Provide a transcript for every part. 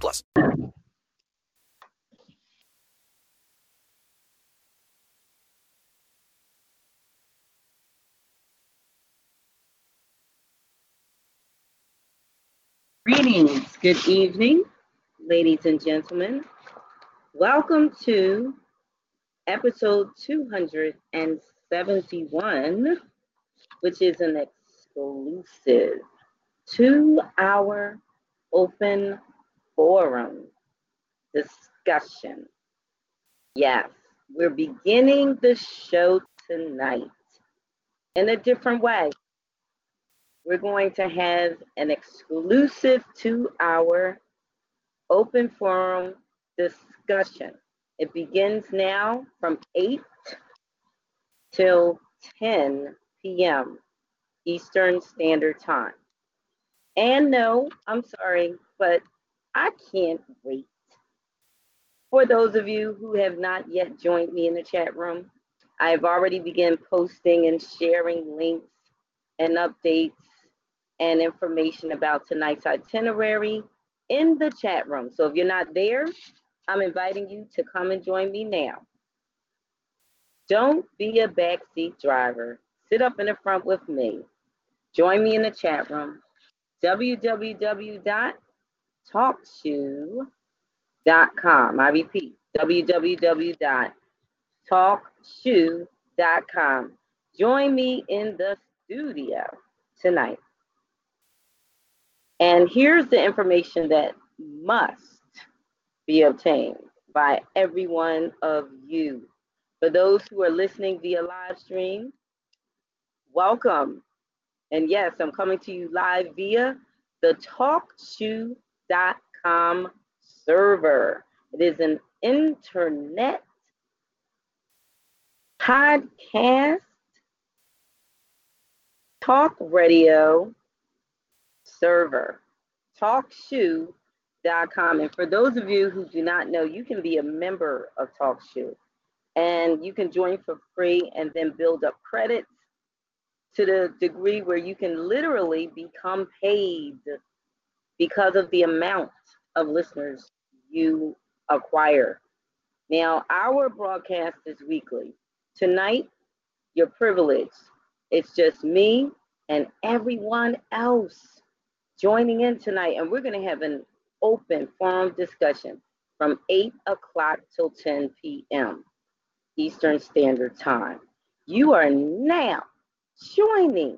plus. Greetings, good evening, ladies and gentlemen. Welcome to episode 271, which is an exclusive two hour open forum discussion. Yes, we're beginning the show tonight in a different way we're going to have an exclusive two hour open forum discussion. It begins now from 8 till 10 p.m. Eastern Standard Time. And no, I'm sorry, but I can't wait. For those of you who have not yet joined me in the chat room, I've already begun posting and sharing links and updates and information about tonight's itinerary in the chat room. So if you're not there, I'm inviting you to come and join me now. Don't be a backseat driver. Sit up in the front with me. Join me in the chat room. www.talkshoe.com. I repeat, www.talkshoe.com. Join me in the studio tonight. And here's the information that must be obtained by every one of you. For those who are listening via live stream, welcome. And yes, I'm coming to you live via the talkshoe.com server. It is an internet podcast talk radio server, talkshoe.com. And for those of you who do not know, you can be a member of TalkShoe and you can join for free and then build up credits to the degree where you can literally become paid because of the amount of listeners you acquire. Now, our broadcast is weekly. Tonight, you're privileged. It's just me and everyone else joining in tonight, and we're going to have an open forum discussion from 8 o'clock till 10 p.m. Eastern Standard Time. You are now joining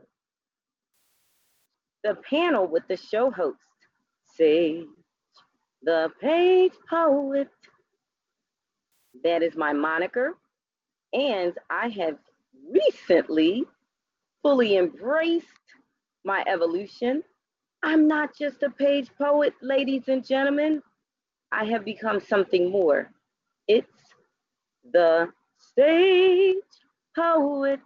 the panel with the show host, Sage, the page poet. That is my moniker. And I have recently fully embraced my evolution I'm not just a page poet, ladies and gentlemen. I have become something more. It's the stage poet.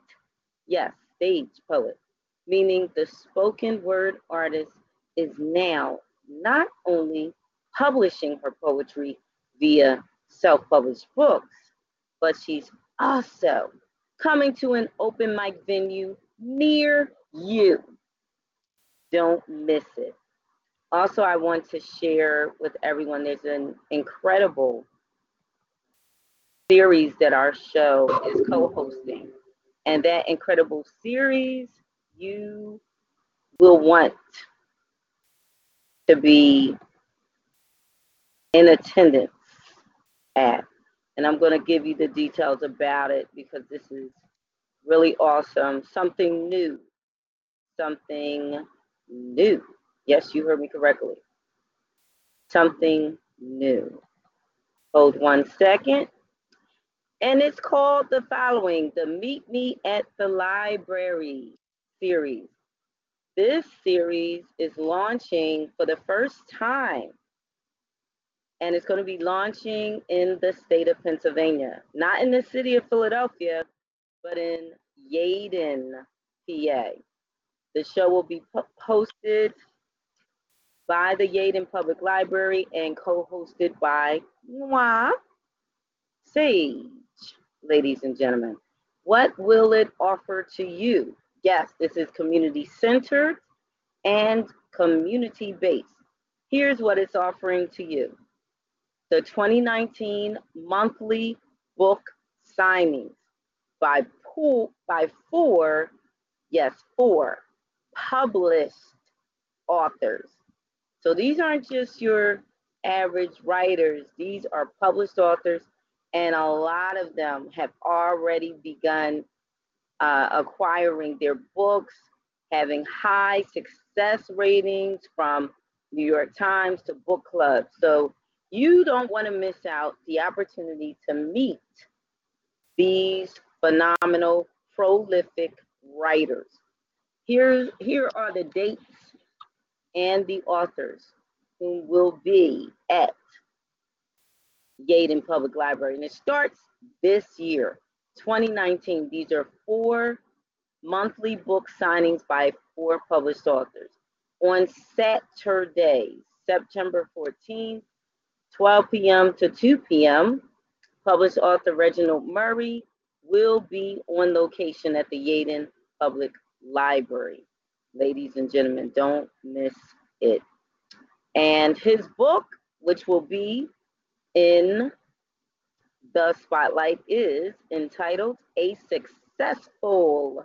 Yes, stage poet, meaning the spoken word artist is now not only publishing her poetry via self published books, but she's also coming to an open mic venue near you. Don't miss it. Also, I want to share with everyone there's an incredible series that our show is co hosting. And that incredible series, you will want to be in attendance at. And I'm going to give you the details about it because this is really awesome. Something new, something new. Yes, you heard me correctly. Something new. Hold one second. And it's called the following the Meet Me at the Library series. This series is launching for the first time and it's going to be launching in the state of Pennsylvania, not in the city of Philadelphia, but in Yeadon, PA. The show will be hosted by the Yeadon Public Library and co-hosted by moi, Sage. Ladies and gentlemen, what will it offer to you? Yes, this is community centered and community based. Here's what it's offering to you the 2019 monthly book signings by pool by four, yes, four published authors. So these aren't just your average writers, these are published authors, and a lot of them have already begun uh, acquiring their books, having high success ratings from New York Times to book clubs. So you don't want to miss out the opportunity to meet these phenomenal, prolific writers. Here, here are the dates and the authors who will be at Yeadon Public Library. And it starts this year, 2019. These are four monthly book signings by four published authors. On Saturday, September 14th, 12 p.m. to 2 p.m., published author Reginald Murray will be on location at the Yeadon Public Library. Ladies and gentlemen, don't miss it. And his book, which will be in the spotlight, is entitled A Successful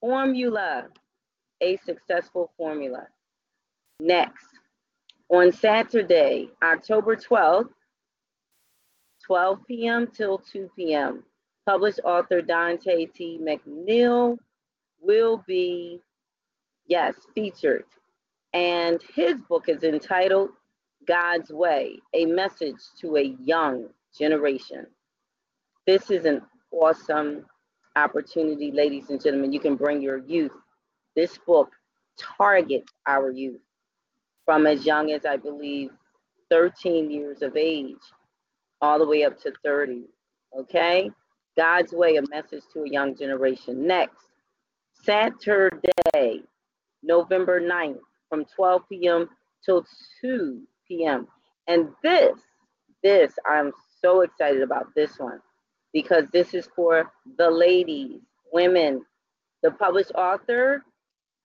Formula. A Successful Formula. Next, on Saturday, October 12th, 12 p.m. till 2 p.m., published author Dante T. McNeil will be, yes, featured. And his book is entitled God's Way A Message to a Young Generation. This is an awesome opportunity, ladies and gentlemen. You can bring your youth. This book targets our youth from as young as I believe 13 years of age all the way up to 30. Okay? God's Way, a message to a young generation. Next, Saturday, November 9th, from 12 p.m. till 2 p.m. And this, this, I'm so excited about this one because this is for the ladies, women. The published author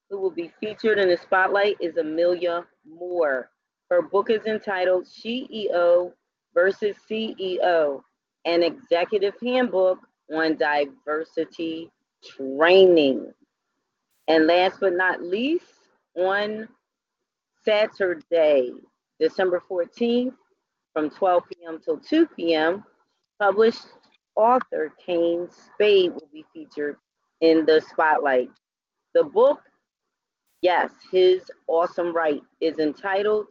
who will be featured in the spotlight is Amelia Moore. Her book is entitled CEO versus CEO An Executive Handbook on Diversity Training. And last but not least, on Saturday, December 14th, from 12 p.m. till 2 p.m., published author Kane Spade will be featured in the spotlight. The book, yes, his awesome write is entitled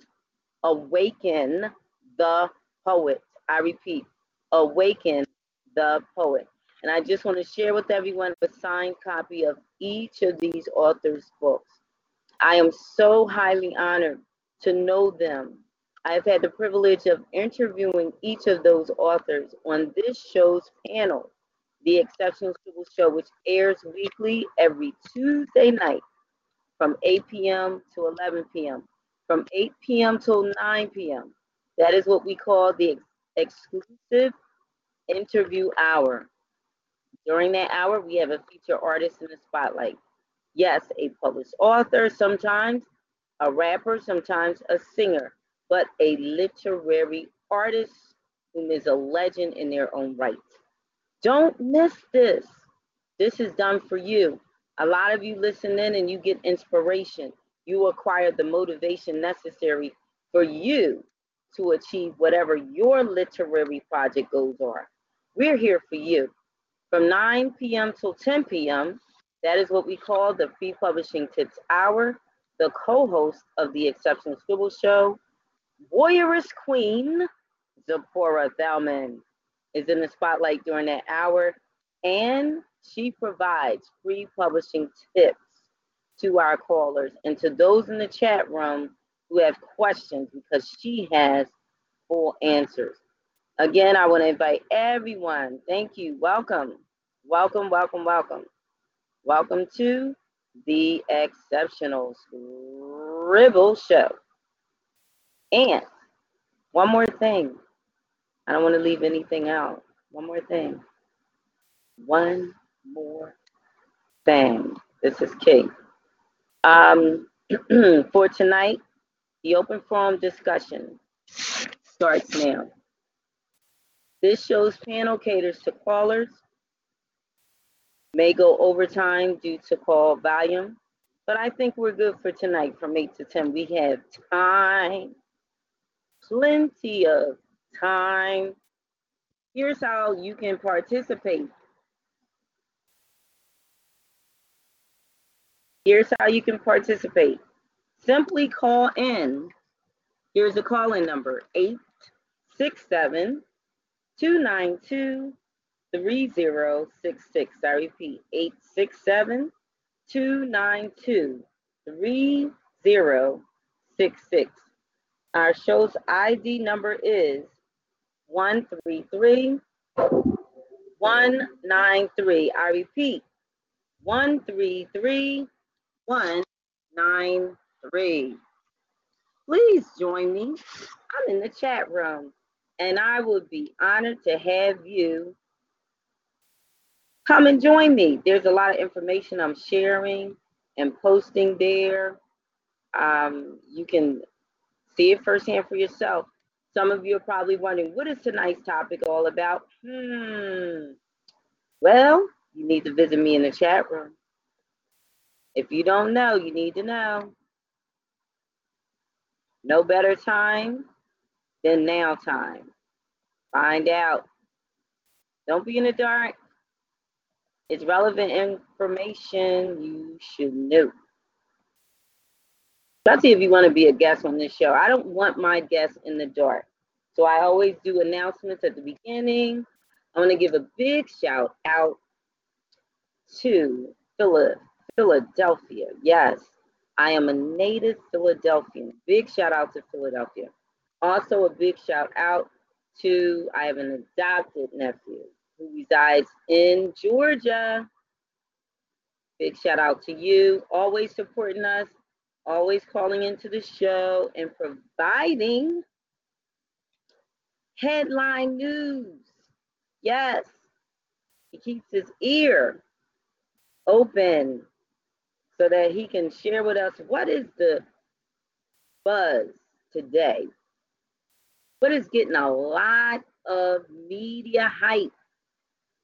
Awaken the Poet. I repeat, Awaken the Poet. And I just want to share with everyone a signed copy of each of these authors' books. I am so highly honored to know them. I've had the privilege of interviewing each of those authors on this show's panel, The Exceptional Scribble Show, which airs weekly every Tuesday night from 8 p.m. to 11 p.m., from 8 p.m. till 9 p.m. That is what we call the ex- exclusive interview hour. During that hour, we have a feature artist in the spotlight. Yes, a published author, sometimes a rapper, sometimes a singer, but a literary artist whom is a legend in their own right. Don't miss this. This is done for you. A lot of you listen in and you get inspiration. You acquire the motivation necessary for you to achieve whatever your literary project goals are. We're here for you. From 9 p.m. till 10 p.m., that is what we call the Free Publishing Tips Hour. The co host of the Exceptional Scribble Show, Warrioress Queen, Zipporah Thelmon, is in the spotlight during that hour, and she provides free publishing tips to our callers and to those in the chat room who have questions because she has full answers. Again, I want to invite everyone. Thank you. Welcome. Welcome, welcome, welcome. Welcome to the Exceptional Scribble Show. And one more thing. I don't want to leave anything out. One more thing. One more thing. This is key. Um, for tonight, the open forum discussion starts now. This show's panel caters to callers, may go overtime due to call volume, but I think we're good for tonight from 8 to 10. We have time, plenty of time. Here's how you can participate. Here's how you can participate. Simply call in. Here's a call-in number, 867 292 3066. I repeat, 867 292 3066. Our show's ID number is 133 193. I repeat, 133 193. Please join me. I'm in the chat room and I would be honored to have you come and join me. There's a lot of information I'm sharing and posting there. Um, you can see it firsthand for yourself. Some of you are probably wondering, what is tonight's topic all about? Hmm. Well, you need to visit me in the chat room. If you don't know, you need to know. No better time than now time. Find out. Don't be in the dark. It's relevant information you should know. Especially if you want to be a guest on this show. I don't want my guests in the dark. So I always do announcements at the beginning. I want to give a big shout out to Philadelphia. Yes, I am a native Philadelphian. Big shout out to Philadelphia. Also, a big shout out to I have an adopted nephew who resides in Georgia. Big shout out to you, always supporting us, always calling into the show and providing headline news. Yes, he keeps his ear open so that he can share with us what is the buzz today. What is getting a lot of media hype?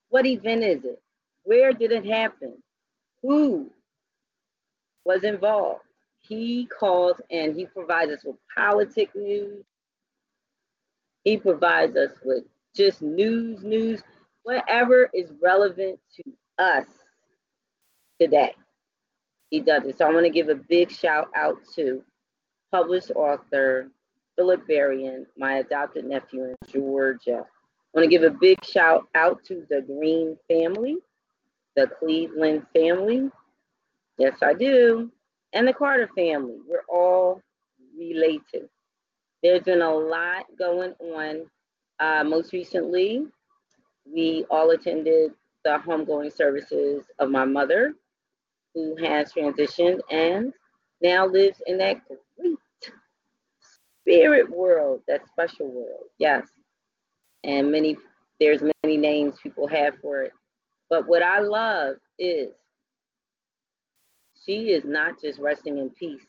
What event is it? Where did it happen? Who was involved? He calls and he provides us with politic news. He provides us with just news, news, whatever is relevant to us today. He does it. So I want to give a big shout out to published author Philip Berrien, my adopted nephew in Georgia. I want to give a big shout out to the Green family, the Cleveland family. Yes, I do. And the Carter family. We're all related. There's been a lot going on. Uh, most recently, we all attended the homegoing services of my mother, who has transitioned and now lives in that great spirit world, that special world. Yes. And many there's many names people have for it. But what I love is she is not just resting in peace.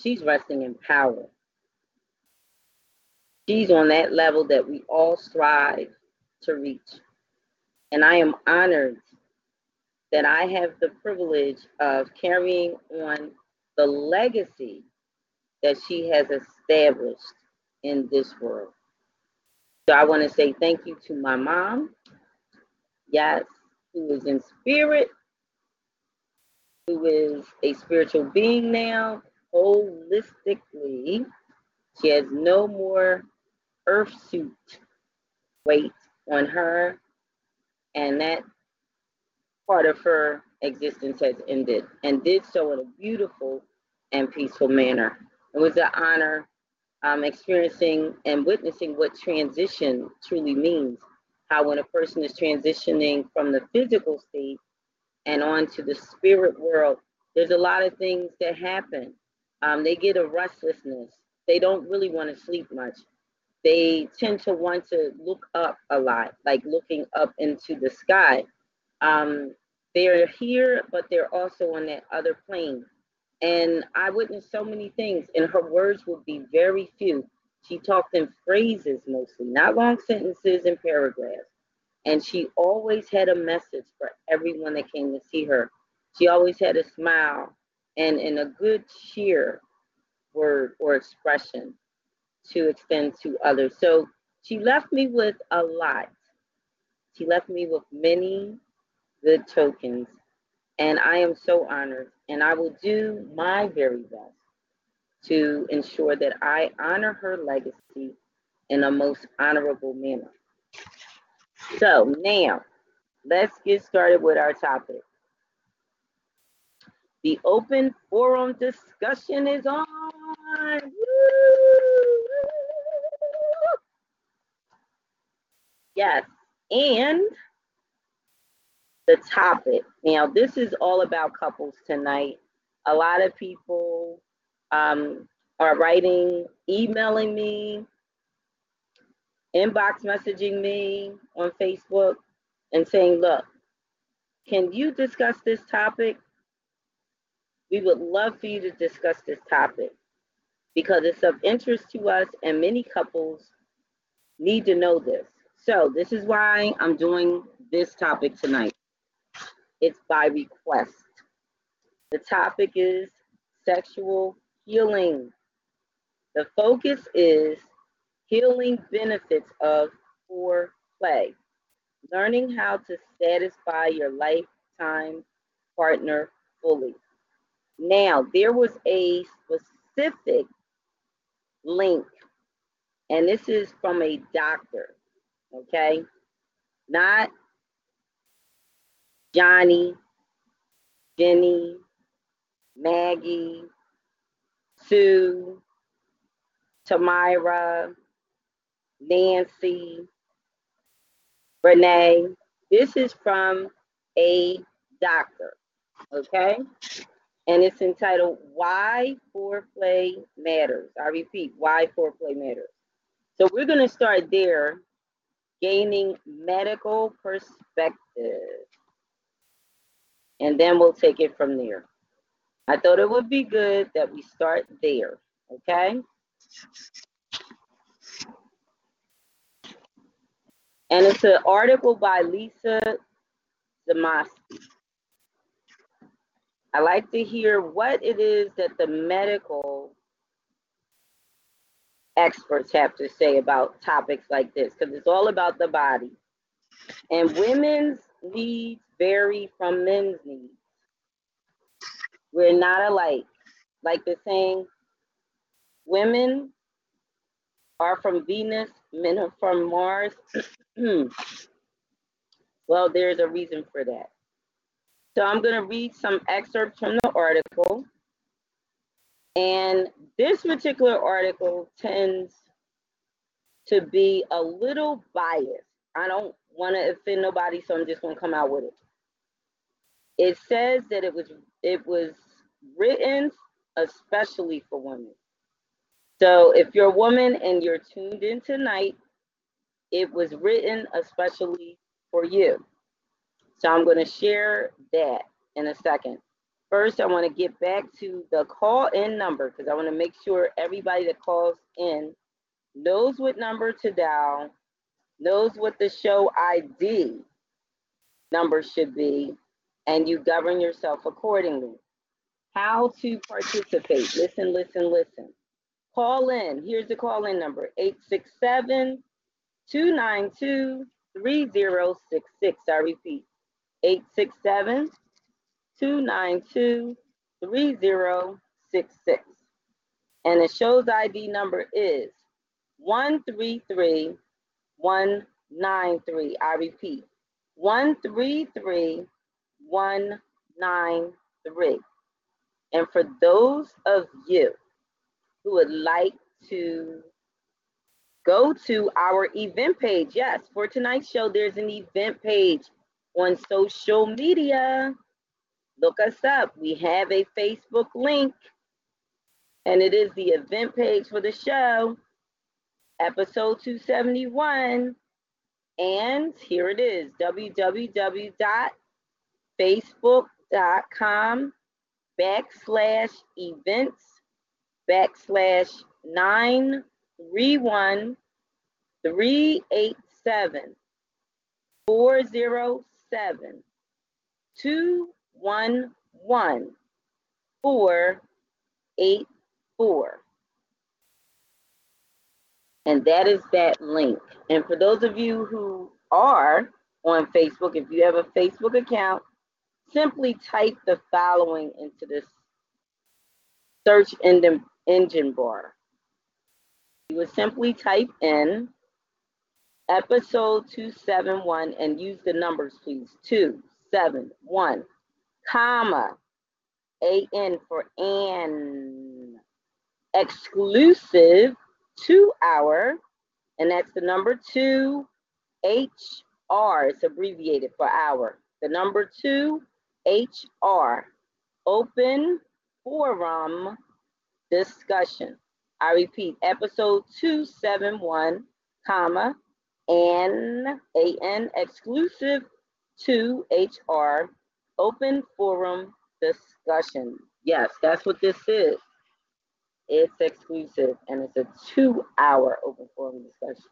She's resting in power. She's on that level that we all strive to reach. And I am honored that I have the privilege of carrying on the legacy that she has established in this world. So I want to say thank you to my mom, yes, who is in spirit, who is a spiritual being now, holistically. She has no more earth suit weight on her, and that part of her existence has ended, and did so in a beautiful and peaceful manner. It was an honor um, experiencing and witnessing what transition truly means. How when a person is transitioning from the physical state and on to the spirit world, there's a lot of things that happen. Um, they get a restlessness. They don't really want to sleep much. They tend to want to look up a lot, like looking up into the sky. Um, they're here, but they're also on that other plane. And I witnessed so many things, and her words would be very few. She talked in phrases mostly, not long sentences and paragraphs. And she always had a message for everyone that came to see her. She always had a smile and, and a good cheer word or expression to extend to others. So she left me with a lot. She left me with many good tokens. And I am so honored. And I will do my very best to ensure that I honor her legacy in a most honorable manner. So now, let's get started with our topic. The open forum discussion is on. Yes, and the topic. Now, this is all about couples tonight. A lot of people um, are writing, emailing me, inbox messaging me on Facebook and saying, look, can you discuss this topic? We would love for you to discuss this topic because it's of interest to us and many couples need to know this. So this is why I'm doing this topic tonight. It's by request. The topic is sexual healing. The focus is healing benefits of foreplay, learning how to satisfy your lifetime partner fully. Now, there was a specific link, and this is from a doctor, okay? Not Johnny, Jenny, Maggie, Sue, Tamira, Nancy, Renee. This is from a doctor, okay? And it's entitled Why Foreplay Matters. I repeat, Why Foreplay Matters. So we're going to start there, gaining medical perspective and then we'll take it from there. I thought it would be good that we start there, okay? And it's an article by Lisa Zamosky. I like to hear what it is that the medical experts have to say about topics like this, because it's all about the body. And women's needs vary from men's needs. We're not alike. Like the saying, women are from Venus, men are from Mars. well, there's a reason for that. So I'm going to read some excerpts from the article. And this particular article tends to be a little biased. I don't want to offend nobody, so I'm just going to come out with it it says that it was it was written especially for women. So if you're a woman and you're tuned in tonight, it was written especially for you. So I'm going to share that in a second. First, I want to get back to the call in number because I want to make sure everybody that calls in knows what number to dial, knows what the show ID number should be, and you govern yourself accordingly. How to participate. Listen, listen, listen. Call in. Here's the call in number 867 292 3066. I repeat 867 292 3066. And the show's ID number is 133193. I repeat 133 193. And for those of you who would like to go to our event page. Yes, for tonight's show, there's an event page on social media. Look us up. We have a Facebook link, and it is the event page for the show, episode 271. And here it is www.facebook.com backslash events backslash nine three one three eight seven four zero seven two one one four eight four. And that is that link. And for those of you who are on Facebook, if you have a Facebook account, simply type the following into this search engine, engine bar. You would simply type in episode 271 and use the numbers, please. 271, comma, AN for an exclusive two hour, and that's the number two HR. It's abbreviated for hour. The number two HR. Open forum discussion. I repeat, episode 271, comma, N A N exclusive two HR open forum discussion. Yes, that's what this is. It's exclusive and it's a two hour open forum discussion.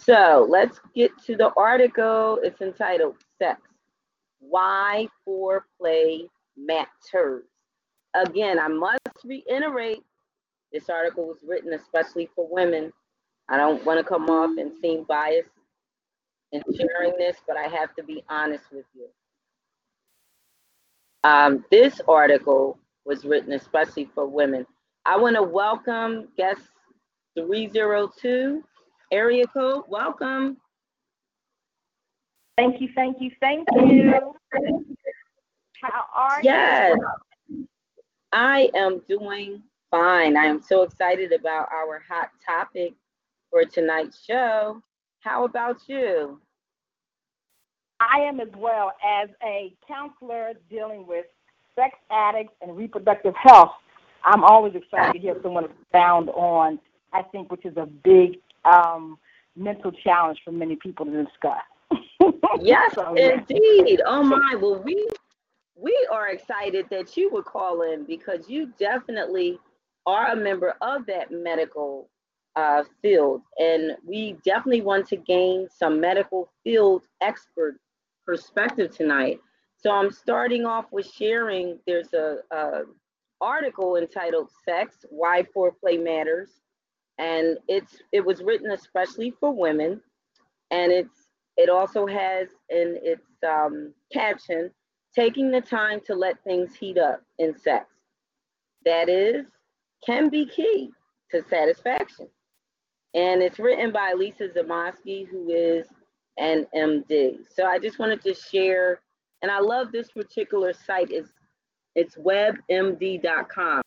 So let's get to the article. It's entitled Sex Why Foreplay Matters. Again, I must reiterate this article was written especially for women. I don't want to come off and seem biased in sharing this, but I have to be honest with you. Um, this article was written especially for women. I want to welcome guest 302 area code. Welcome. Thank you, thank you, thank you. How are Yes. you? I am doing fine. I am so excited about our hot topic for tonight's show. How about you? I am as well as a counselor dealing with sex addicts and reproductive health. I'm always excited to hear someone expound on, I think, which is a big um, mental challenge for many people to discuss. Yes, So, yeah. indeed. Oh my. Well, we we are excited that you would call in because you definitely are a member of that medical uh, field, and we definitely want to gain some medical field expert perspective tonight. So I'm starting off with sharing. There's a, a article entitled "Sex: Why Foreplay Matters," and it's it was written especially for women, and it's it also has in its um, caption, taking the time to let things heat up in sex. That is, can be key to satisfaction. And it's written by Lisa Zamosky, who is an MD. So I just wanted to share, and I love this particular site. It's, it's webmd.com.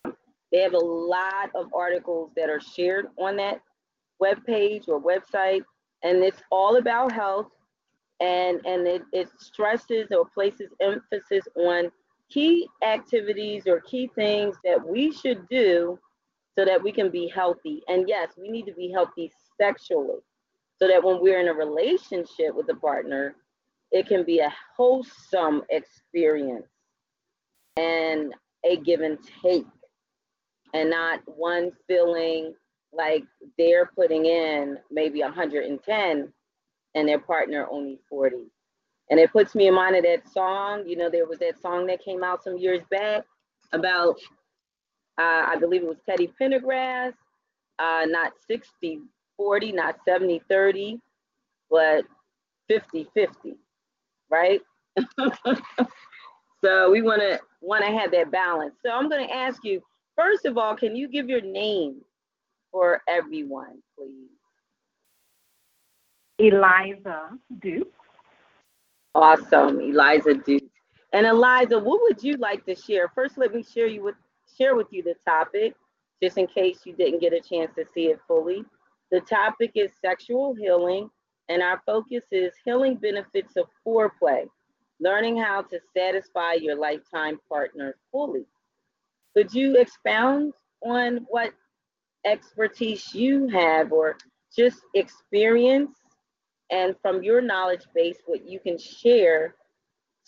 They have a lot of articles that are shared on that web page or website, and it's all about health and and it, it stresses or places emphasis on key activities or key things that we should do so that we can be healthy. And yes we need to be healthy sexually so that when we're in a relationship with a partner it can be a wholesome experience and a give and take and not one feeling like they're putting in maybe 110 and their partner only 40. And it puts me in mind of that song. You know, there was that song that came out some years back about, uh, I believe it was Teddy Pendergrass, uh, not 60 40, not 70 30, but 50 50, right? so we want to want to have that balance. So I'm going to ask you, first of all, can you give your name for everyone, please? Eliza Duke. Awesome, Eliza Duke. And Eliza, what would you like to share? First, let me share you with share with you the topic just in case you didn't get a chance to see it fully. The topic is sexual healing, and our focus is healing benefits of foreplay, learning how to satisfy your lifetime partner fully. Could you expound on what expertise you have or just experience and from your knowledge base what you can share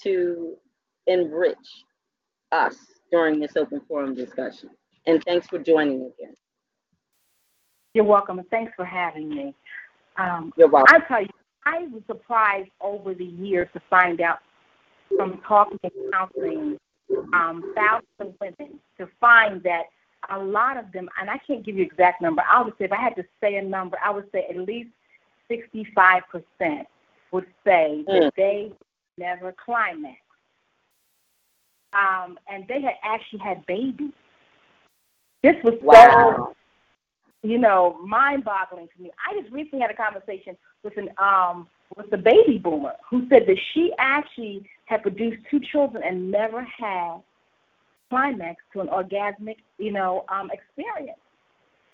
to enrich us during this open forum discussion. And thanks for joining again. You're welcome, and thanks for having me. Um, You're welcome. I tell you, I was surprised over the years to find out from talking and counseling um, thousands of women to find that a lot of them, and I can't give you exact number. I would say if I had to say a number, I would say at least 65% would say that they never climax. Um, and they had actually had babies. This was Wow. so, you know, mind-boggling to me. I just recently had a conversation with an um with a baby boomer who said that she actually had produced two children and never had climax to an orgasmic, you know, um, experience.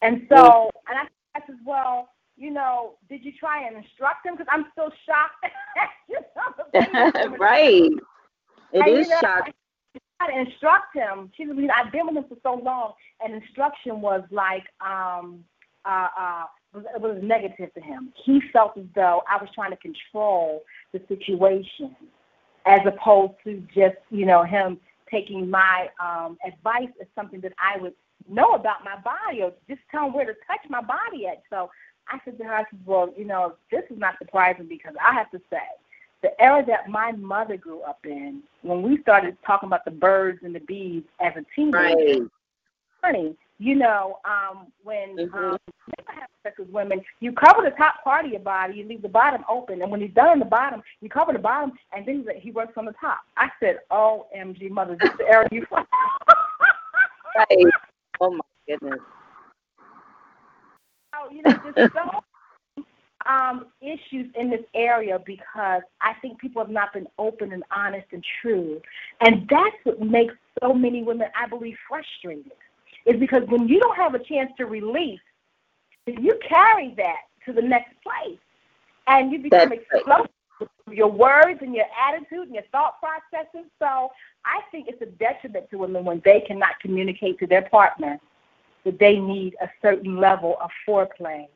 And so, and I I said, well, you know, did you try and instruct them? Because I'm still shocked. you know, the baby boomer- right. It and, is you know, shocking. I tried to instruct him. She was, I've been with him for so long, and instruction was like, um, uh, uh, was, it was negative to him. He felt as though I was trying to control the situation, as opposed to just, you know, him taking my um, advice as something that I would know about my body or just tell him where to touch my body at. So I said to her, I said, well, you know, this is not surprising because I have to say, the era that my mother grew up in, when we started talking about the birds and the bees as a teenager, Right. funny, you know, um, when Mhm. um, have sex with women, you cover the top part of your body, you leave the bottom open, and when he's done on the bottom, you cover the bottom, and then he works on the top. I said, "OMG, mother, this is the era you from?" Right. Oh my goodness. So, you know, there's so um, issues in this area because I think people have not been open and honest and true. And that's what makes so many women, I believe, frustrated. Is because when you don't have a chance to release, you carry that to the next place. And you become That's right. explosive with your words and your attitude and your thought processes. So I think it's a detriment to women when they cannot communicate to their partner that they need a certain level of foreplay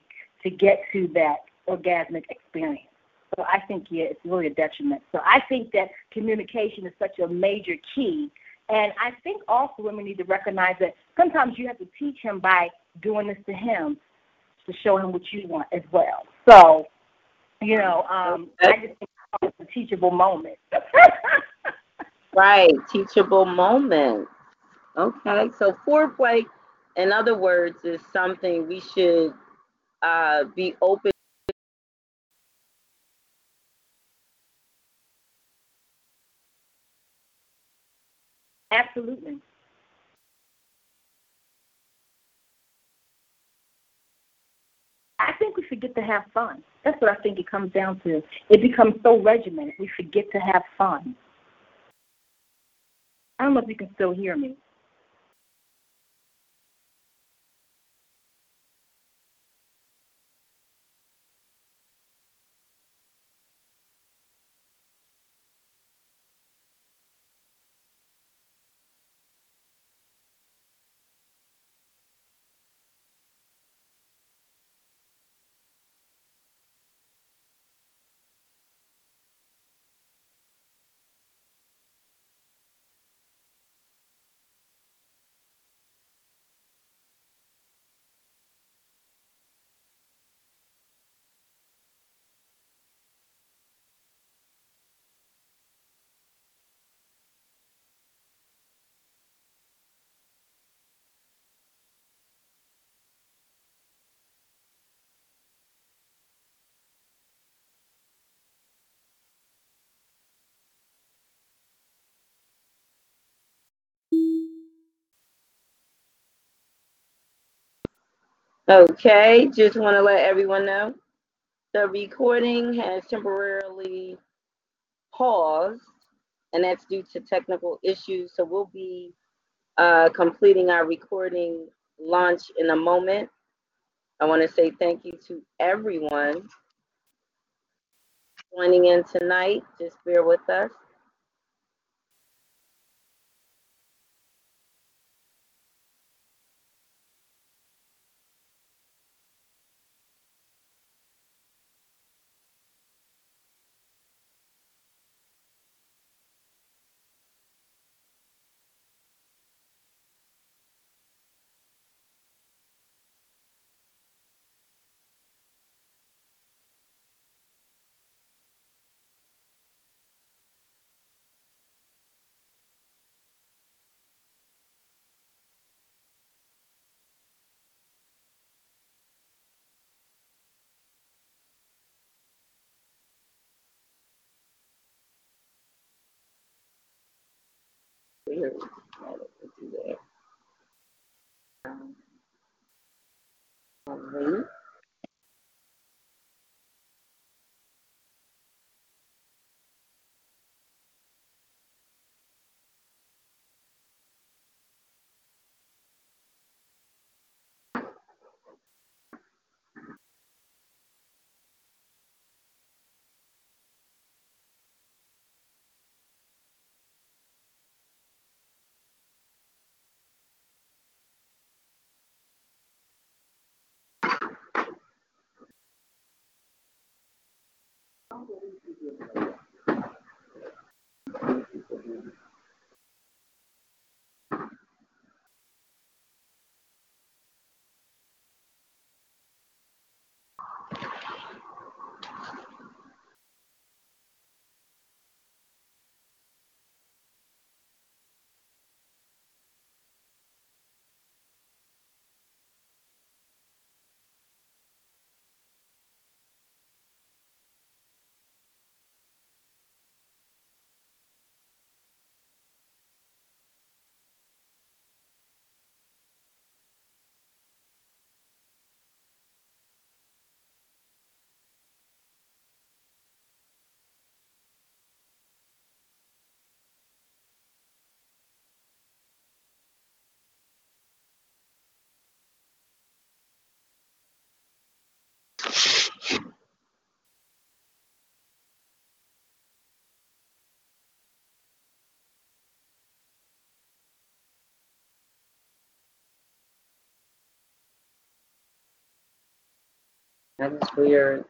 to get to that orgasmic experience. So I think yeah, it's really a detriment. So I think that communication is such a major key. And I think also women need to recognize that sometimes you have to teach him by doing this to him to show him what you want as well. So, you know, um, I just think it's a teachable moment. Right. Teachable moment. Okay. So foreplay, in other words, is something we should uh, be open. Absolutely. I think we forget to have fun. That's what I think it comes down to. It becomes so regimented, we forget to have fun. I don't know if you can still hear me. Okay. Just want to let everyone know the recording has temporarily paused, and that's due to technical issues. So we'll be uh, completing our recording launch in a moment. I want to say thank you to everyone joining in tonight. Just bear with us. Weird. Let's do that. Um, right. That is weird.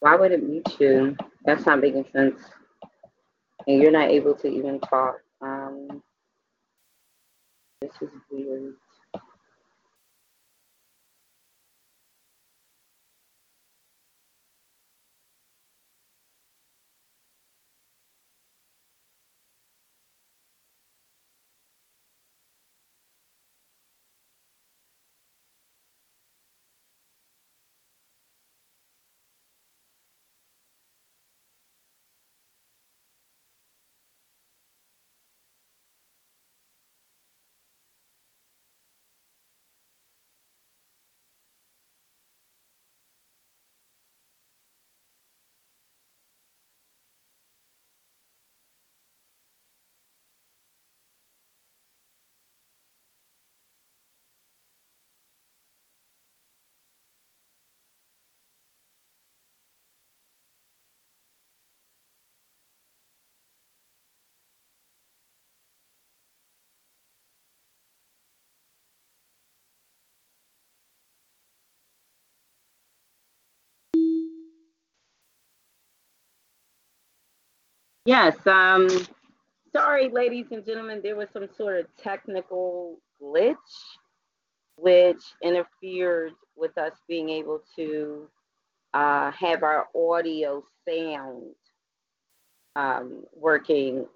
Why would it mute you? That's not making sense. And you're not able to even talk. Um, this is weird. Yes, um, sorry, ladies and gentlemen, there was some sort of technical glitch which interfered with us being able to uh, have our audio sound um, working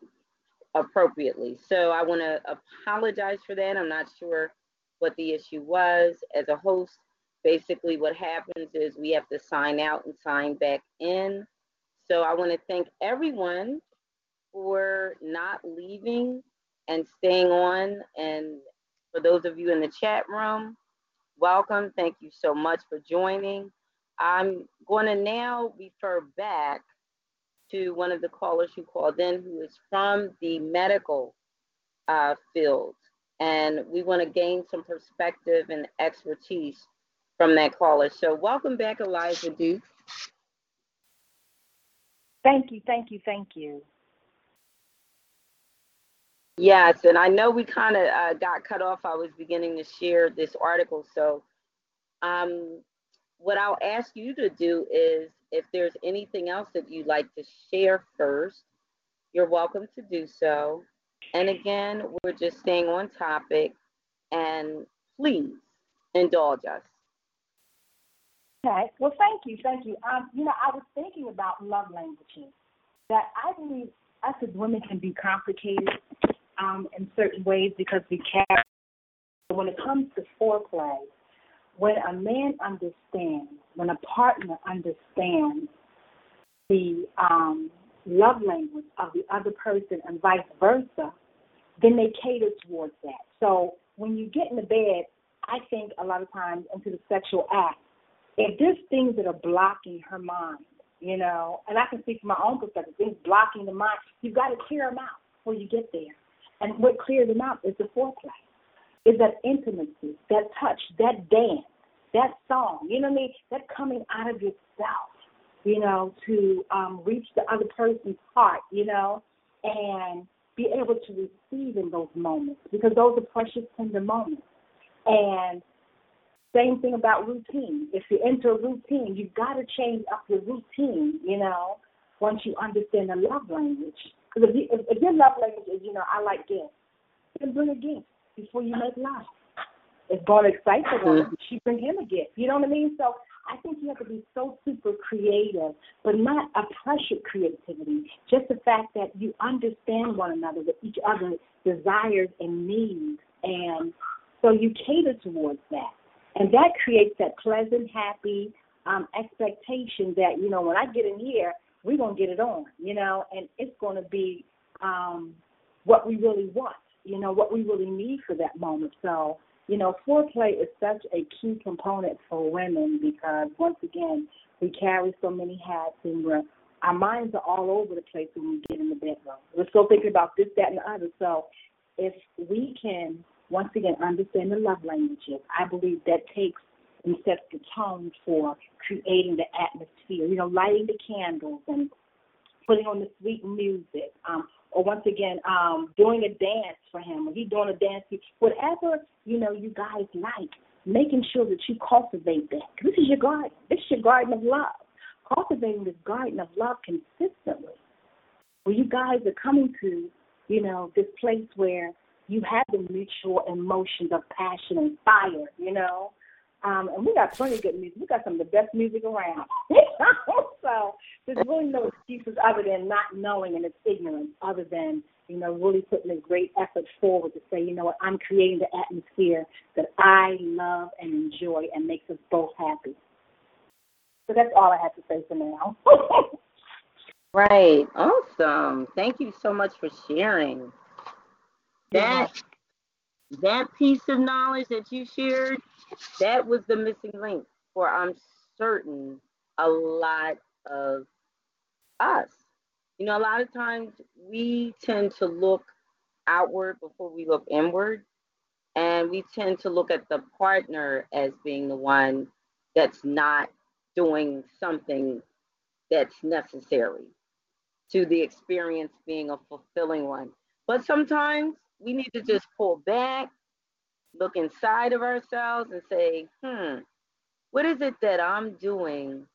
appropriately. So I want to apologize for that. I'm not sure what the issue was. As a host, basically what happens is we have to sign out and sign back in. So I want to thank everyone for not leaving and staying on. And for those of you in the chat room, welcome. Thank you so much for joining. I'm going to now refer back to one of the callers who called in who is from the medical uh, field. And we want to gain some perspective and expertise from that caller. So, welcome back, Eliza Duke. Thank you, thank you, thank you. Yes, and I know we kind of uh, got cut off. I was beginning to share this article. So, um, what I'll ask you to do is if there's anything else that you'd like to share first, you're welcome to do so. And again, we're just staying on topic and please indulge us. Okay. Well, thank you, thank you. Um, you know, I was thinking about love languages. That I believe us as women can be complicated um, in certain ways because we care. When it comes to foreplay, when a man understands, when a partner understands the um, love language of the other person and vice versa, then they cater towards that. So when you get in the bed, I think a lot of times into the sexual act, if there's things that are blocking her mind, you know, and I can speak from my own perspective, things blocking the mind, you've got to clear them out before you get there. And what clears them out is the foreplay, is that intimacy, that touch, that dance, that song, you know what I mean? That coming out of yourself, you know, to um, reach the other person's heart, you know, and be able to receive in those moments because those are precious, tender moments. And same thing about routine. If you enter a routine, you've got to change up your routine, you know, once you understand the love language. Because if, you, if, if your love language is, you know, I like gifts, then bring a gift before you make love. It's going to excite the woman. She bring him a gift. You know what I mean? So I think you have to be so super creative, but not a pressured creativity. Just the fact that you understand one another, that each other desires and needs, and so you cater towards that, and that creates that pleasant, happy um, expectation that you know when I get in here, we're gonna get it on, you know, and it's gonna be um, what we really want, you know, what we really need for that moment. So you know, foreplay is such a key component for women because once again, we carry so many hats and we're our minds are all over the place when we get in the bedroom. We're still thinking about this, that, and the other. So if we can once again understand the love languages, I believe that takes and sets the tone for creating the atmosphere. You know, lighting the candles and putting on the sweet music, um, or once again, um, doing a dance for him, or he doing a dance, whatever you know you guys like, making sure that you cultivate that. This is your garden. This is your garden of love. Cultivating this garden of love consistently, where you guys are coming to, you know, this place where you have the mutual emotions of passion and fire, you know, um, and we got plenty of good music. We got some of the best music around. so there's really no excuses other than not knowing and it's ignorance, other than, you know, really putting a great effort forward to say, you know what, I'm creating the atmosphere that I love and enjoy and makes us both happy. So that's all I have to say for now. right. Awesome. Thank you so much for sharing. That that piece of knowledge that you shared that was the missing link for I'm certain a lot of us. You know, a lot of times we tend to look outward before we look inward. And we tend to look at the partner as being the one that's not doing something that's necessary to the experience being a fulfilling one. But sometimes we need to just pull back look inside of ourselves and say, hmm, what is it that I'm doing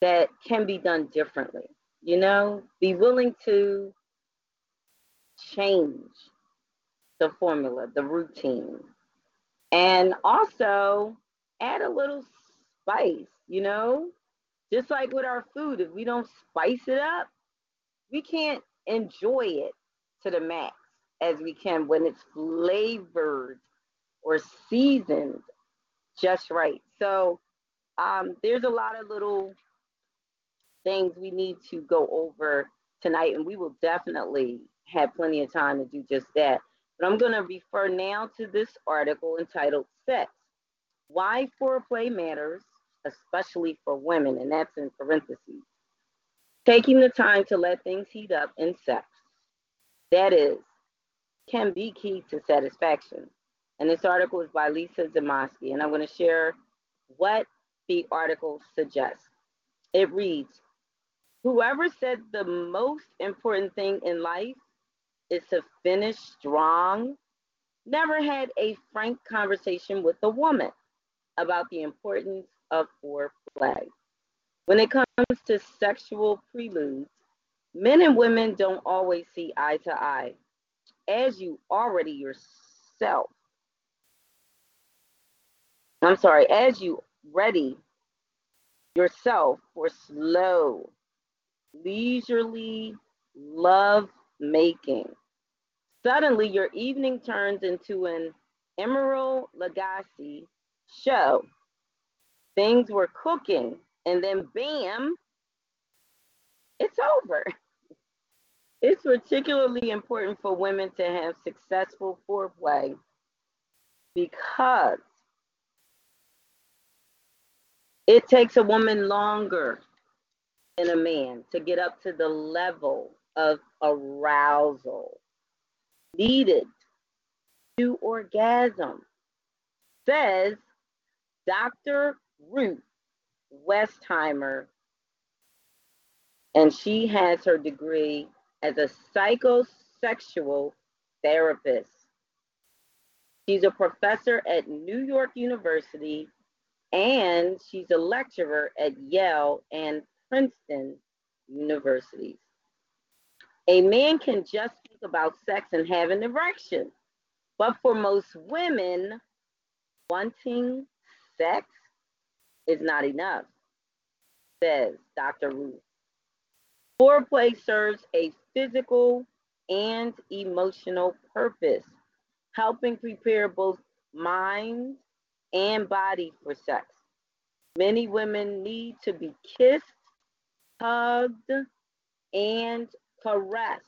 that can be done differently? You know, be willing to change the formula, the routine, and also add a little spice, you know, just like with our food, if we don't spice it up, we can't enjoy it to the max as we can when it's flavored or seasoned just right. So um, there's a lot of little things we need to go over tonight, and we will definitely have plenty of time to do just that. But I'm going to refer now to this article entitled Sex Why Foreplay Matters, especially for women, and that's in parentheses. Taking the time to let things heat up in sex, that is, can be key to satisfaction. And this article is by Lisa Zamosky, and I'm going to share what the article suggests. It reads Whoever said the most important thing in life is to finish strong never had a frank conversation with a woman about the importance of foreplay. When it comes to sexual preludes, men and women don't always see eye to eye, as you already yourself. I'm sorry, as you ready yourself for slow, leisurely love making. Suddenly, your evening turns into an Emeril Lagasse show. Things were cooking, and then bam, it's over. It's particularly important for women to have successful foreplay because it takes a woman longer than a man to get up to the level of arousal needed to orgasm, says Dr. Ruth Westheimer, and she has her degree as a psychosexual therapist. She's a professor at New York University and she's a lecturer at Yale and Princeton universities. A man can just think about sex and have an erection, but for most women, wanting sex is not enough, says Dr. Ruth. Foreplay serves a physical and emotional purpose, helping prepare both mind and body for sex. Many women need to be kissed, hugged, and caressed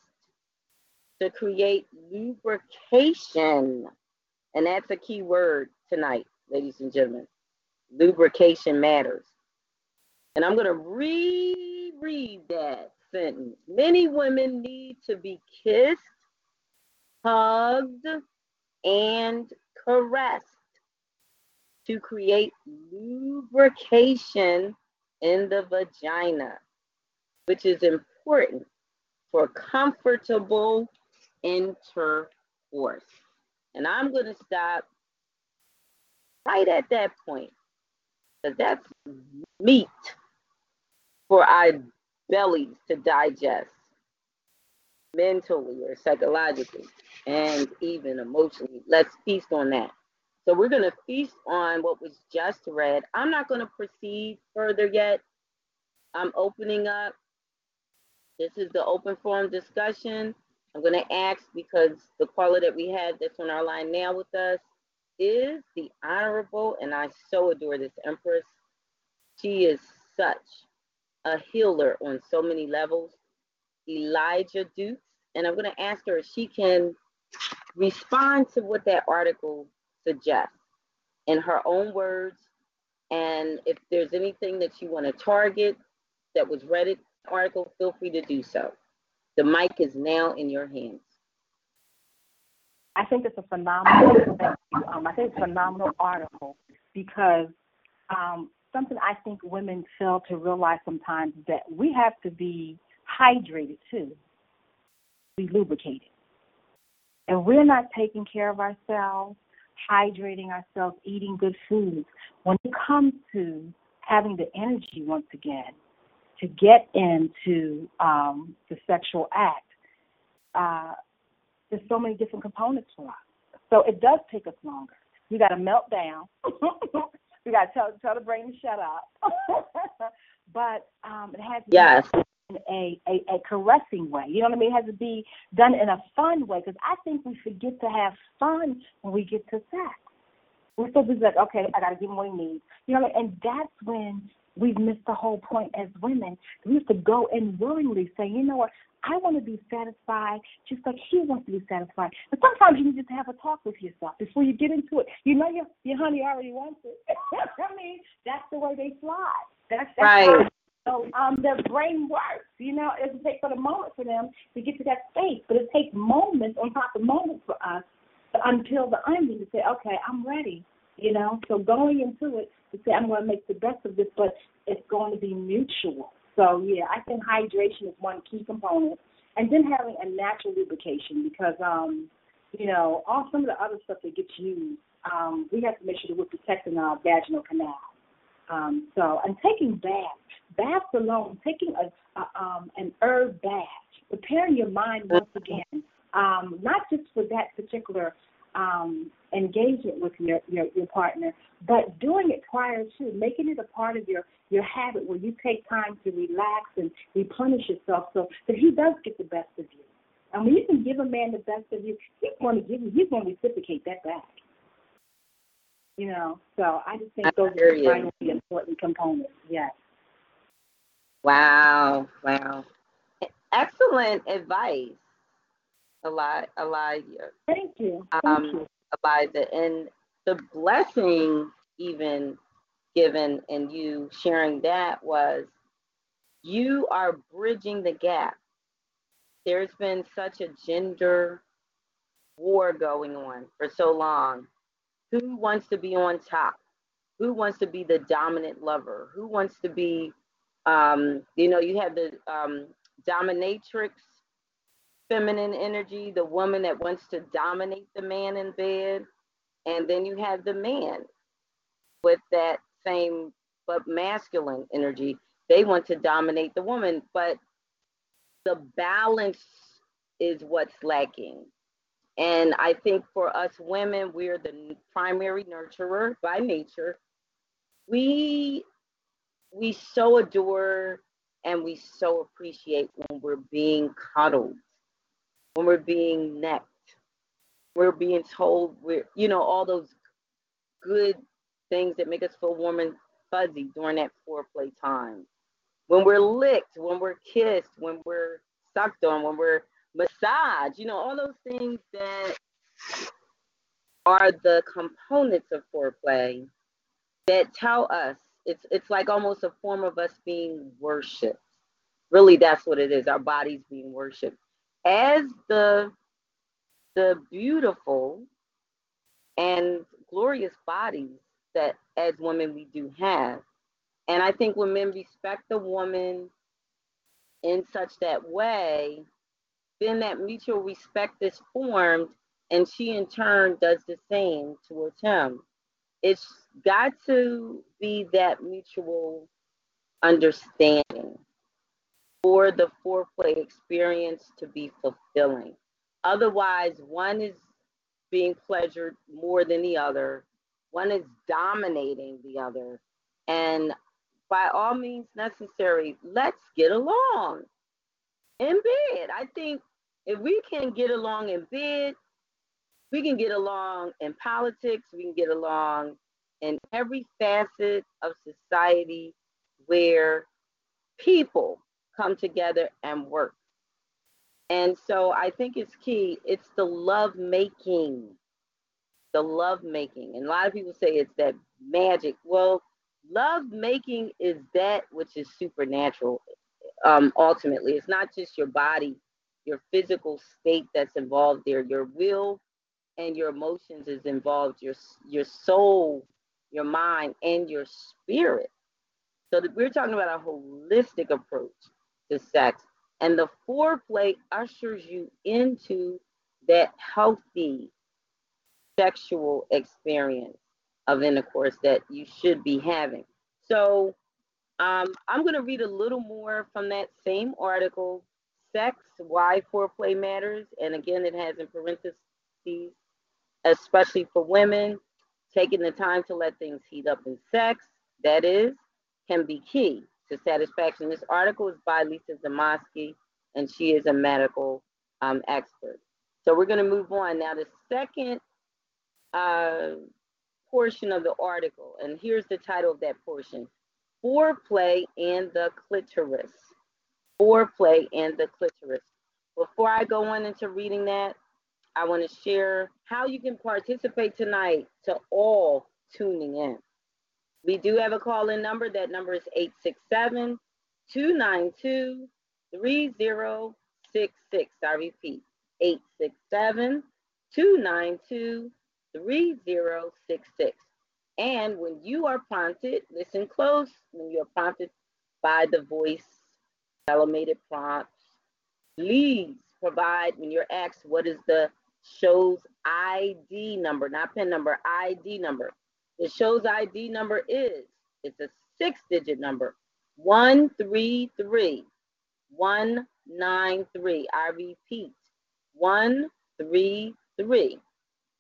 to create lubrication. And that's a key word tonight, ladies and gentlemen. Lubrication matters. And I'm going to reread that sentence. Many women need to be kissed, hugged, and caressed to create lubrication in the vagina, which is important for comfortable intercourse. And I'm going to stop right at that point because that's meat for our bellies to digest mentally or psychologically and even emotionally. Let's feast on that. So we're going to feast on what was just read. I'm not going to proceed further yet. I'm opening up. This is the open forum discussion. I'm going to ask because the caller that we have that's on our line now with us is the Honorable, and I so adore this Empress. She is such a healer on so many levels. Elijah Dukes, and I'm going to ask her if she can respond to what that article suggests in her own words. And if there's anything that you want to target that was the article, feel free to do so. The mic is now in your hands. I think it's a phenomenal. Um, I think it's a phenomenal article because um, something I think women fail to realize sometimes is that we have to be hydrated too, be lubricated, and we're not taking care of ourselves, hydrating ourselves, eating good foods. When it comes to having the energy once again to get into um, the sexual act, uh, there's so many different components for us. So it does take us longer. We got to melt down. we got to tell, tell the brain to shut up. but um, it has to yes. be in a, a, a caressing way. You know what I mean? It has to be done in a fun way because I think we forget to have fun when we get to sex. We're so busy like, okay, I got to give him what he needs. You know, and that's when we've missed the whole point as women. We have to go and willingly say, you know what, I want to be satisfied just like he wants to be satisfied. But sometimes you need to have a talk with yourself before you get into it. You know your your honey already wants it. I mean, that's the way they fly. That's, that's right. know, um, their brain works. You know, it doesn't take but a moment for them to get to that state, but it takes moments on top of moments for us until the onion to say, okay, I'm ready. You know, so going into it to say I'm going to make the best of this, but it's going to be mutual. So yeah, I think hydration is one key component, and then having a natural lubrication because um, you know, all some of the other stuff that gets used, um, we have to make sure that we're protecting our vaginal canal. Um, so, and taking baths, baths alone, taking a, a um, an herb bath, preparing your mind once again, um, not just for that particular um, engagement with your, your, your partner, but doing it prior to, making it a part of your, your habit where you take time to relax and replenish yourself so that he does get the best of you. And when you can give a man the best of you, he's going to give you, he's going to reciprocate that back. You know, so I just think those are the important components. Yes. Wow, wow. Excellent advice, Eli- Elijah. Thank you. Thank um, you. Eliza. And the blessing, even given in you sharing that, was you are bridging the gap. There's been such a gender war going on for so long. Who wants to be on top? Who wants to be the dominant lover? Who wants to be, um, you know, you have the um, dominatrix feminine energy, the woman that wants to dominate the man in bed. And then you have the man with that same but masculine energy. They want to dominate the woman, but the balance is what's lacking. And I think for us women, we're the primary nurturer by nature. We we so adore and we so appreciate when we're being cuddled when we're being necked, we're being told we're, you know, all those good things that make us feel warm and fuzzy during that foreplay time. When we're licked, when we're kissed, when we're sucked on, when we're massaged, you know, all those things that are the components of foreplay that tell us it's it's like almost a form of us being worshipped. Really, that's what it is. Our bodies being worshipped as the the beautiful and glorious bodies that as women we do have. And I think when men respect the woman in such that way, then that mutual respect is formed and she in turn does the same towards him. It's got to be that mutual understanding for the foreplay experience to be fulfilling. Otherwise, one is being pleasured more than the other, one is dominating the other. And by all means necessary, let's get along in bed. I think if we can get along in bed, we can get along in politics, we can get along in every facet of society where people come together and work. And so I think it's key. It's the love making, the love making. And a lot of people say it's that magic. Well, love making is that which is supernatural. Um, ultimately, it's not just your body, your physical state that's involved there. Your will and your emotions is involved. Your your soul, your mind, and your spirit. So we're talking about a holistic approach to sex. And the foreplay ushers you into that healthy sexual experience of intercourse that you should be having. So um, I'm going to read a little more from that same article Sex, Why Foreplay Matters. And again, it has in parentheses, especially for women, taking the time to let things heat up in sex, that is, can be key to satisfaction. This article is by Lisa Zamosky, and she is a medical um, expert. So we're going to move on. Now, the second uh, portion of the article, and here's the title of that portion Foreplay and the Clitoris. Foreplay and the Clitoris. Before I go on into reading that, I want to share how you can participate tonight to all tuning in. We do have a call in number. That number is 867 292 3066. I repeat, 867 292 3066. And when you are prompted, listen close. When you're prompted by the voice automated prompts, please provide when you're asked what is the show's ID number, not PIN number, ID number. The show's ID number is, it's a six digit number, 133 193. I repeat, 133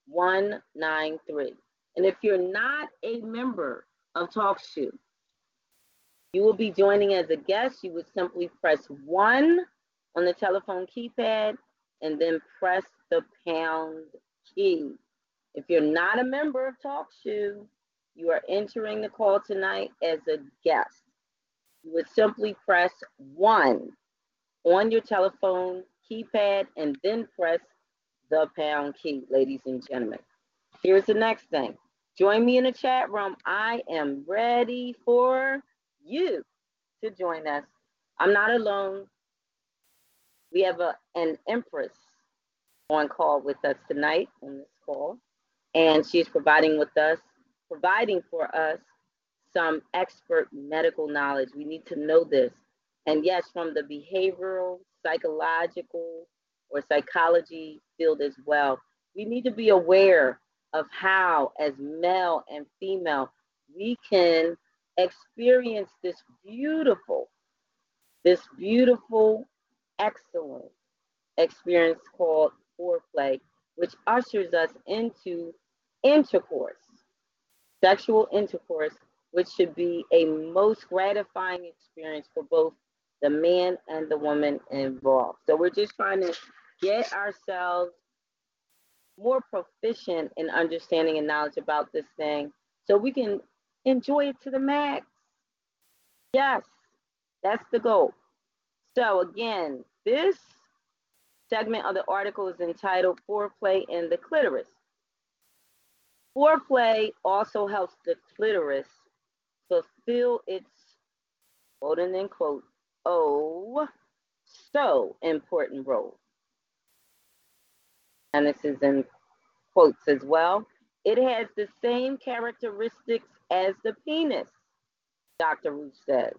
193. And if you're not a member of TalkShoe, you will be joining as a guest. You would simply press one on the telephone keypad and then press the pound key. If you're not a member of TalkShoe, you are entering the call tonight as a guest. You would simply press one on your telephone keypad and then press the pound key, ladies and gentlemen. Here's the next thing. Join me in the chat room. I am ready for you to join us. I'm not alone. We have a, an empress on call with us tonight on this call, and she's providing with us, providing for us some expert medical knowledge. We need to know this. And yes, from the behavioral, psychological, or psychology field as well, we need to be aware of how, as male and female, we can experience this beautiful, this beautiful, excellent experience called foreplay, which ushers us into intercourse, sexual intercourse, which should be a most gratifying experience for both the man and the woman involved. So we're just trying to get ourselves more proficient in understanding and knowledge about this thing so we can enjoy it to the max. Yes, that's the goal. So, again, this segment of the article is entitled Foreplay in the Clitoris. Foreplay also helps the clitoris fulfill its quote and then quote, oh, so important role and this is in quotes as well. It has the same characteristics as the penis, Dr. Ruth says.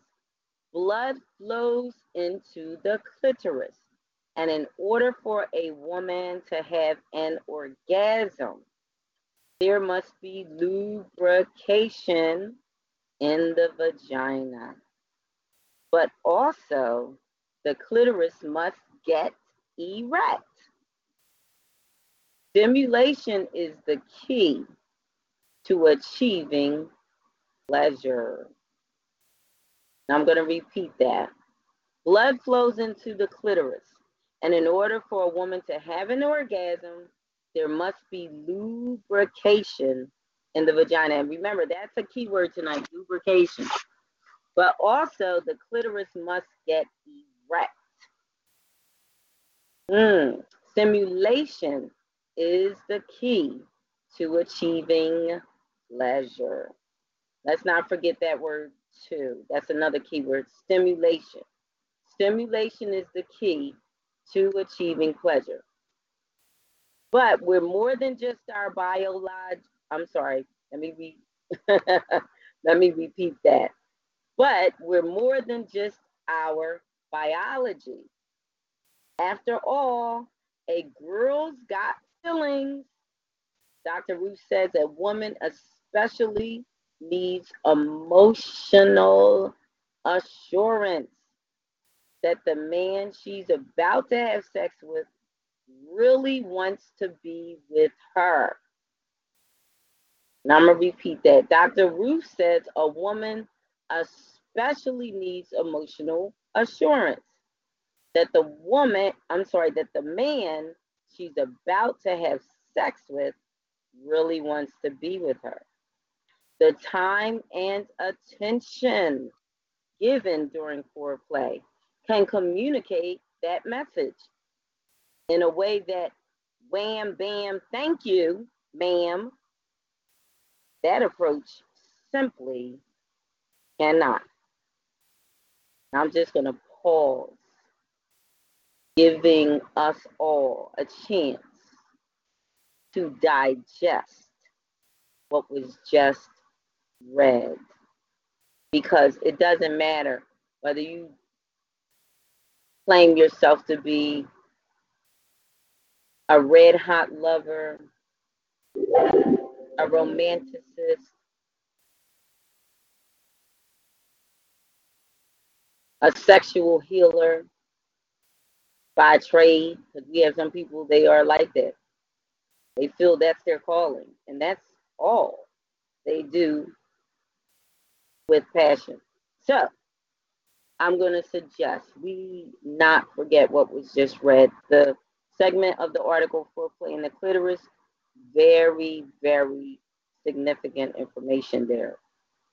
Blood flows into the clitoris. And in order for a woman to have an orgasm, there must be lubrication in the vagina. But also, the clitoris must get erect. Stimulation is the key to achieving pleasure. Now I'm going to repeat that. Blood flows into the clitoris, and in order for a woman to have an orgasm, there must be lubrication in the vagina. And remember, that's a key word tonight lubrication. But also, the clitoris must get erect. Mm. Simulation is the key to achieving pleasure. Let's not forget that word too. That's another key word stimulation. Stimulation is the key to achieving pleasure. But we're more than just our biolog. I'm sorry. Let me re- let me repeat that. But we're more than just our biology. After all, a girl's got feelings. Dr. Ruth says a woman especially needs emotional assurance that the man she's about to have sex with really wants to be with her. Now I'm going to repeat that. Dr. Ruth says a woman especially needs emotional assurance that the woman, I'm sorry, that the man she's about to have sex with really wants to be with her. The time and attention given during foreplay can communicate that message in a way that wham, bam, thank you, ma'am, that approach simply cannot. I'm just going to pause, giving us all a chance to digest what was just read. Because it doesn't matter whether you claim yourself to be a red hot lover, a romanticist, a sexual healer by trade, because we have some people, they are like that. They feel that's their calling, and that's all they do with passion. So, I'm going to suggest we not forget what was just read. The segment of the article for playing the clitoris, very, very significant information there.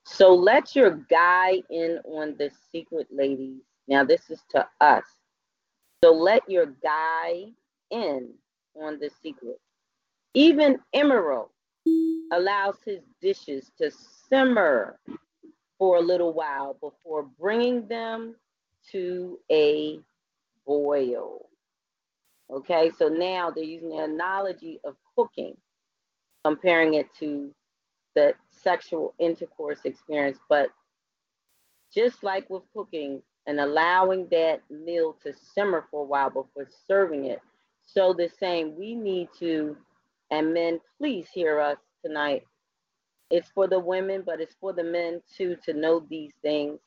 So let your guy in on the secret, ladies. Now, this is to us. So let your guy in on the secret. Even Emeril allows his dishes to simmer for a little while before bringing them to a boil. Okay, so now they're using the analogy of cooking, comparing it to the sexual intercourse experience. But just like with cooking and allowing that meal to simmer for a while before serving it, so the same, we need to, and men, please hear us tonight. It's for the women, but it's for the men too to know these things.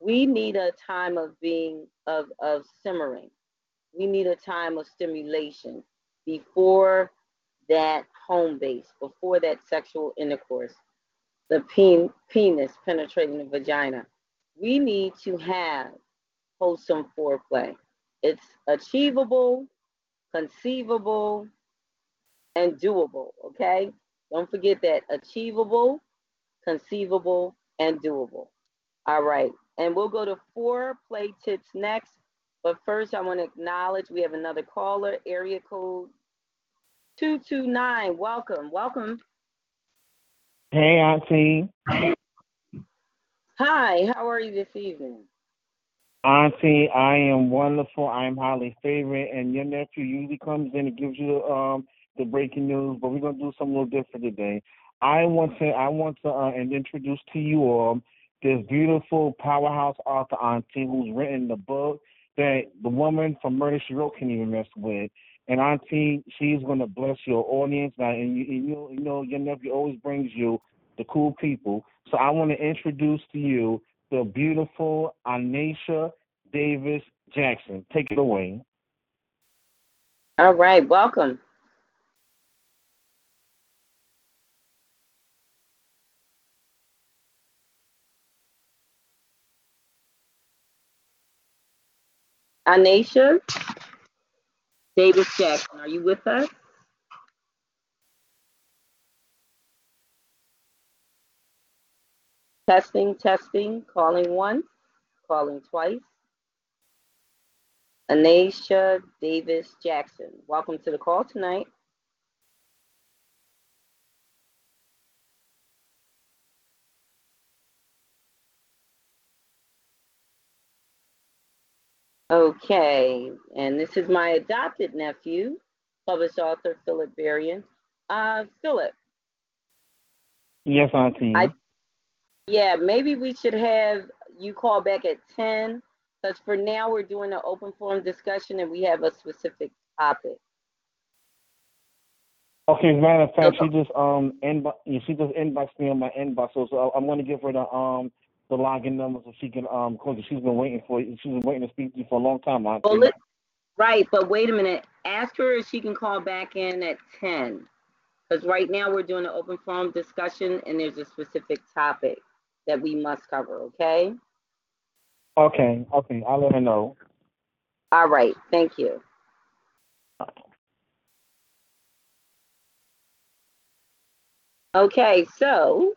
We need a time of being of of simmering. We need a time of stimulation before that home base, before that sexual intercourse, the pen, penis penetrating the vagina. We need to have wholesome foreplay. It's achievable, conceivable, and doable, okay? Don't forget that achievable, conceivable, and doable. All right, and we'll go to four play tips next. But first, I want to acknowledge we have another caller, area code 229. Welcome, welcome. Hey, Auntie. Hi, how are you this evening? Auntie, I am wonderful. I am highly favored, and your nephew usually comes in and gives you um the breaking news, but we're gonna do something a little different today. I want to I want to uh, and introduce to you all this beautiful powerhouse author Auntie who's written the book that the woman from Murder She Wrote can even mess with. And Auntie, she's gonna bless your audience now, and you, you know you know your nephew always brings you the cool people. So I want to introduce to you the beautiful Anisha Davis Jackson. Take it away. All right, welcome. Anisha Davis Jackson, are you with us? Testing, testing, calling once, calling twice. Anisha Davis Jackson, welcome to the call tonight. Okay, and this is my adopted nephew, published author Philip Berrien. Uh, Philip, Yes, Auntie. I- yeah, maybe we should have you call back at 10, because for now we're doing an open forum discussion and we have a specific topic. Okay, as a matter of fact, she just um inbox she just inboxed me on my inbox, so, so I'm gonna give her the um the login number so she can um call you. She's been waiting for you. She's been waiting to speak to you for a long time, Auntie. Well, right, but wait a minute. Ask her if she can call back in at 10. Because right now we're doing an open forum discussion and there's a specific topic that we must cover, okay? Okay, okay, I'll let her know. All right, thank you. Okay, so,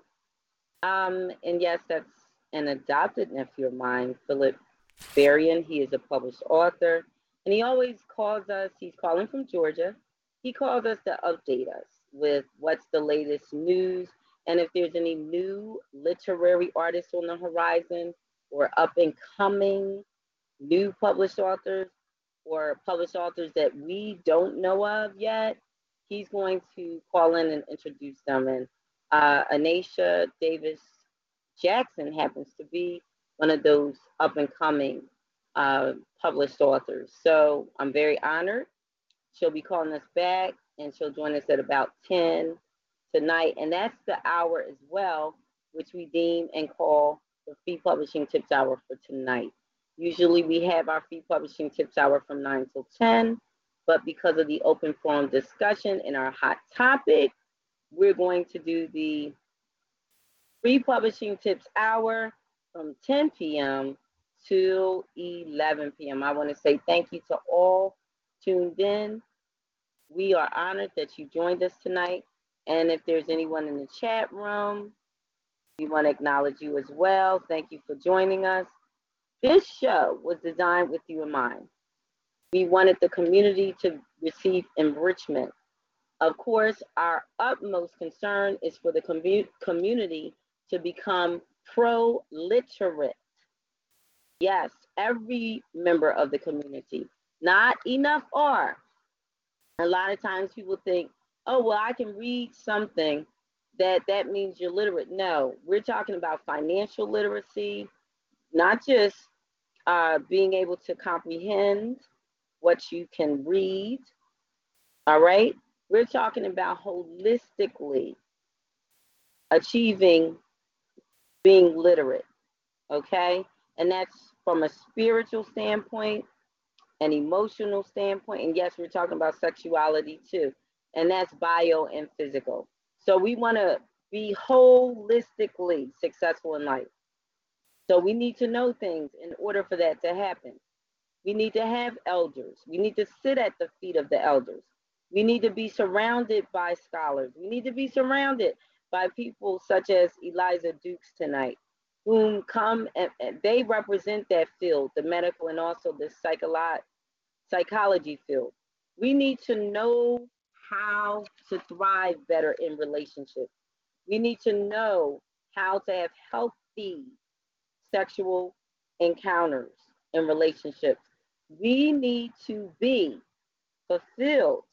um, and yes, that's an adopted nephew of mine, Philip Berrien. He is a published author, and he always calls us, he's calling from Georgia. He calls us to update us with what's the latest news and if there's any new literary artists on the horizon or up and coming new published authors or published authors that we don't know of yet, he's going to call in and introduce them. And uh, Anasha Davis Jackson happens to be one of those up and coming uh, published authors. So I'm very honored. She'll be calling us back and she'll join us at about 10 tonight. And that's the hour as well, which we deem and call the Free Publishing Tips Hour for tonight. Usually we have our Free Publishing Tips Hour from 9 till 10, but because of the open forum discussion and our hot topic, we're going to do the Free Publishing Tips Hour from 10 p.m. to 11 p.m. I want to say thank you to all tuned in. We are honored that you joined us tonight. And if there's anyone in the chat room, we want to acknowledge you as well. Thank you for joining us. This show was designed with you in mind. We wanted the community to receive enrichment. Of course, our utmost concern is for the commu- community to become pro literate. Yes, every member of the community. Not enough are. A lot of times people think, oh, well, I can read something that that means you're literate. No, we're talking about financial literacy, not just uh, being able to comprehend what you can read. All right. We're talking about holistically achieving being literate. Okay. And that's from a spiritual standpoint, an emotional standpoint. And yes, we're talking about sexuality too. And that's bio and physical. So we want to be holistically successful in life. So we need to know things in order for that to happen. We need to have elders. We need to sit at the feet of the elders. We need to be surrounded by scholars. We need to be surrounded by people such as Eliza Dukes tonight, whom come and, and they represent that field, the medical and also the psycholo- psychology field. We need to know how to thrive better in relationships. We need to know how to have healthy sexual encounters in relationships. We need to be fulfilled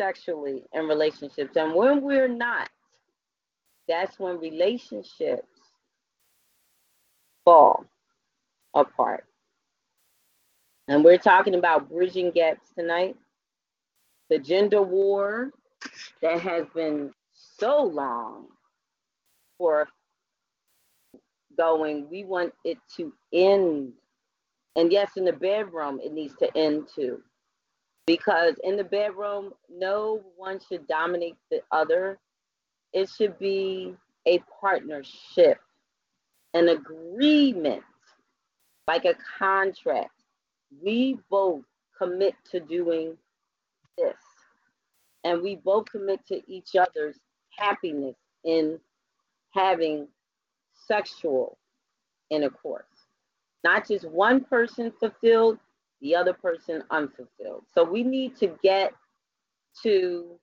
sexually in relationships. And when we're not, that's when relationships fall apart. And we're talking about bridging gaps tonight. The gender war that has been so long for going, we want it to end. And yes, in the bedroom, it needs to end too. Because in the bedroom, no one should dominate the other. It should be a partnership, an agreement, like a contract. We both commit to doing this, and we both commit to each other's happiness in having sexual intercourse. Not just one person fulfilled, the other person unfulfilled. So we need to get to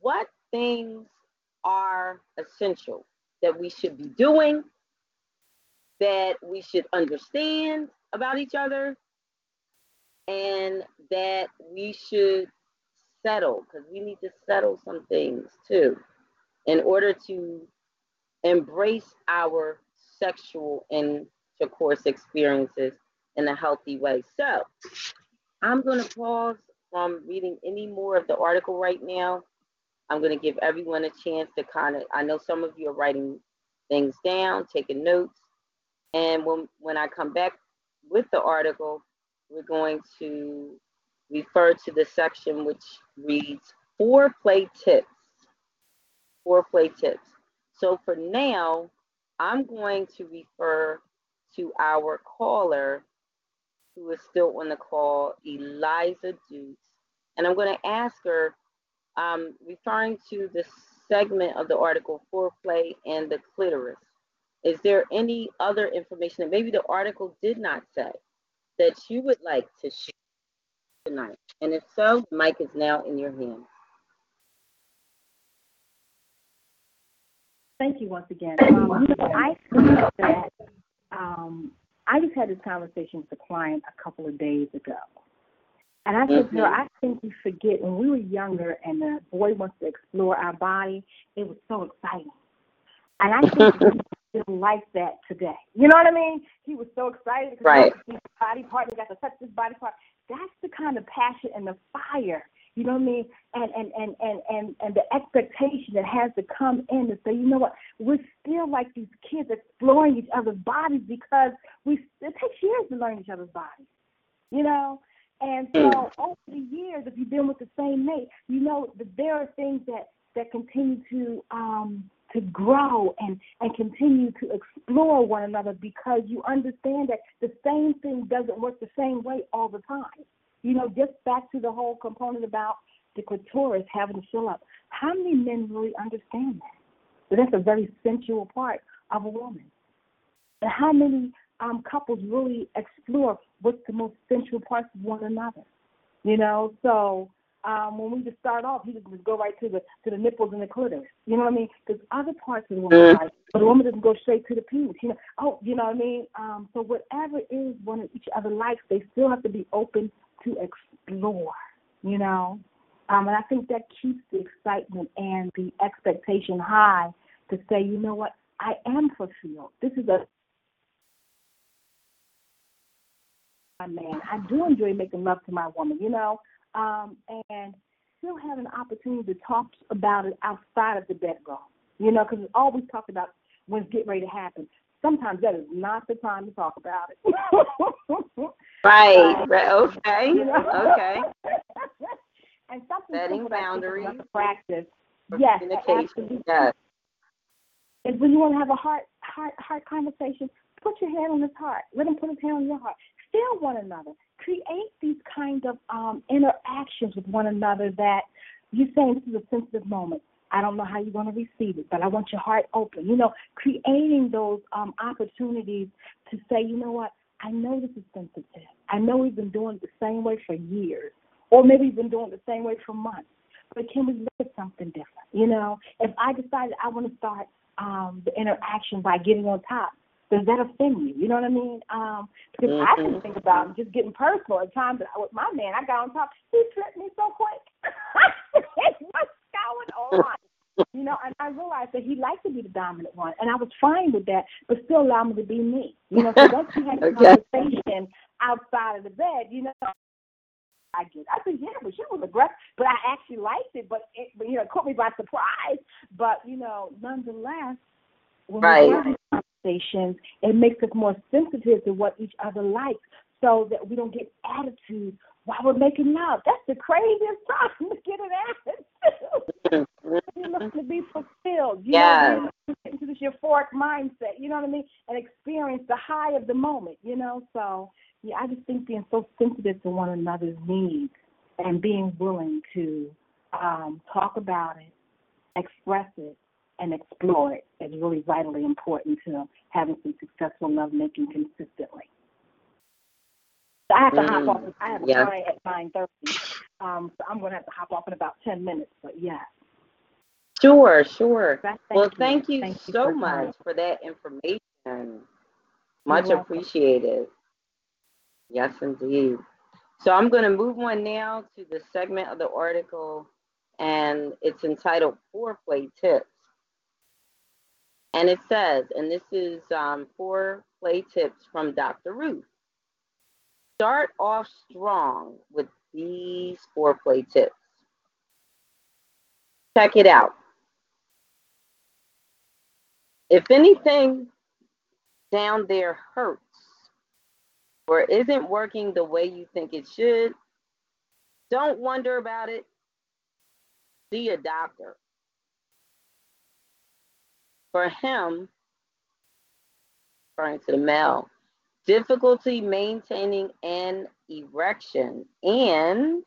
what things are essential that we should be doing, that we should understand about each other, and that we should settle, because we need to settle some things too in order to embrace our sexual intercourse experiences in a healthy way. So I'm going to pause from reading any more of the article right now. I'm going to give everyone a chance to kind of, I know some of you are writing things down, taking notes. And when, when I come back with the article, we're going to refer to the section which reads foreplay tips. Foreplay tips. So for now, I'm going to refer to our caller who is still on the call, Eliza Dukes. And I'm going to ask her, um, referring to the segment of the article, foreplay and the clitoris, is there any other information that maybe the article did not say that you would like to share tonight? And if so, the mic is now in your hands. Thank you once again. Um, you know, I that um, I just had this conversation with a client a couple of days ago. And I said to her, mm-hmm. I think we forget when we were younger and the boy wants to explore our body, it was so exciting. And I think we still like that today. You know what I mean? He was so excited because Right. he to see his body part, he got to touch his body part. That's the kind of passion and the fire, you know what I mean? And and and and and, and the expectation that has to come in to say, you know what, we're still like these kids exploring each other's bodies because we it takes years to learn each other's bodies. You know? And so over the years, if you've been with the same mate, you know that there are things that that continue to um, to grow and and continue to explore one another because you understand that the same thing doesn't work the same way all the time. You know, just back to the whole component about the clitoris having to fill up. How many men really understand that? That that's a very sensual part of a woman. And how many um, couples really explore what's the most sensual parts of one another? You know, so um, when we just start off, you just go right to the to the nipples and the clitoris. You know what I mean? There's other parts of the woman's body, but the woman doesn't go straight to the penis. You know, oh, you know what I mean? Um, so whatever is one of each other likes, they still have to be open to explore. You know, um, and I think that keeps the excitement and the expectation high to say, you know what, I am fulfilled. This is a my man. I do enjoy making love to my woman, you know, um, and still have an opportunity to talk about it outside of the bedroom, you know, because it's always talked about when it's getting ready to happen. Sometimes that is not the time to talk about it. Right. right. Okay. You know? Okay. and something Setting simple that I think boundaries. practice. Yes, absolutely. Yes. is when you want to have a heart heart heart conversation, put your hand on his heart. Let him put his hand on your heart. Feel one another. Create these kind of um, interactions with one another that you're saying this is a sensitive moment. I don't know how you're going to receive it, but I want your heart open. You know, creating those um, opportunities to say, you know what, I know this is sensitive. I know we've been doing it the same way for years, or maybe we've been doing it the same way for months. But can we look at something different? You know, if I decided I want to start um, the interaction by getting on top, does that offend you? You know what I mean? Um, because I can Mhm. think about just getting personal at times. I, with my man, I got on top. He tripped me so quick. What's going on? You know, and I realized that he liked to be the dominant one, and I was fine with that, but still allow me to be me. You know, so once we had a Okay. conversation outside of the bed, you know, I get. I said, yeah, but she was aggressive, but I actually liked it, but it, but, you know, it caught me by surprise. But you know, nonetheless, when Right. we have conversations, it makes us more sensitive to what each other likes, so that we don't get attitude while we're making love. That's the craziest time to get an attitude. you know, to be fulfilled. You Yes. know, to get into this euphoric mindset. You know what I mean? And experience the high of the moment. You know, so yeah, I just think being so sensitive to one another's needs and being willing to um, talk about it, express it, and explore it is really vitally important to having some successful lovemaking consistently. So I have to hop Mm, off. I have a yes. client at nine thirty, um, so I'm going to have to hop off in about ten minutes. But yeah, Sure, sure. Thank well, you. thank you Thank you so for much time. for that information. Much appreciated. Yes, indeed. So I'm going to move on now to the segment of the article, and it's entitled Foreplay Tips. And it says, and this is um, foreplay tips from Dr. Ruth. Start off strong with these foreplay tips. Check it out. If anything down there hurts or isn't working the way you think it should, don't wonder about it. See a doctor. For him, referring to the male, difficulty maintaining an erection, and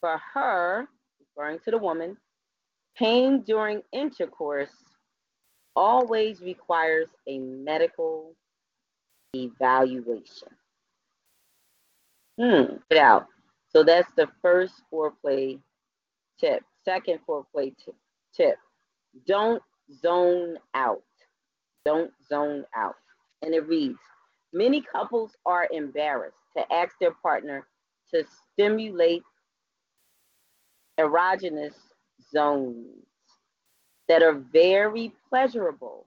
for her, referring to the woman, pain during intercourse always requires a medical evaluation. Hmm, get out. So that's the first foreplay tip. Second foreplay t- tip don't zone out. Don't zone out. And it reads Many couples are embarrassed to ask their partner to stimulate erogenous zones that are very pleasurable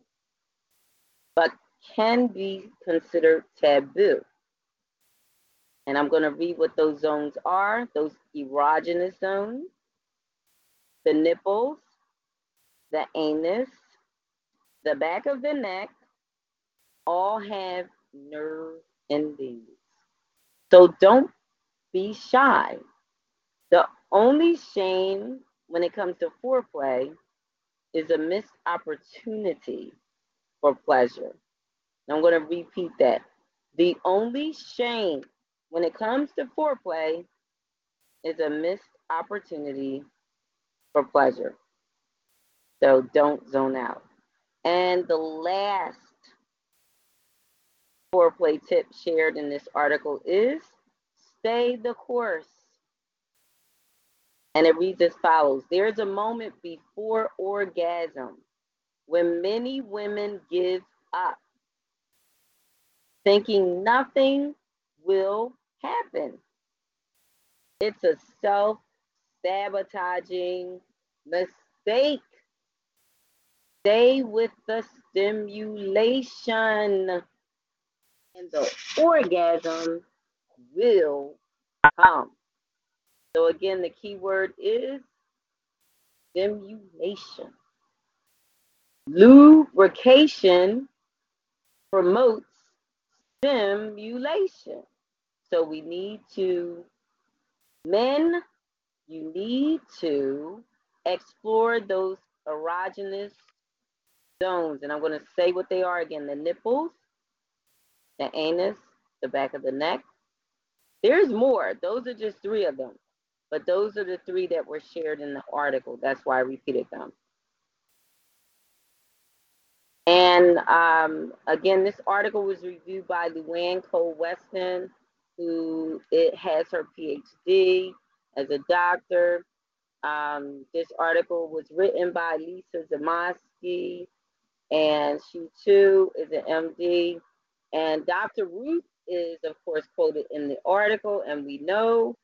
but can be considered taboo. And I'm going to read what those zones are those erogenous zones, the nipples, the anus, the back of the neck, all have nerve endings. So don't be shy. The only shame when it comes to foreplay is a missed opportunity for pleasure. I'm going to repeat that. The only shame when it comes to foreplay is a missed opportunity for pleasure. So don't zone out. And the last foreplay tip shared in this article is stay the course. And it reads as follows There's a moment before orgasm when many women give up, thinking nothing will happen. It's a self sabotaging mistake. Stay with the stimulation, and the orgasm will come. So, again, the key word is stimulation. Lubrication promotes stimulation. So we need to, men, you need to explore those erogenous zones. And I'm going to say what they are again the nipples, the anus, the back of the neck. There's more. Those are just three of them. But those are the three that were shared in the article. That's why I repeated them. And um, again, this article was reviewed by Luann Cole Weston, who it has her PhD as a doctor. Um, this article was written by Lisa Zamosky, and she too is an MD. And Dr. Ruth is, of course, quoted in the article, and we know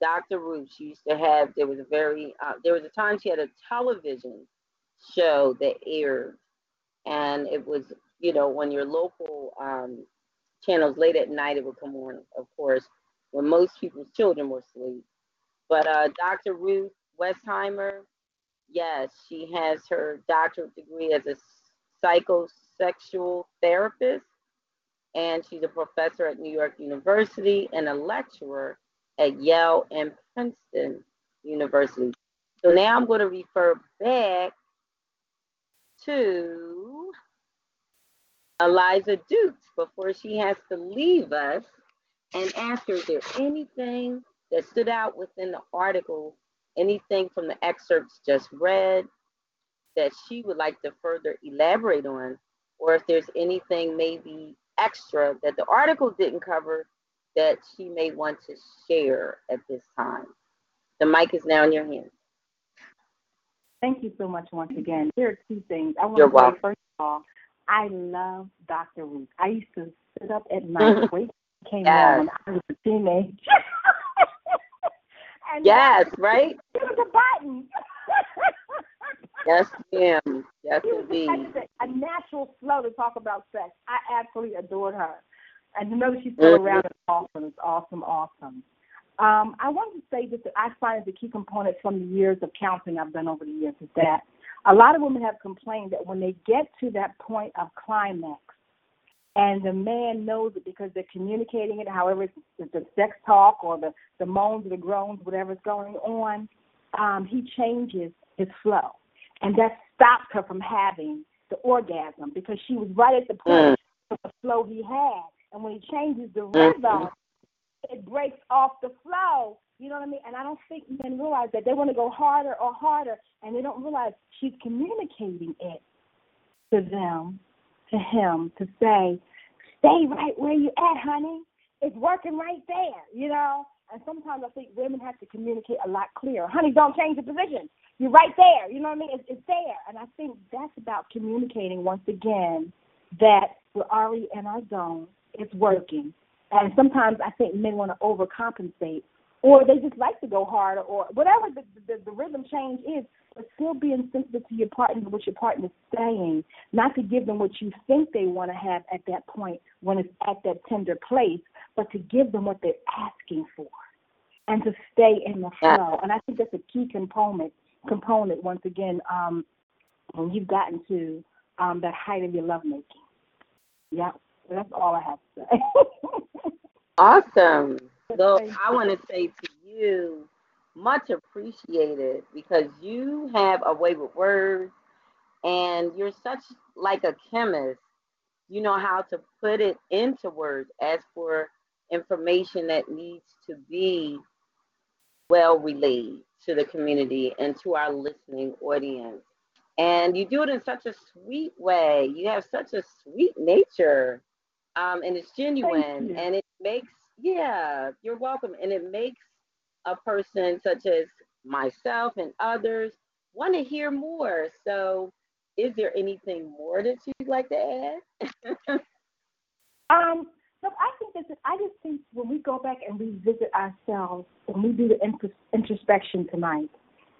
Dr. Ruth. She used to have. There was a very. Uh, there was a time she had a television show that aired and it was you know when your local um, channels late at night it would come on of course when most people's children were asleep but uh, dr ruth westheimer yes she has her doctorate degree as a psychosexual therapist and she's a professor at new york university and a lecturer at yale and princeton university. So now i'm going to refer back to Eliza Dukes before she has to leave us and ask her, is there anything that stood out within the article, anything from the excerpts just read that she would like to further elaborate on, or if there's anything maybe extra that the article didn't cover that she may want to share at this time. The mic is now in your hands. Thank you so much once again. There are two things. I want You're to say, first of all, I love Dr. Ruth. I used to sit up at night, wait came Yes. on when I was a teenager. and Yes, right? It was a button. Yes, ma'am. Yes, She was indeed. such a, a natural flow to talk about sex. I absolutely adored her. And to know that she's still around is awesome. It's awesome, awesome. Um, I wanted to say just that I find a key component from the years of counseling I've done over the years is that a lot of women have complained that when they get to that point of climax and the man knows it because they're communicating it, however it's, it's the sex talk or the, the moans or the groans, whatever's going on, um, he changes his flow. And that stops her from having the orgasm because she was right at the point mm. of the flow he had. And when he changes the mm. rhythm, it breaks off the flow. You know what I mean? And I don't think men realize that they want to go harder or harder, and they don't realize she's communicating it to them, to him, to say, "Stay right where you at, honey. It's working right there." You know. And sometimes I think women have to communicate a lot clearer. Honey, don't change the position. You're right there. You know what I mean? It's, it's there. And I think that's about communicating once again that we're already in our zone. It's working. And sometimes I think men want to overcompensate, or they just like to go harder, or whatever the, the, the rhythm change is, but still being sensitive to your partner, what your partner's saying, not to give them what you think they want to have at that point when it's at that tender place, but to give them what they're asking for and to stay in the flow. And I think that's a key component component once again, um, when you've gotten to um, that height of your lovemaking. Yeah, that's all I have to say. Awesome. So I want to say to you, much appreciated because you have a way with words and you're such like a chemist. You know how to put it into words as for information that needs to be well relayed to the community and to our listening audience. And you do it in such a sweet way. You have such a sweet nature. Um, and it's genuine and it makes, yeah, you're welcome. And it makes a person such as myself and others want to hear more. So, is there anything more that you'd like to add? um, no, I think that I just think when we go back and revisit ourselves, when we do the introspection tonight,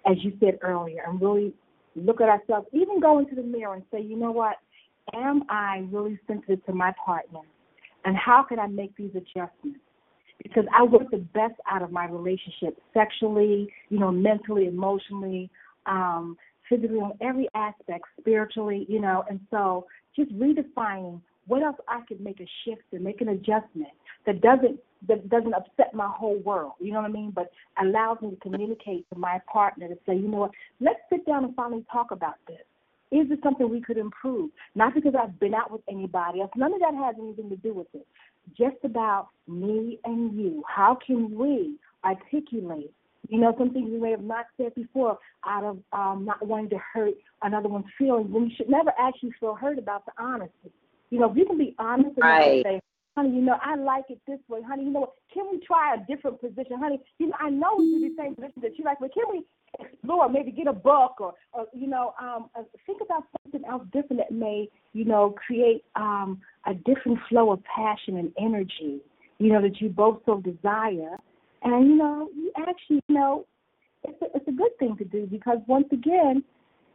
as you said earlier, and really look at ourselves, even go into the mirror and say, you know what, am I really sensitive to my partner? And how can I make these adjustments? Because I want the best out of my relationship, sexually, you know, mentally, emotionally, um, physically, on every aspect, spiritually, you know, and so just redefining what else I could make a shift and make an adjustment that doesn't that doesn't upset my whole world. You know what I mean? But allows me to communicate to my partner to say, you know what, let's sit down and finally talk about this. Is this something we could improve? Not because I've been out with anybody else. None of that has anything to do with it. Just about me and you. How can we articulate you know, some things we may have not said before out of um, not wanting to hurt another one's feelings. When you should never actually feel hurt about the honesty. You know, if you can be honest right. to say, honey, you know, I like it this way, honey. You know what? Can we try a different position, honey? You know, I know we do the same position that you like, but can we explore, maybe get a book or, or you know, um, uh, think about something else different that may, you know, create um, a different flow of passion and energy, you know, that you both so desire. And, you know, you actually, you know, it's a, it's a good thing to do because once again,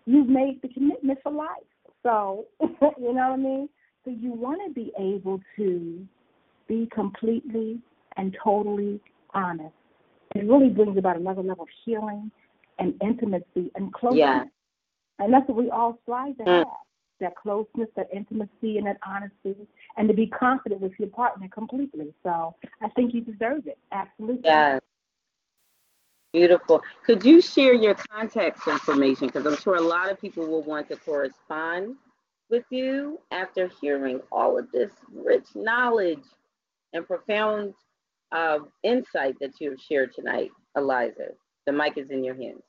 you've made the commitment for life. So, you know what I mean? So you want to be able to be completely and totally honest. It really brings about another level of healing and intimacy and closeness. Yeah. And that's what we all strive to Mm. have that closeness, that intimacy, and that honesty, and to be confident with your partner completely. So I think you deserve it. Absolutely. Yes. Beautiful. Could you share your contact information? Because I'm sure a lot of people will want to correspond with you after hearing all of this rich knowledge and profound uh, insight that you have shared tonight, Eliza. The mic is in your hands.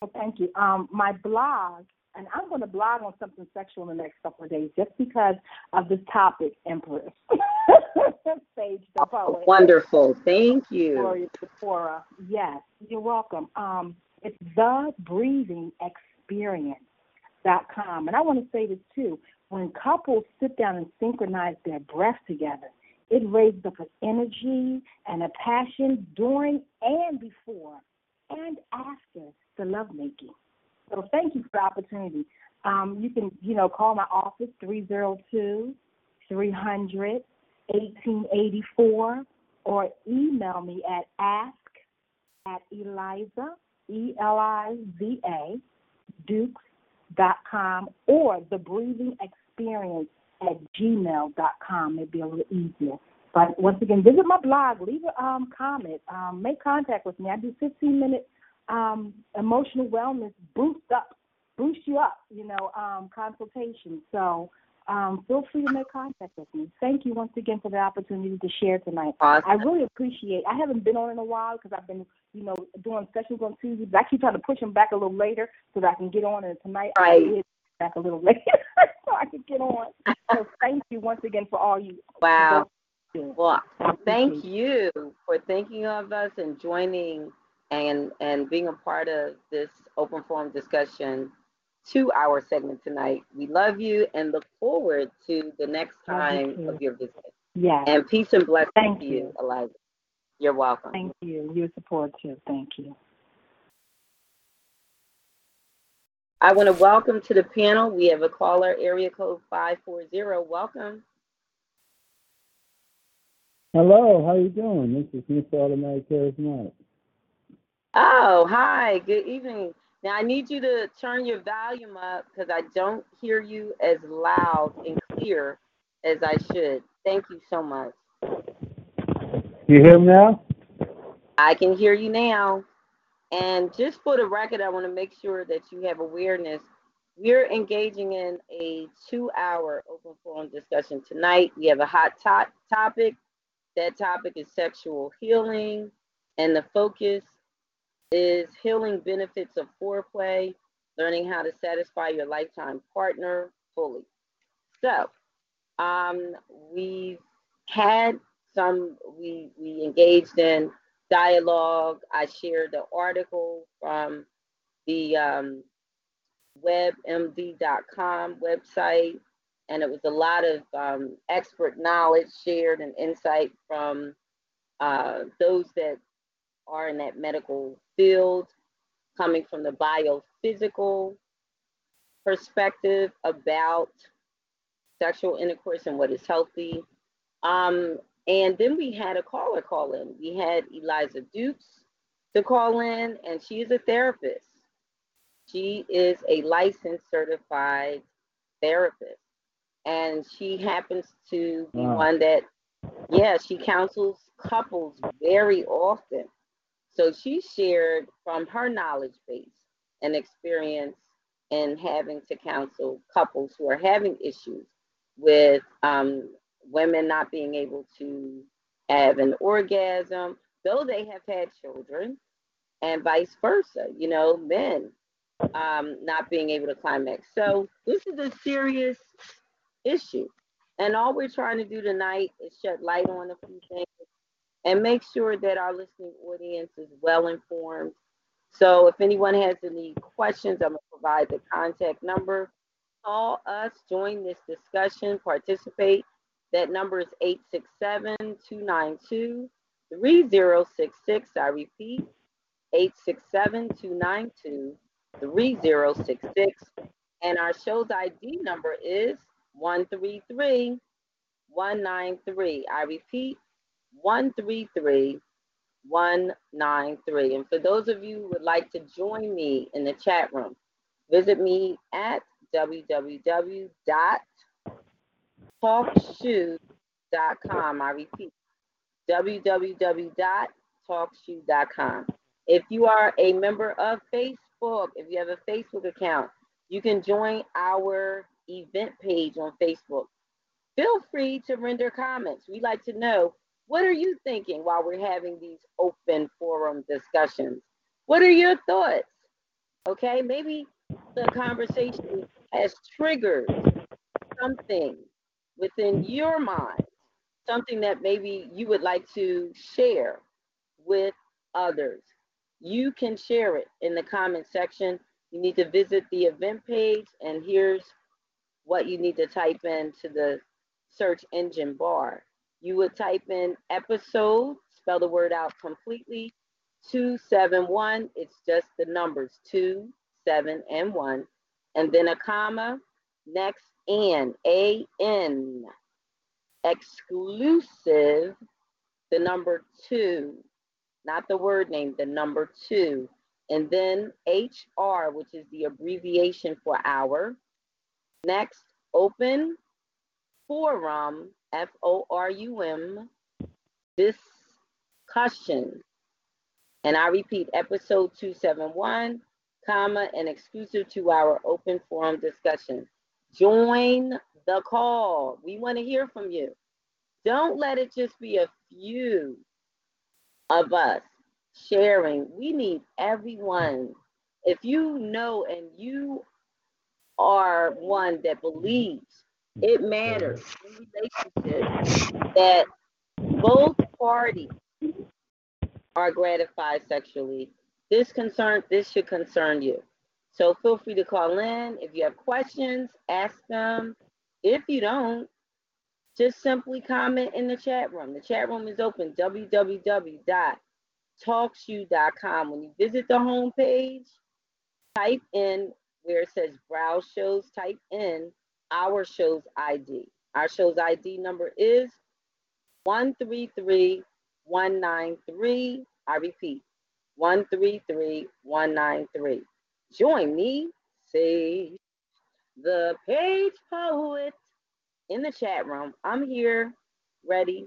Well, thank you. Um, my blog, and I'm going to blog on something sexual in the next couple of days just because of this topic, Empress. Sage the poet. Wonderful. Thank you. Gloria Sephora. Yes, you're welcome. Um, it's the breathing experience. Com. And I want to say this too. When couples sit down and synchronize their breath together, it raises up an energy and a passion during and before and after the lovemaking. So thank you for the opportunity. Um, you can, you know, call my office 302 300 1884 or email me at ask at Eliza, E L I Z A, Dukes dot com or the breathing experience at gmail dot com. It'd be a little easier. But once again, visit my blog, leave a um, comment, um, make contact with me. I do 15 minute um, emotional wellness boost up, boost you up, you know, um, consultation. So um, feel free to make contact with me. Thank you once again for the opportunity to share tonight. Awesome. I really appreciate. I haven't been on in a while because I've been, you know, doing sessions on Tuesdays. But I keep trying to push them back a little later so that I can get on. And tonight Right. I did back a little later so I could get on. So thank you once again for all you. Wow. Well, thank you for thinking of us and joining and and being a part of this open forum discussion two hour segment tonight. We love you and look forward to the next Love you time of your visit. Yes. And peace and blessings Thank to you. you, Eliza. You're welcome. Thank you. Your support too. Thank you. I want to welcome to the panel. We have a caller, area code 540. Welcome. Hello, how are you doing? This is Mr. Automatic Charismatic. Oh, hi. Good evening. Now I need you to turn your volume up because I don't hear you as loud and clear as I should. Thank you so much. You hear me now? I can hear you now. And just for the record, I want to make sure that you have awareness. We're engaging in a two hour open forum discussion tonight. We have a hot to- topic. That topic is sexual healing, and the focus is healing benefits of foreplay, learning how to satisfy your lifetime partner fully. So, um, we've had some, we, we engaged in dialogue. I shared the article from the um, webmd.com website, and it was a lot of um, expert knowledge shared and insight from uh, those that are in that medical field, coming from the biophysical perspective about sexual intercourse and what is healthy. Um, and then we had a caller call in. We had Eliza Dukes to call in, and she is a therapist. She is a licensed certified therapist. And she happens to be Wow. one that, yeah, she counsels couples very often. So she shared from her knowledge base and experience in having to counsel couples who are having issues with um, women not being able to have an orgasm, though they have had children, and vice versa. You know, men um, not being able to climax. So this is a serious issue, and all we're trying to do tonight is shed light on a few things and make sure that our listening audience is well informed. So if anyone has any questions, I'm gonna provide the contact number. Call us, join this discussion, participate. That number is 867-292-3066. I repeat, 867-292-3066. And our show's ID number is 133193. I repeat, 133193. And for those of you who would like to join me in the chat room, visit me at www.talkshoe.com. I repeat, www.talkshoe.com. If you are a member of Facebook, if you have a Facebook account, you can join our event page on Facebook. Feel free to render comments. We like to know what are you thinking while we're having these open forum discussions? What are your thoughts? Okay, maybe the conversation has triggered something within your mind, something that maybe you would like to share with others. You can share it in the comment section. You need to visit the event page, and here's what you need to type into the search engine bar. You would type in episode, spell the word out completely, 271. It's just the numbers 2, 7, and 1. And then a comma, next, and, A N. Exclusive, the number 2, not the word name, the number 2. And then HR, which is the abbreviation for hour. Next, open forum, F O R U M, discussion. And I repeat, episode 271, comma, and exclusive to our open forum discussion. Join the call. We want to hear from you. Don't let it just be a few of us sharing. We need everyone. If you know and you are one that believes it matters in relationships that both parties are gratified sexually. This concern this should concern you. So feel free to call in. If you have questions, ask them. If you don't, just simply comment in the chat room. The chat room is open www.talkshoe.com. When you visit the homepage, type in where it says browse shows, type in our show's ID. Our show's ID number is 133193. I repeat, 133193. Join me, Sage the page poet in the chat room. I'm here, ready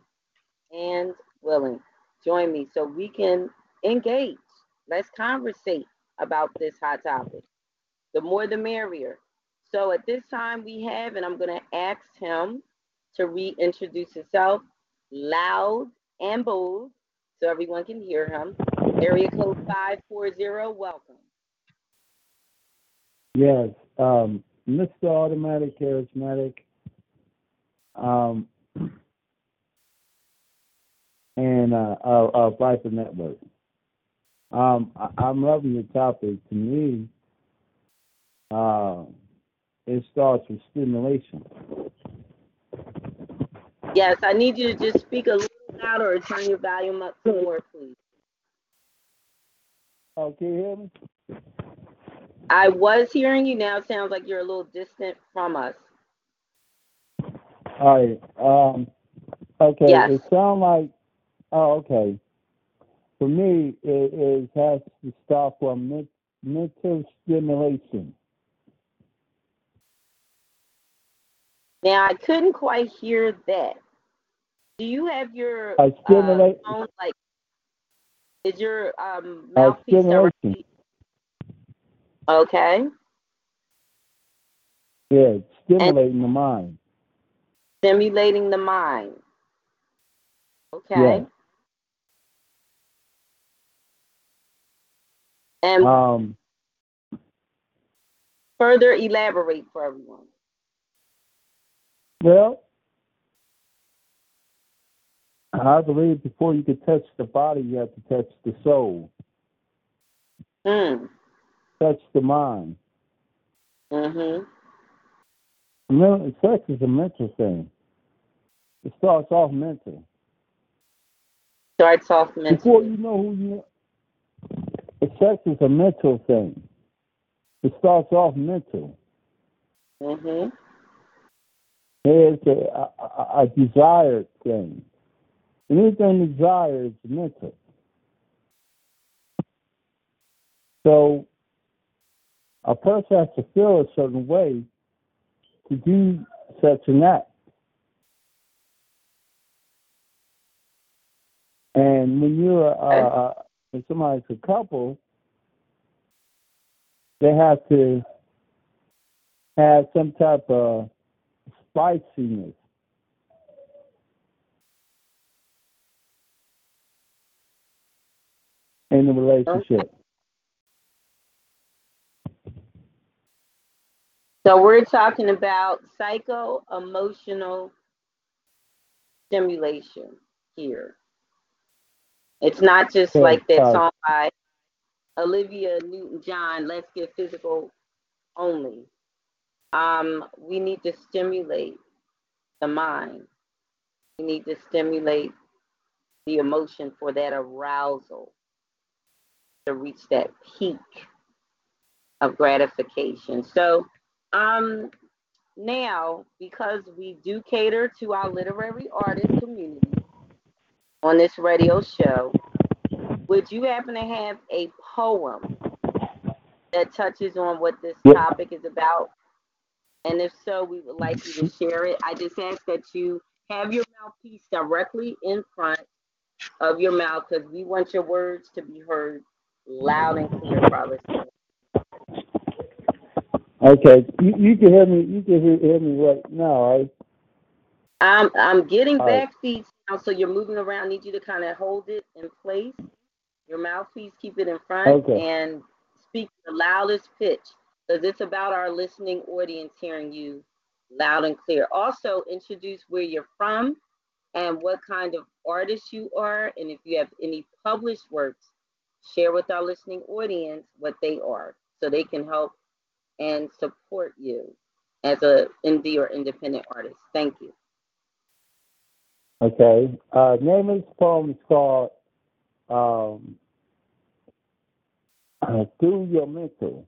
and willing. Join me so we can engage. Let's conversate about this hot topic. The more the merrier. So at this time we have, and I'm going to ask him to reintroduce himself loud and bold so everyone can hear him. Area code 540, welcome. Yes, um, Mr. Automatic Charismatic, um, and uh, our, our Viper Network. Um, I, I'm loving the topic. To me, uh, it starts with stimulation. Yes, I need you to just speak a little louder or turn your volume up some more, please. Oh, hear me? I was hearing you now. It sounds like you're a little distant from us. All right. Um, okay. Yes. It sounds like. Oh, okay. For me, it, it has to stop from mental stimulation. Now, I couldn't quite hear that. Do you have your Uh, uh, stimulate. phone like? Is your um, Uh, mouthpiece directly? Okay. Yeah, stimulating the mind. Stimulating the mind. Okay. Yeah. And Um, further elaborate for everyone. well, I believe before you can touch the body, you have to touch the soul, Mm. Touch the mind. Mm-hmm. Remember, sex is a mental thing. It starts off mental. Starts off mental. Before you know who you are, sex is a mental thing. It starts off mental. Mm-hmm. It's a, a, a desired thing. Anything desired is mental. So a person has to feel a certain way to do such an act. And when you're uh, when somebody's a couple, they have to have some type of spiciness. In the relationship. So we're talking about psycho emotional stimulation here. It's not just like that song by Olivia Newton John, Let's Get Physical Only. Um, we need to stimulate the mind. We need to stimulate the emotion for that arousal to reach that peak of gratification. So um now because we do cater to our literary artist community on this radio show, would you happen to have a poem that touches on what this topic is about? And if so, we would like you to share it. I just ask that you have your mouthpiece directly in front of your mouth because we want your words to be heard loud and clear for our listeners. Okay, you, you can hear me. You can hear, hear me right now, right? I'm I'm getting All right. back feet now, so you're moving around. Need you to kind of hold it in place. Your mouthpiece, keep it in front, Okay. and speak the loudest pitch, because it's about our listening audience hearing you loud and clear. Also, introduce where you're from and what kind of artist you are, and if you have any published works, share with our listening audience what they are. so they can help and support you as a indie or independent artist. Thank you. Okay. Uh, name of this poem is called um, Through Your Mental.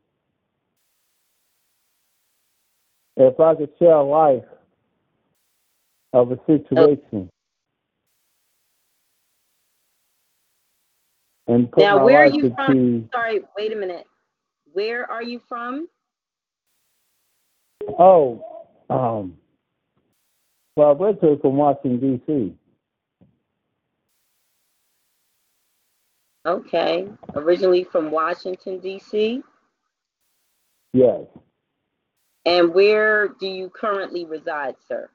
If I could share a life of a situation and Now, where are you from? Sorry, wait a minute. Where are you from? Oh um well originally from Washington DC. Okay. Originally from Washington, D.C. Yes. And where do you currently reside, sir?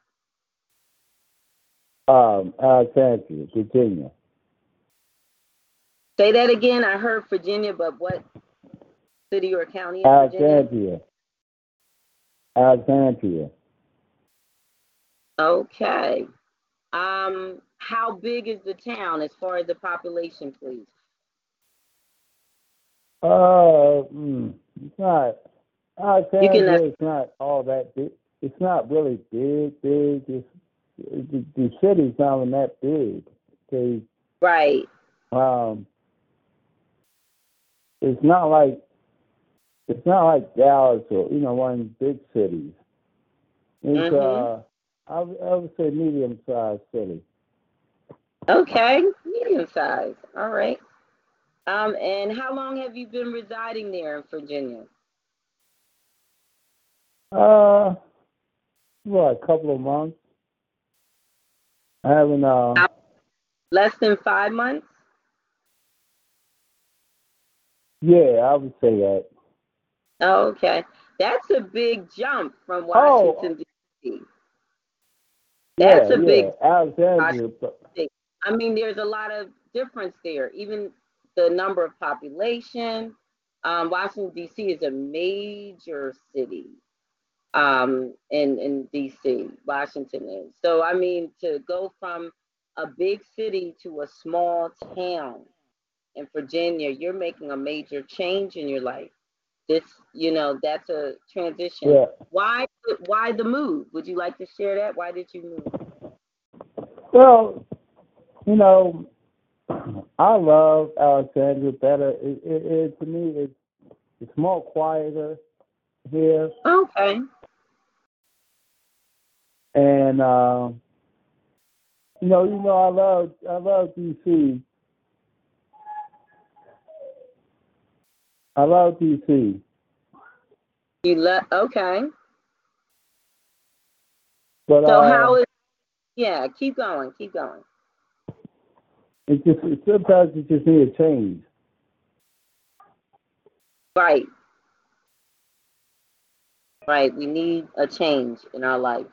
Um Alexandria, Virginia. Say that again. I heard Virginia, but what city or county? Alexandria. Alexandria. Okay. Um, how big is the town as far as the population, please? Uh, mm, it's not. Alexandria is not all that big. It's not really big, big. It's, the, the city's not even that big. Okay. Right. Um, it's not like it's not like Dallas or you know one of the big cities. It's Mhm. uh, I, would- I would say medium sized city. Okay. Medium sized. All right. Um, and how long have you been residing there in Virginia? Uh, what a couple of months. I haven't uh. Less than five months? Yeah, I would say that. Okay. That's a big jump from Oh. Washington, D.C. That's yeah, a big yeah. Alexandria. I mean, there's a lot of difference there. Even the number of population. Um, Washington D.C. is a major city um, in in D.C. Washington is. So I mean, to go from a big city to a small town in Virginia, you're making a major change in your life. This, you know, that's a transition. Yeah. Why? Why the move? Would you like to share that? Why did you move? Well, you know, I love Alexandria better. It, it, it to me, it's it's more quieter here, Okay. and uh, you know, you know, I love I love DC. I love DC. You left. Okay. But So uh, how is? Yeah, keep going. Keep going. it just it, sometimes it just need a change. Right. Right. We need a change in our life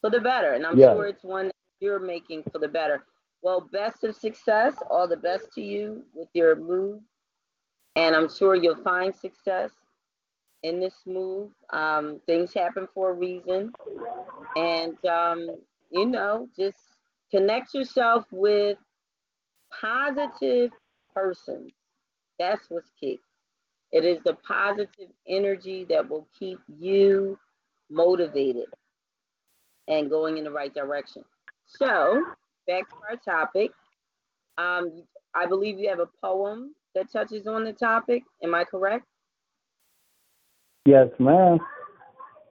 for the better, and I'm Yeah. sure it's one you're making for the better. Well, best of success. All the best to you with your move, and I'm sure you'll find success in this move. Um, things happen for a reason, and um, you know, just connect yourself with positive persons. That's what's key. It is the positive energy that will keep you motivated and going in the right direction. So, back to our topic. Um, I believe you have a poem that touches on the topic. Am I correct? Yes, ma'am.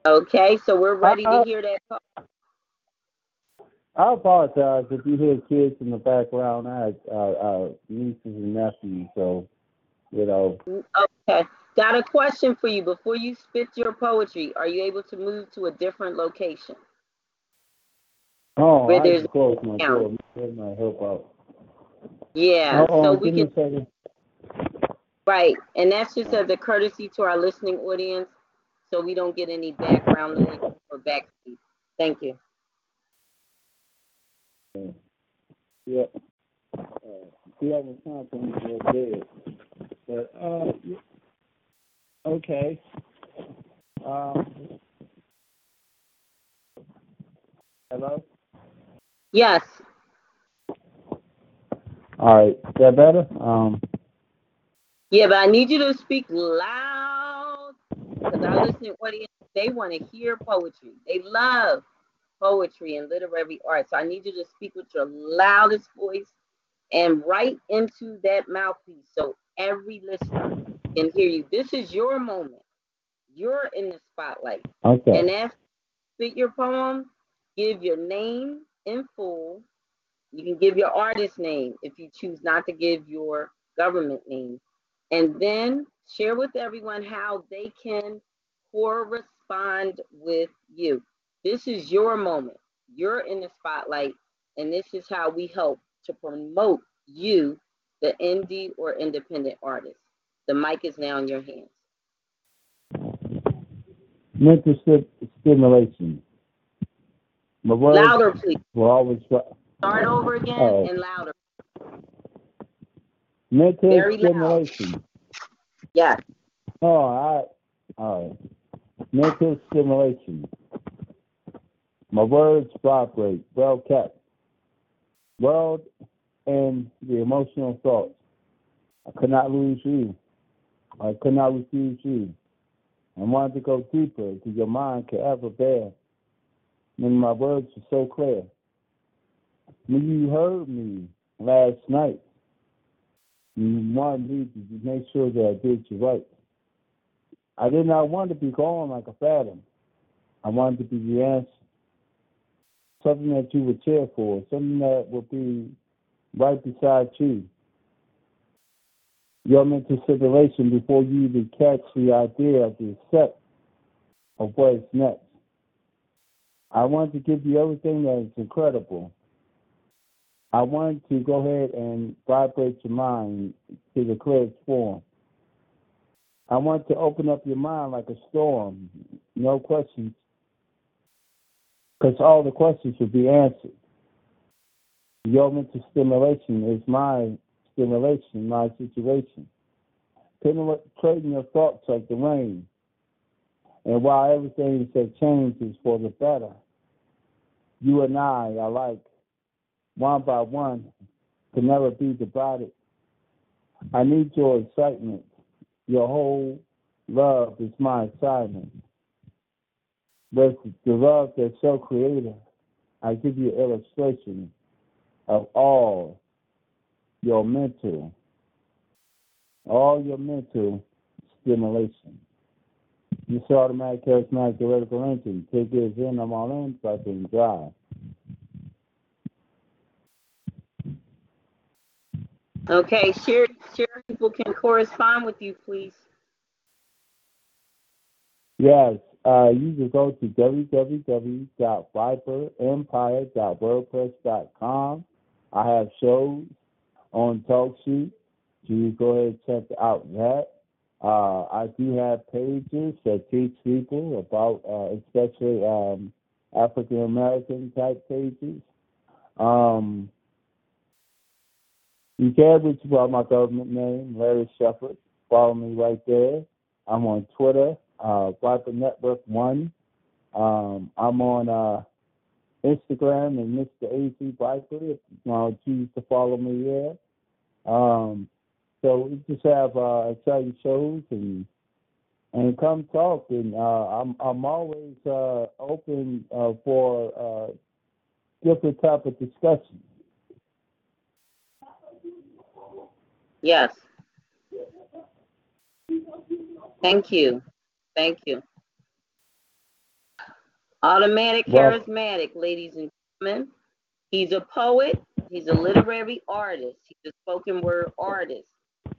Okay, so we're ready to Uh-uh. hear that. po- I apologize if you hear kids in the background. I have uh, uh, nieces and nephews, so you know. Okay, got a question for you. Before you spit your poetry, are you able to move to a different location? Oh, Where I there's close my door. That might help out. Yeah, Oh, so we can me a second. Right, and that's just as a courtesy to our listening audience, so we don't get any background noise or backseat. Thank you. Yeah. Uh, we have a time for me to go to bed. But uh, okay. Um. Hello. Yes, All right. Is that better? Um. Yeah, but I need you to speak loud because our listening audience, they want to hear poetry. They love poetry and literary art. So I need you to speak with your loudest voice and right into that mouthpiece so every listener can hear you. This is your moment. You're in the spotlight. Okay. And after you spit your poem, give your name in full. You can give your artist name if you choose not to give your government name. And then share with everyone how they can correspond with you. This is your moment. You're in the spotlight, and this is how we help to promote you, the indie or independent artist. The mic is now in your hands. Mental sti- stimulation. My words Louder, please. will always try. Start over again Oh. and louder. Mental Very loud. stimulation. Yes. Oh, all right. All right. Mental stimulation. My words vibrate, well kept. World and the emotional thoughts. I could not lose you. I could not refuse you. I wanted to go deeper than your mind could ever bear. And my words are so clear. When you heard me last night, you wanted me to make sure that I did you right. I did not want to be gone like a phantom. I wanted to be the answer. Something that you would cheer for, something that would be right beside you. Your mental stimulation before you even catch the idea of the step of what is next. I want to give you everything that is incredible. I want to go ahead and vibrate your mind to the clearest form. I want to open up your mind like a storm, no questions, because all the questions will be answered. Your mental stimulation is my stimulation, my situation. Penetrating your thoughts like the rain. And while everything that changes for the better, you and I are like one by one, can never be divided. I need your excitement. Your whole love is my assignment. With the love that's so creative, I give you illustration of all your mental, all your mental stimulation. This automatic charismatic theoretical engine. Take yours in, I'm all in, can drive. Okay, share share people can correspond with you, please. Yes, uh, you can go to www.viperempire.wordpress.com. I have shows on TalkShoe. So you go ahead and check out that. Uh, I do have pages that teach people about, uh, especially um, African American type pages. Um, you can reach me by my government name, Larry Shepard. Follow me right there. I'm on Twitter, uh, Viper Network One. Um, I'm on uh, Instagram and Mr. AC Viper. If you want to choose to follow me there. Um, so we just have uh, exciting shows and and come talk. And uh, I'm I'm always uh, open uh, for uh, different type of discussions. Yes. Thank you. Thank you. Automatic Well- charismatic, ladies and gentlemen. He's a poet, he's a literary artist, he's a spoken word artist.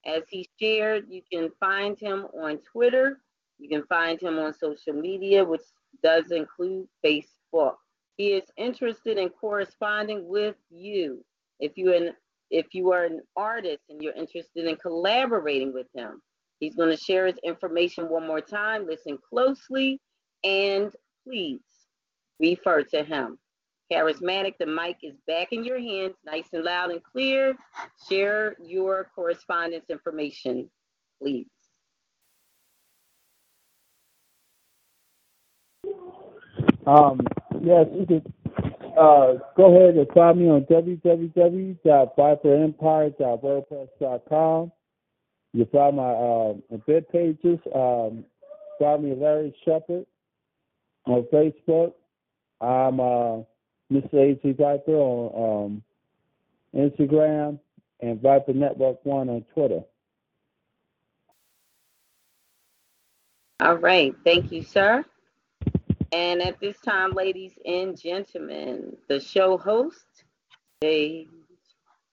As he shared, you can find him on Twitter, you can find him on social media, which does include Facebook. He is interested in corresponding with you. If you're an if you are an artist and you're interested in collaborating with him, he's going to share his information one more time. Listen closely and please refer to him. Charismatic, the mic is back in your hands, nice and loud and clear. Share your correspondence information, please. Um, yes, you uh, go ahead and find me on www.viperempire.wordpress.com. You find my event pages. Um, find me Larry Shepard on Facebook. I'm uh, Mr. AT Viper on um, Instagram and Viper Network One on Twitter. All right. Thank you, sir. And at this time, ladies and gentlemen, the show host, Sage,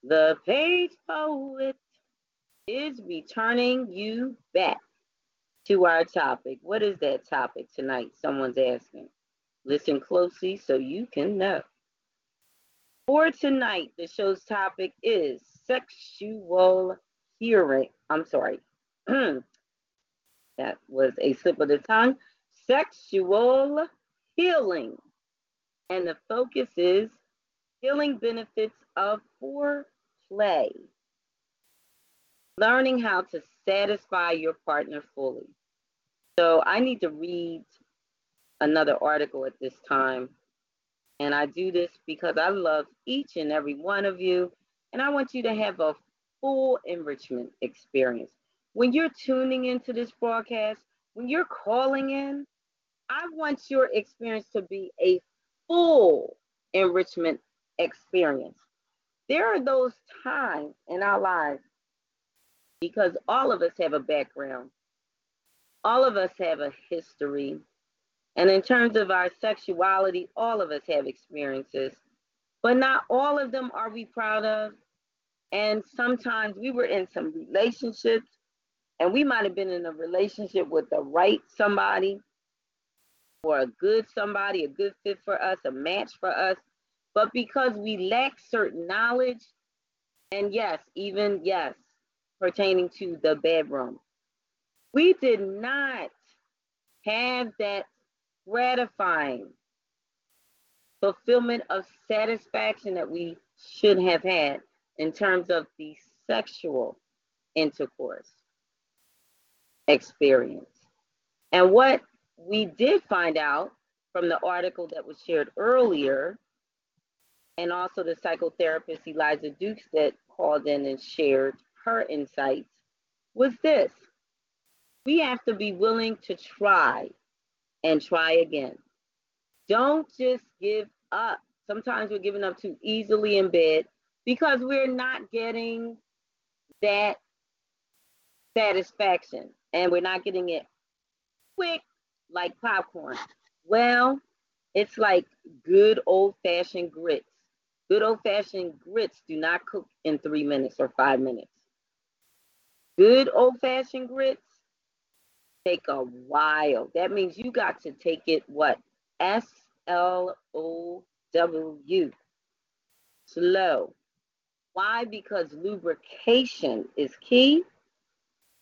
the page poet, is returning you back to our topic. What is that topic tonight? Someone's asking. Listen closely so you can know. For tonight, the show's topic is sexual hearing. I'm sorry. that was a slip of the tongue. Sexual healing. And the focus is healing benefits of foreplay. Learning how to satisfy your partner fully. So I need to read another article at this time. And I do this because I love each and every one of you. And I want you to have a full enrichment experience. When you're tuning into this broadcast, when you're calling in, I want your experience to be a full enrichment experience. There are those times in our lives because all of us have a background, all of us have a history. And in terms of our sexuality, all of us have experiences, but not all of them are we proud of. And sometimes we were in some relationships and we might have been in a relationship with the right somebody or a good somebody, a good fit for us, a match for us. But because we lack certain knowledge, and yes, even yes, pertaining to the bedroom, we did not have that gratifying fulfillment of satisfaction that we should have had in terms of the sexual intercourse experience. And what we did find out from the article that was shared earlier, and also the psychotherapist Eliza Dukes that called in and shared her insights, was this we have to be willing to try and try again. Don't just give up. Sometimes we're giving up too easily in bed because we're not getting that satisfaction and we're not getting it quick like popcorn. Well, it's like good old fashioned grits. Good old fashioned grits do not cook in three minutes or five minutes. Good old fashioned grits take a while. That means you got to take it what? S L O W. Slow. Why? Because lubrication is key.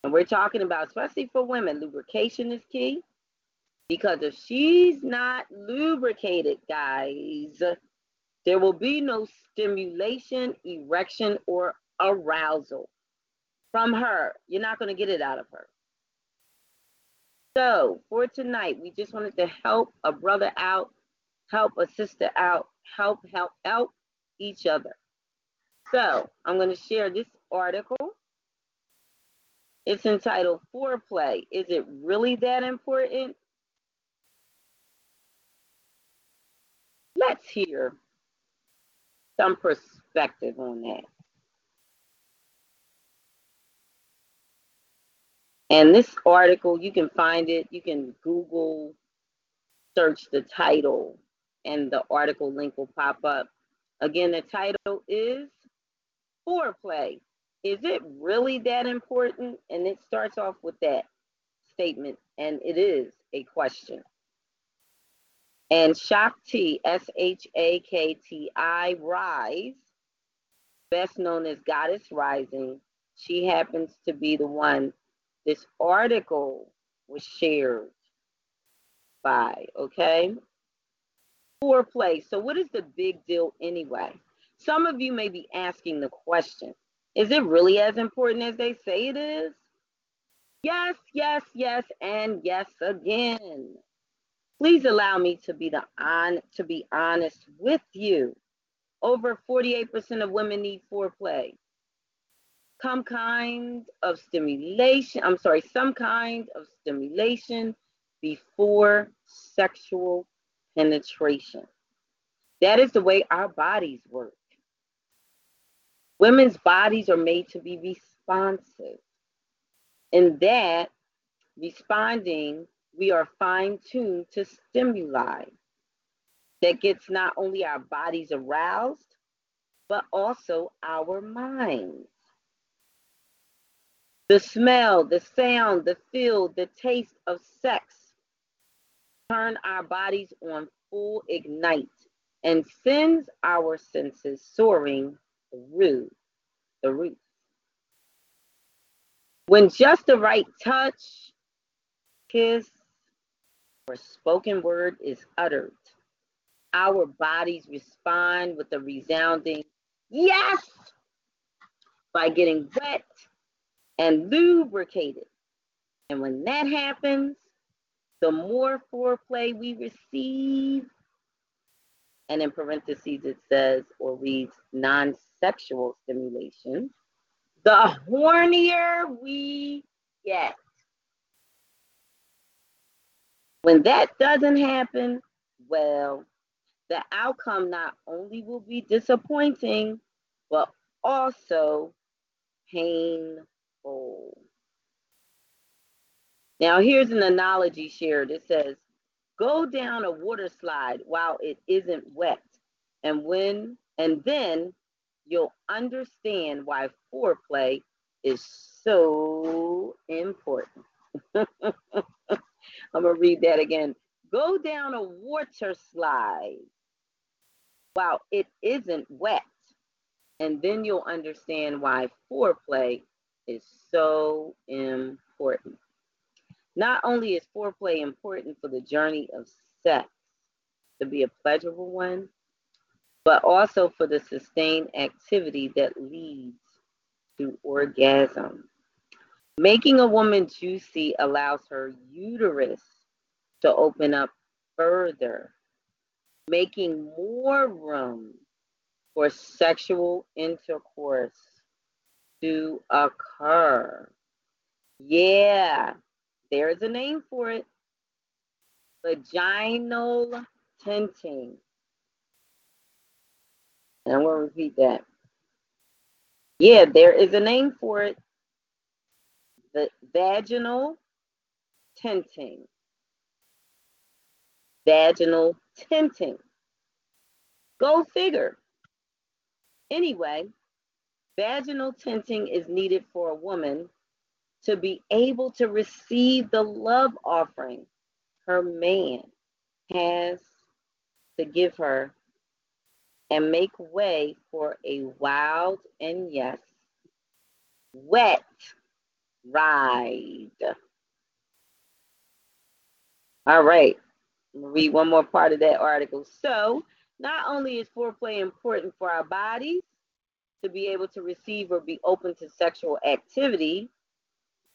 And we're talking about, especially for women, lubrication is key. Because if she's not lubricated, guys, there will be no stimulation, erection, or arousal from her. You're not going to get it out of her. So for tonight, we just wanted to help a brother out, help a sister out, help, help, help each other. So I'm going to share this article. It's entitled Foreplay. Is it really that important? Let's hear some perspective on that. And this article, you can find it, you can Google search the title, and the article link will pop up. Again, the title is Foreplay. Is it really that important? And it starts off with that statement, and it is a question. And Shakti, S H A K T I, Rise, best known as Goddess Rising, she happens to be the one this article was shared by, okay? Foreplay. So, what is the big deal anyway? Some of you may be asking the question Is it really as important as they say it is? Yes, yes, yes, and yes again. Please allow me to be the on to be honest with you. Over 48% of women need foreplay some kind of stimulation, I'm sorry, some kind of stimulation, before sexual penetration. That is the way our bodies work. Women's bodies are made to be responsive. And that, responding, we are fine tuned to stimuli that gets not only our bodies aroused, but also our minds. The smell, the sound, the feel, the taste of sex turn our bodies on full ignite and sends our senses soaring through the roof. When just the right touch, kiss, or spoken word is uttered, our bodies respond with a resounding yes by getting wet and lubricated. And when that happens, the more foreplay we receive, and in parentheses it says or reads non sexual stimulation, the hornier we get. When that doesn't happen, well, the outcome not only will be disappointing, but also painful. Now, here's an analogy shared. It says, go down a water slide while it isn't wet. And when and then you'll understand why foreplay is so important. I'm gonna read that again. Go down a water slide while it isn't wet, and then you'll understand why foreplay is so important. Not only is foreplay important for the journey of sex to be a pleasurable one, but also for the sustained activity that leads to orgasm. Making a woman juicy allows her uterus to open up further, making more room for sexual intercourse to occur. Yeah, there's a name for it vaginal tenting. And I'm going to repeat that. Yeah, there is a name for it. The vaginal tinting. Vaginal tinting. Go figure. Anyway, vaginal tinting is needed for a woman to be able to receive the love offering her man has to give her and make way for a wild and yes, wet ride. All right, read one more part of that article. So, not only is foreplay important for our bodies to be able to receive or be open to sexual activity,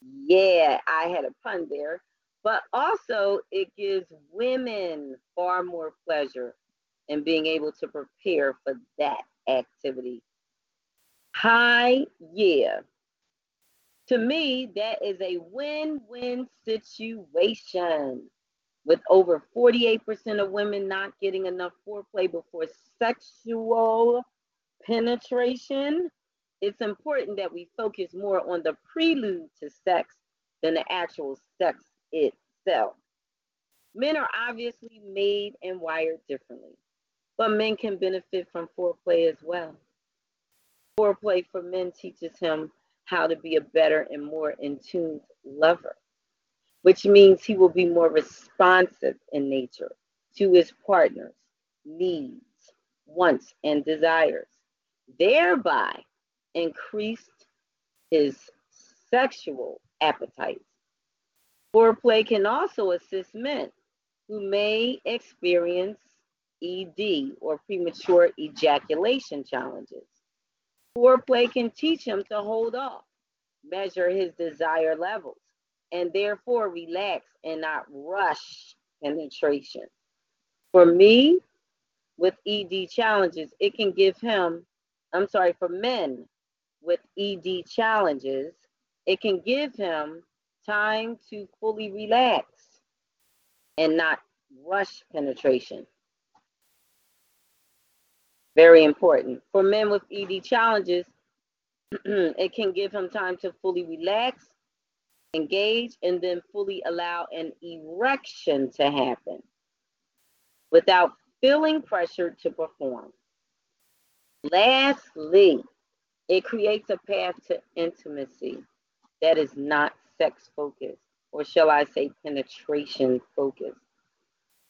yeah, I had a pun there. But also, it gives women far more pleasure in being able to prepare for that activity. Hi, yeah. To me, that is a win win situation. With over 48% of women not getting enough foreplay before sexual penetration, it's important that we focus more on the prelude to sex than the actual sex itself. Men are obviously made and wired differently, but men can benefit from foreplay as well. Foreplay for men teaches him how to be a better and more in tune lover, which means he will be more responsive in nature to his partner's needs, wants, and desires, thereby increased his sexual appetites. Foreplay can also assist men who may experience ED or premature ejaculation challenges. Foreplay can teach him to hold off, measure his desire levels, and therefore relax and not rush penetration. For me, with ED challenges, it can give him, I'm sorry, for men with ED challenges, it can give him time to fully relax and not rush penetration. Very important. For men with ED challenges, it can give him time to fully relax, engage, and then fully allow an erection to happen without feeling pressured to perform. Lastly, it creates a path to intimacy that is not sex focused, or shall I say, penetration focused.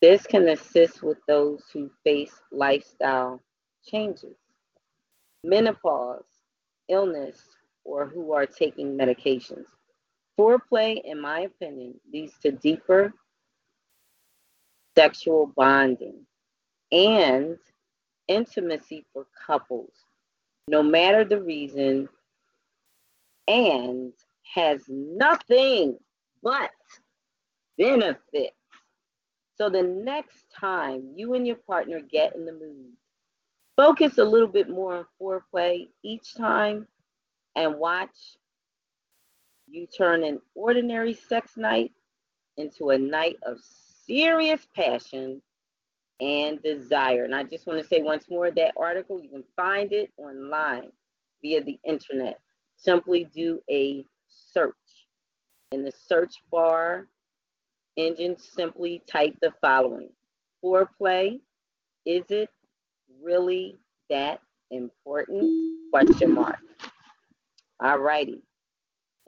This can assist with those who face lifestyle changes, menopause, illness, or who are taking medications. Foreplay, in my opinion, leads to deeper sexual bonding and intimacy for couples, no matter the reason, and has nothing but benefits. So the next time you and your partner get in the mood, focus a little bit more on foreplay each time and watch you turn an ordinary sex night into a night of serious passion and desire. And I just want to say once more that article, you can find it online via the internet. Simply do a search. In the search bar engine, simply type the following Foreplay, is it really that important? Question mark. All righty.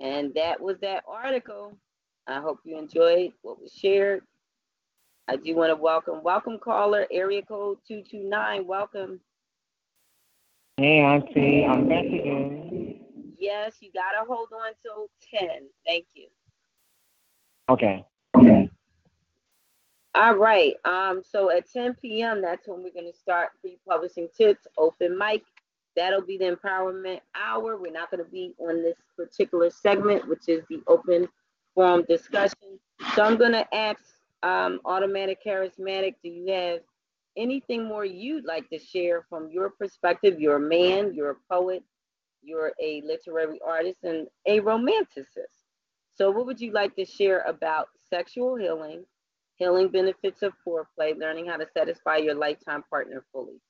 And that was that article. I hope you enjoyed what was shared. I do want to welcome, welcome caller, area code 229. Welcome. Hey, Auntie, I'm back again. Yes, you got to hold on till 10. Thank you. Okay. All right. Um, so at 10 p.m., that's when we're going to start pre publishing tips, open mic. That'll be the empowerment hour. We're not going to be on this particular segment, which is the open forum discussion. So I'm going to ask um, Automatic Charismatic, do you have anything more you'd like to share from your perspective? You're a man, you're a poet, you're a literary artist, and a romanticist. So, what would you like to share about sexual healing, healing benefits of foreplay, learning how to satisfy your lifetime partner fully?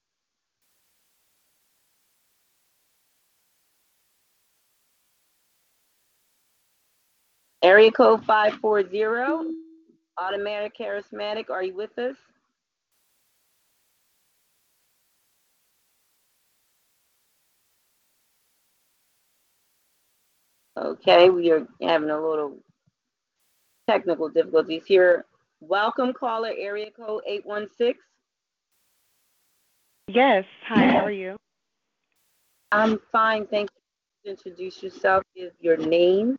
Area code 540, automatic charismatic, are you with us? Okay, we are having a little technical difficulties here. Welcome, caller, area code 816. Yes. Hi, how are you? I'm fine, thank you. Introduce yourself, give your name,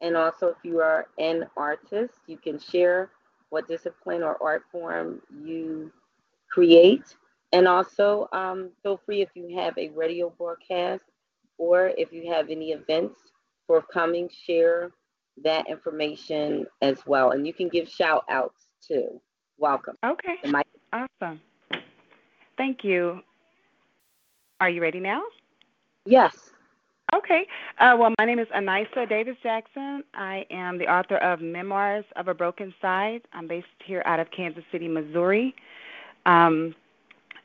and also if you are an artist, you can share what discipline or art form you create. And also, um, feel free if you have a radio broadcast or if you have any events forthcoming, share that information as well. And you can give shout outs too. Welcome. Okay. Awesome. Thank you. Are you ready now? Yes. Okay. Uh, well, my name is Anissa Davis Jackson. I am the author of Memoirs of a Broken Side. I'm based here out of Kansas City, Missouri. Um,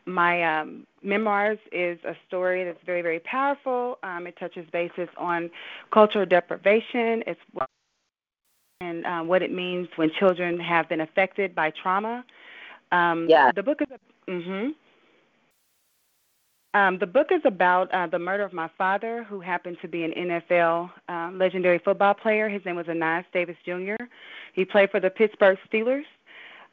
my um, memoirs is a story that's very, very powerful. Um, it touches bases on cultural deprivation, as well and uh, what it means when children have been affected by trauma. Um, yeah. The book is. A, mm-hmm. Um, the book is about uh, the murder of my father, who happened to be an NFL um, legendary football player. His name was Ainias Davis Jr. He played for the Pittsburgh Steelers.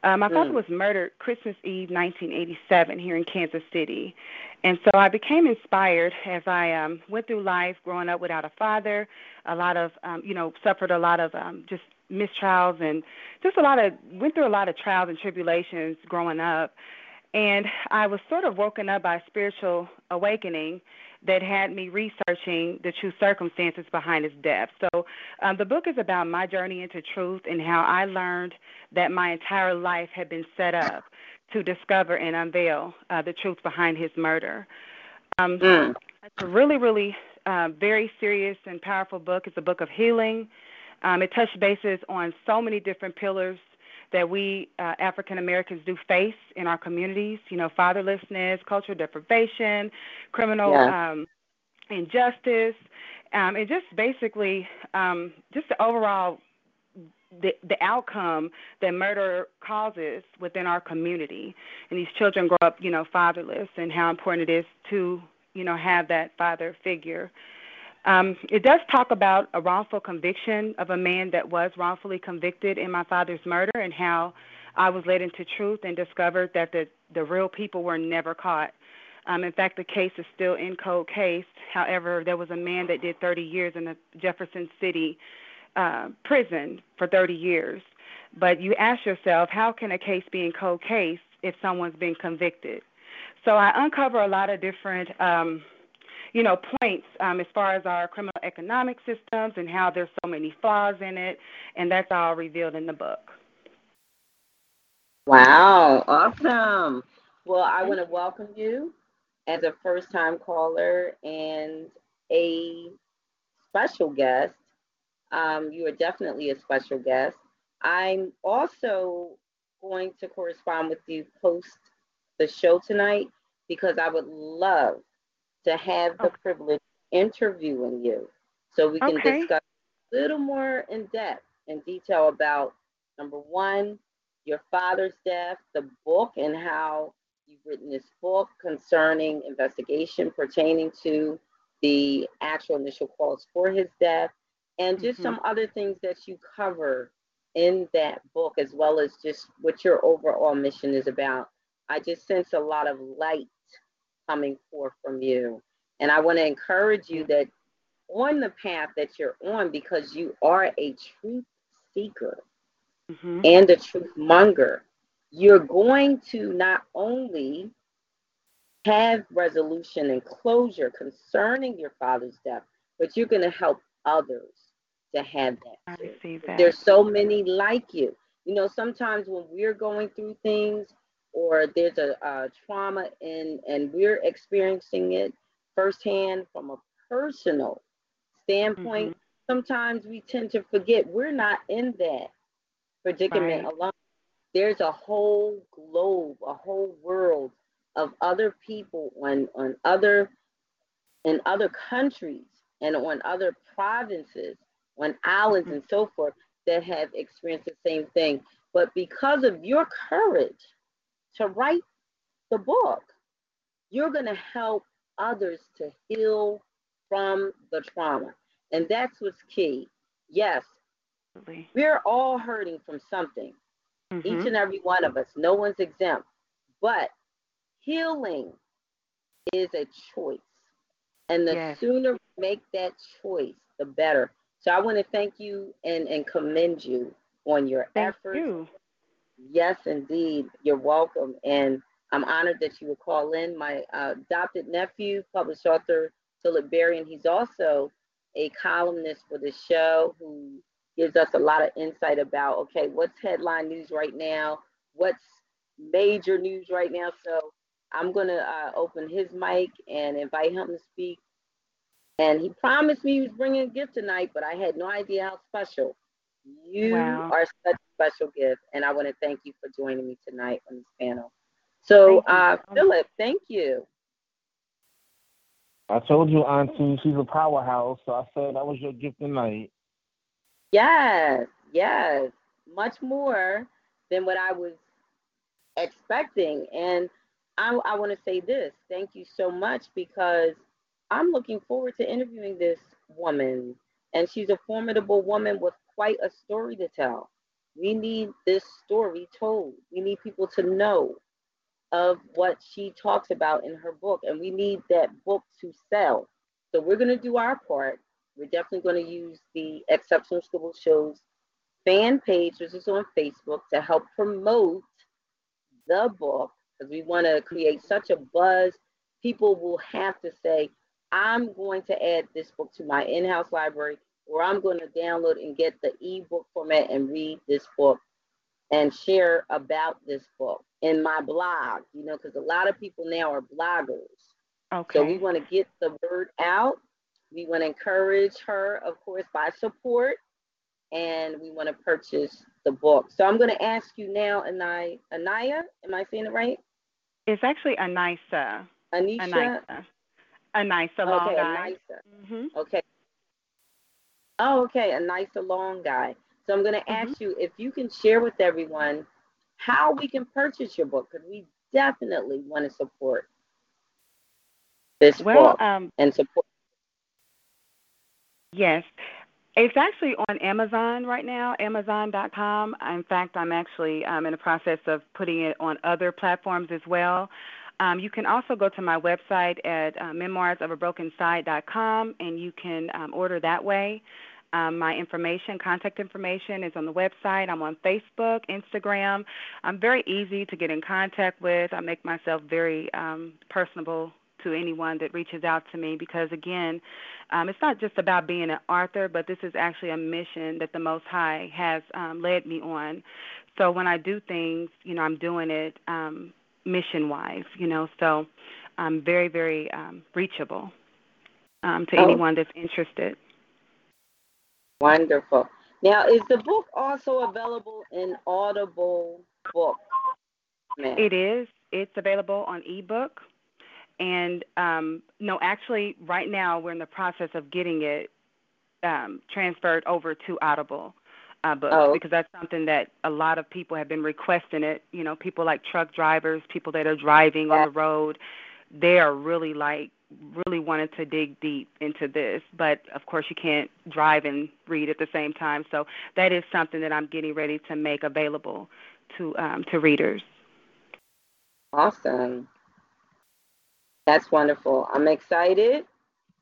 Uh, my mm. father was murdered Christmas Eve 1987 here in Kansas City. And so I became inspired as I um, went through life growing up without a father, a lot of, um, you know, suffered a lot of um, just mistrials and just a lot of, went through a lot of trials and tribulations growing up. And I was sort of woken up by a spiritual awakening that had me researching the true circumstances behind his death. So um, the book is about my journey into truth and how I learned that my entire life had been set up to discover and unveil uh, the truth behind his murder. Um, mm. It's a really, really uh, very serious and powerful book. It's a book of healing. Um, it touched bases on so many different pillars that we uh, African Americans do face in our communities. You know, fatherlessness, cultural deprivation, criminal Yeah. um, injustice, um, and just basically um, just the overall the the outcome that murder causes within our community. And these children grow up, you know, fatherless, and how important it is to you know have that father figure. Um, it does talk about a wrongful conviction of a man that was wrongfully convicted in my father's murder and how I was led into truth and discovered that the, the real people were never caught. Um, in fact, the case is still in cold case. However, there was a man that did 30 years in the Jefferson City uh, prison for 30 years. But you ask yourself, how can a case be in cold case if someone's been convicted? So I uncover a lot of different um, you know, points um, as far as our criminal economic systems and how there's so many flaws in it, and that's all revealed in the book. Wow, awesome. Well, I want to welcome you as a first time caller and a special guest. Um, you are definitely a special guest. I'm also going to correspond with you post the show tonight because I would love to have the Okay. privilege of interviewing you so we can Okay. discuss a little more in depth and detail about number one, your father's death, the book, and how you've written this book concerning investigation pertaining to the actual initial cause for his death, and just Mhm. some other things that you cover in that book, as well as just what your overall mission is about. I just sense a lot of light coming forth from you. And I want to encourage you that on the path that you're on, because you are a truth seeker hmm and a truth monger, you're going to not only have resolution and closure concerning your father's death, but you're going to help others to have that too. received that. There's so many like you. You know, sometimes when we're going through things or there's a, a trauma and and we're experiencing it firsthand from a personal standpoint, mm-hmm. sometimes we tend to forget we're not in that predicament Right. alone. There's a whole globe, a whole world of other people on on other in other countries and on other provinces, on islands mm-hmm. and so forth that have experienced the same thing. But because of your courage to write the book, you're going to help others to heal from the trauma. And that's what's key. Yes, we're all hurting from something, each Mhm. and every one of us. No one's exempt. But healing is a choice. And the Yes. sooner we make that choice, the better. So I want to thank you and, and commend you on your Thank efforts. you. Yes, indeed. You're welcome. And I'm honored that you would call in. My uh, adopted nephew, published author Philip Berry, and he's also a columnist for the show who gives us a lot of insight about okay, what's headline news right now, what's major news right now. So I'm going to uh, open his mic and invite him to speak. And he promised me he was bringing a gift tonight, but I had no idea how special. You Wow. are such a special gift, and I want to thank you for joining me tonight on this panel. So, Thank uh. Philip, thank you. I told you, Auntie, she's a powerhouse. So I said that was your gift tonight. Yes, yes, much more than what I was expecting. And I, I want to say this thank you so much because I'm looking forward to interviewing this woman. And she's a formidable woman with quite a story to tell. We need this story told. We need people to know of what she talks about in her book, and we need that book to sell. So we're going to do our part. We're definitely going to use the Exceptional Scribble Shows fan page, which is on Facebook, to help promote the book because we want to create such a buzz. People will have to say, I'm going to add this book to my in house library, or I'm going to download and get the ebook format and read this book and share about this book in my blog, you know, because a lot of people now are bloggers. Okay. So we want to get the word out. We want to encourage her, of course, by support. And we want to purchase the book. So I'm going to ask you now, Anaya. Anaya, am I saying it right? It's actually Anisa. Anisha. Anisa. Anisa, long okay. Anisa. hmm Okay. Oh, okay, a nice long guy. So I'm going to Mm-hmm. ask you if you can share with everyone how we can purchase your book because we definitely want to support this Well, book um, and support. Yes. It's actually on Amazon right now, Amazon.com. In fact, I'm actually um, in the process of putting it on other platforms as well. Um, you can also go to my website at uh, memoirsofabrokenside.com and you can um, order that way. Um, my information, contact information is on the website. I'm on Facebook, Instagram. I'm very easy to get in contact with. I make myself very um, personable to anyone that reaches out to me because, again, um, it's not just about being an author, but this is actually a mission that the Most High has um, led me on. So when I do things, you know, I'm doing it um, mission wise, you know, so I'm very, very um, reachable um, to Oh. anyone that's interested. Wonderful. Now, is the book also available in Audible book? It is. It's available on ebook. And um, no, actually, right now we're in the process of getting it um, transferred over to Audible uh, books Oh. because that's something that a lot of people have been requesting it. You know, people like truck drivers, people that are driving on the road, they are really like really wanted to dig deep into this. But of course, you can't drive and read at the same time. So that is something that I'm getting ready to make available to um, to readers. Awesome. That's wonderful. I'm excited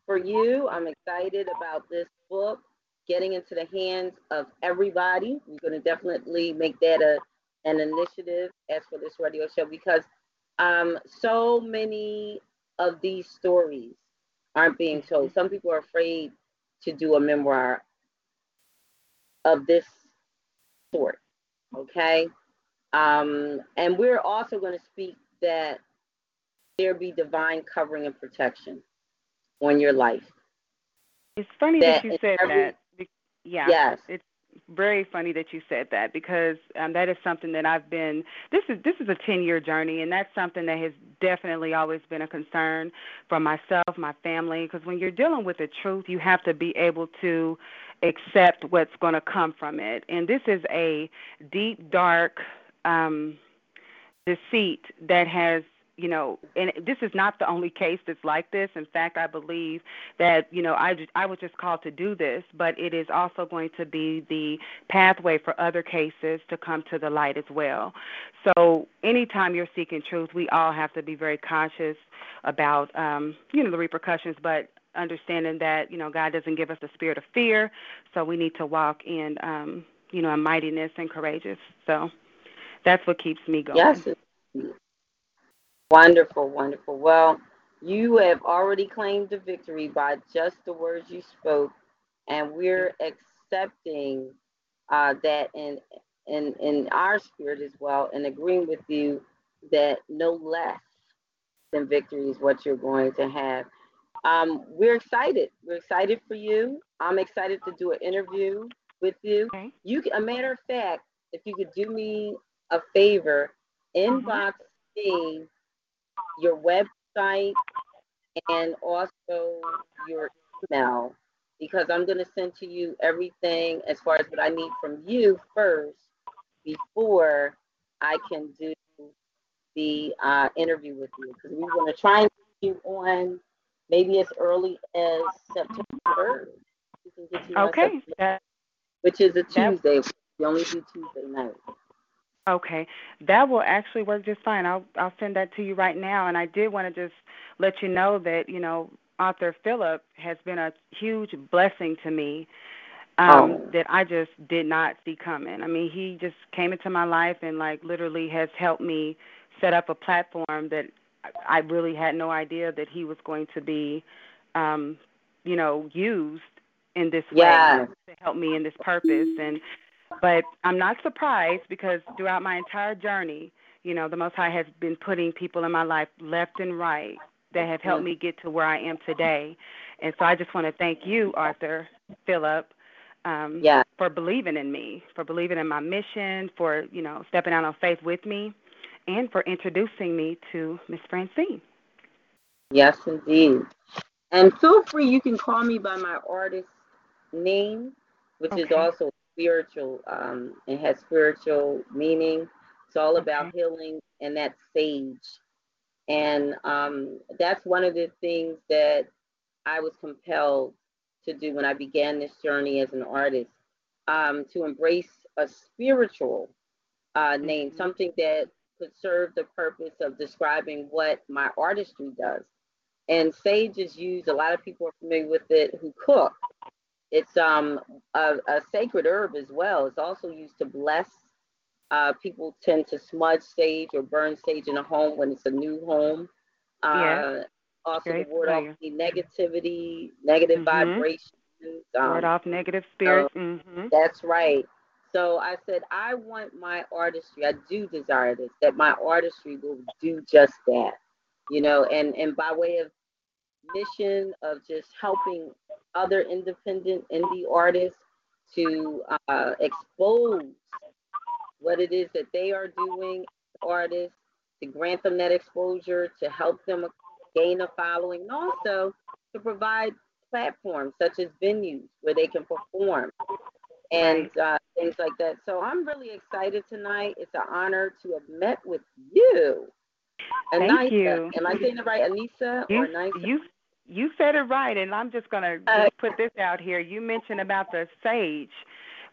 for you. I'm excited about this book getting into the hands of everybody. We're going to definitely make that a an initiative as for this radio show because um, so many of these stories aren't being told. Some people are afraid to do a memoir of this sort. Okay. Um, and we're also going to speak that there be divine covering and protection on your life. It's funny that, That you said every- that. Yeah. Yes. It's very funny that you said that because um, that is something that I've been. This is this is a ten year journey, and that's something that has definitely always been a concern for myself, my family. Because when you're dealing with the truth, you have to be able to accept what's going to come from it. And this is a deep, dark um, deceit that has you know, and this is not the only case that's like this. In fact, I believe that you know I I was just called to do this, but it is also going to be the pathway for other cases to come to the light as well. So anytime you're seeking truth, we all have to be very conscious about um, you know the repercussions, but understanding that you know God doesn't give us the spirit of fear, so we need to walk in um, you know in mightiness and courageous. So that's what keeps me going. Yes. Wonderful, wonderful. Well, you have already claimed the victory by just the words you spoke, and we're accepting uh, that in in in our spirit as well, and agreeing with you that no less than victory is what you're going to have. Um, we're excited. We're excited for you. I'm excited to do an interview with you. Okay. You, can, a matter of fact, if you could do me a favor, inbox me your website and also your email because I'm going to send to you everything as far as what I need from you first before I can do the uh, interview with you because we want to try and get you on maybe as early as September 3rd. Can get you Okay. September- which is a Tuesday. We only do Tuesday night. Okay. That will actually work just fine. I'll I'll send that to you right now. And I did want to just let you know that you know author Philip has been a huge blessing to me. Um, Oh. that I just did not see coming. I mean, he just came into my life and like literally has helped me set up a platform that I- I really had no idea that he was going to be, um, you know, used in this way to help me in this purpose. And but I'm not surprised because throughout my entire journey, you know, the Most High has been putting people in my life left and right that have helped me get to where I am today. And so I just want to thank you, Arthur Philip, um, Yeah. for believing in me, for believing in my mission, for you know stepping out on faith with me, and for introducing me to Miss Francine. Yes, indeed. And feel free, you can call me by my artist name, which is also spiritual um, and has spiritual meaning. It's all about Okay. healing, and that sage. And um, that's one of the things that I was compelled to do when I began this journey as an artist um, to embrace a spiritual uh, name, Mhm. something that could serve the purpose of describing what my artistry does. And sage is used, a lot of people are familiar with it who cook. It's um, a, a sacred herb as well. It's also used to bless. Uh, people tend to smudge sage or burn sage in a home when it's a new home. Uh, Yeah. Also, Very to ward off any negativity, negative Mhm. vibrations. um, Ward off negative spirits. hmm that's right. So I said, I want my artistry. I do desire this, that my artistry will do just that, you know, and, and by way of mission of just helping other independent indie artists to uh, expose what it is that they are doing, artists, to grant them that exposure, to help them gain a following, and also to provide platforms such as venues where they can perform and uh, things like that. So I'm really excited tonight. It's an honor to have met with you. Thank Anissa. you. Am I saying it right? Anissa or You Anissa? you you said it right, and I'm just gonna Uh, put this out here. You mentioned about the sage.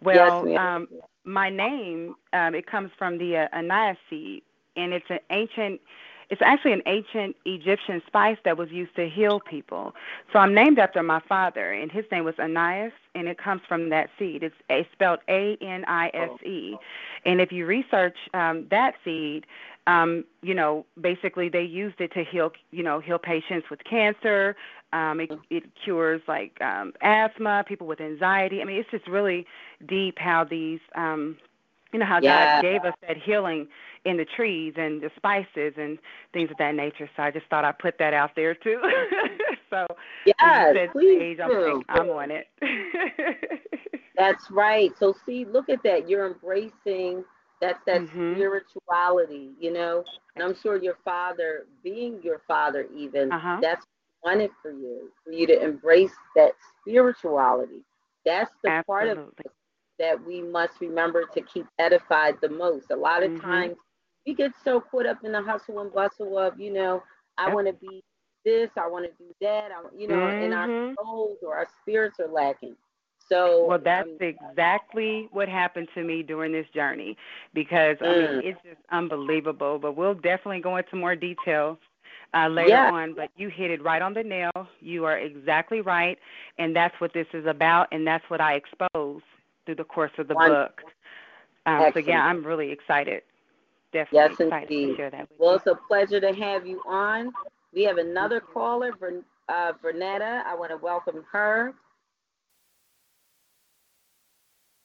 Well, yes, um, my name um, it comes from the uh, anise seed, and it's an ancient. It's actually an ancient Egyptian spice that was used to heal people. So I'm named after my father, and his name was Ananias, and it comes from that seed. It's, it's spelled A N I S E. And if you research um, that seed, um, you know, basically they used it to heal, you know, heal patients with cancer. Um, it, it cures like um, asthma, people with anxiety. I mean, it's just really deep how these, um, you know, how Yeah. God gave us that healing in the trees and the spices and things of that nature. So I just thought I'd put that out there too. so Yes, said please sage, I'm do. I'm on it. That's right. So see, look at that. You're embracing that's that Mhm. spirituality, you know. And I'm sure your father, being your father, even Uh-huh. that's wanted for you, for you to embrace that spirituality. That's the part of Absolutely. that we must remember to keep edified the most. A lot of Mhm. times we get so caught up in the hustle and bustle of, you know, I Yep. want to be this, I want to do that, I, you know, and our Mhm. souls or our spirits are lacking. So, Well, that's um, exactly what happened to me during this journey because I mean Mm. it's just unbelievable. But we'll definitely go into more details uh, later Yeah. on. But you hit it right on the nail. You are exactly right, and that's what this is about, and that's what I expose through the course of the Wonderful. book. Um, so yeah, I'm really excited. Definitely Yes, excited indeed. to share that with well, you. it's a pleasure to have you on. We have another caller, Vern, uh, Vernetta. I want to welcome her.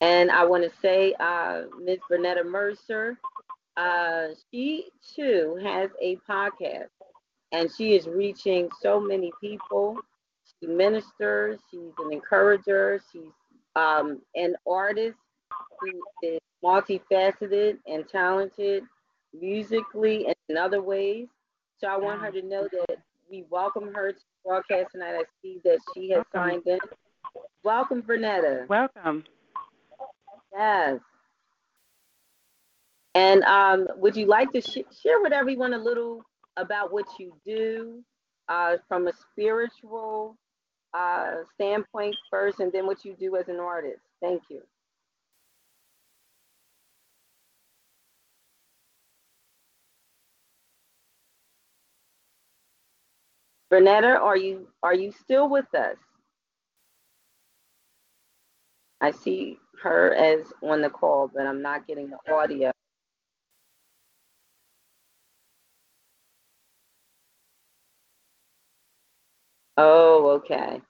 And I want to say, uh, Ms. Vernetta Mercer, uh, she too has a podcast and she is reaching so many people. She ministers, she's an encourager, she's um, an artist who is multifaceted and talented musically and in other ways. So I want her to know that we welcome her to broadcast tonight. I see that she has signed in. Welcome, Vernetta. Welcome. Yes. And um, would you like to sh- share with everyone a little about what you do uh, from a spiritual uh, standpoint first, and then what you do as an artist? Thank you. Vernetta, are you are you still with us? I see her as on the call, but I'm not getting the audio. Oh, okay.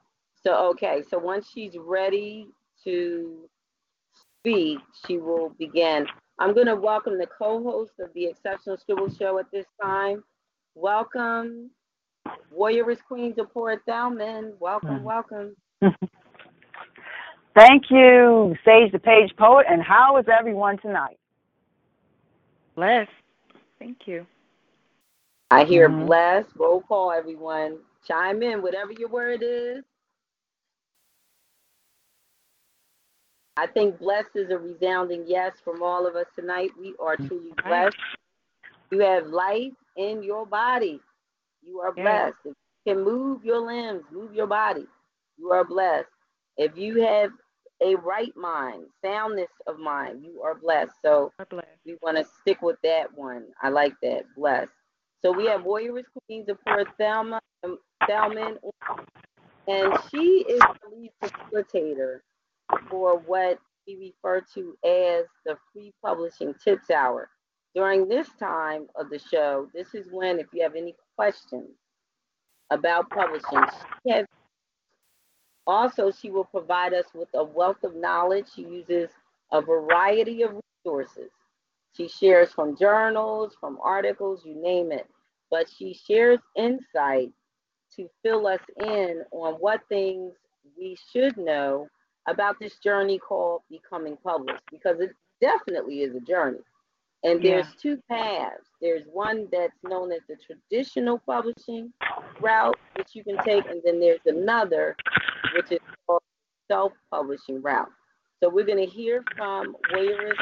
So, okay. So once she's ready to speak, she will begin. I'm going to welcome the co-host of the Exceptional Scribble Show at this time. Welcome, Warrioress Queen Zipporah Thelmon. Welcome, hmm. welcome. Thank you, Sage the Page Poet. And how is everyone tonight? Blessed. Thank you. I hear Mhm. blessed. Roll call, everyone. Chime in, whatever your word is. I think blessed is a resounding yes from all of us tonight. We are truly blessed. You have life in your body. You are Yes. blessed. If you can move your limbs, move your body, you are blessed. If you have a right mind, soundness of mind, you are blessed. So God bless. we want to stick with that one. I like that. Blessed. So we have Warriors Queens of Port Thelma, um, Thelmon, and she is the lead facilitator for what we refer to as the Free Publishing Tips Hour. During this time of the show, this is when, if you have any questions about publishing, she has also, she will provide us with a wealth of knowledge. She uses a variety of resources. She shares from journals, from articles, you name it. But she shares insight to fill us in on what things we should know about this journey called becoming published, because it definitely is a journey. And there's Yeah. two paths. There's one that's known as the traditional publishing route, which you can take, and then there's another, which is called self-publishing route. So we're going to hear from Warriors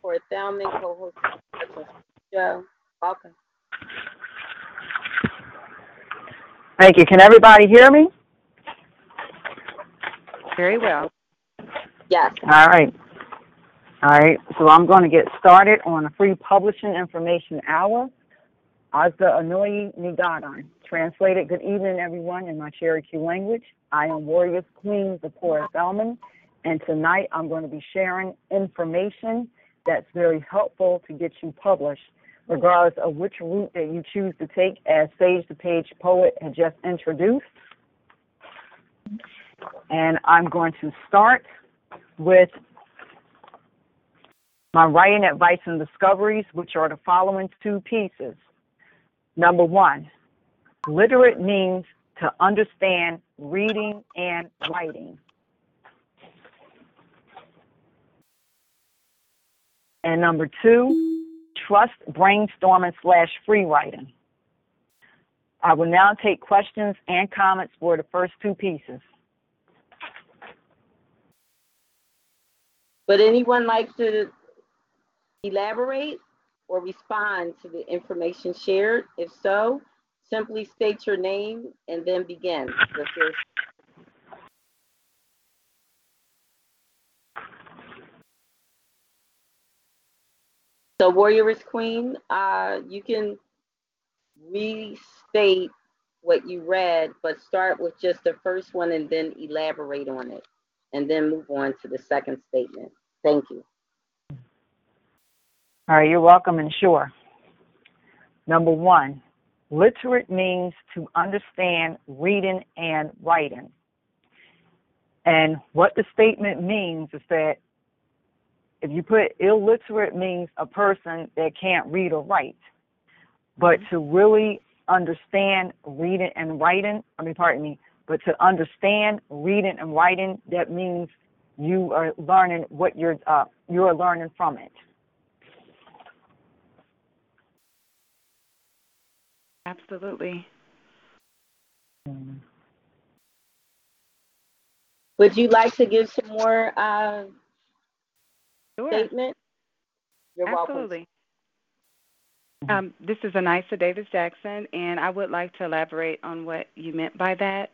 for Thelmon, co-host of the show. Welcome. Thank you. Can everybody hear me? Very well. Yes. All right. All right. So I'm going to get started on a free publishing information hour. Azda Anoyi Nigadan. Translated, good evening, everyone, in my Cherokee language. I am Warrioress Queen Zipporah Thelmon, and tonight I'm going to be sharing information that's very helpful to get you published, regardless of which route that you choose to take, as Sage the Page Poet had just introduced. And I'm going to start with my writing advice and discoveries, which are the following two pieces. Number one, literate means to understand reading and writing. And number two, trust brainstorming slash free writing. I will now take questions and comments for the first two pieces. Would anyone like to elaborate or respond to the information shared? If so, simply state your name and then begin. The first- So Warrioress Queen, uh, you can restate what you read, but start with just the first one and then elaborate on it, and then move on to the second statement. Thank you. All right, you're welcome and sure. Number one, literate means to understand reading and writing. And what the statement means is that if you put illiterate means a person that can't read or write. But to really understand reading and writing, I mean, pardon me, but to understand reading and writing, that means you are learning what you're uh, you are learning from it. Absolutely. Would you like to give some more uh, Sure. statement? You're welcome. Absolutely. Um, this is Anissa Davis Jackson, and I would like to elaborate on what you meant by that.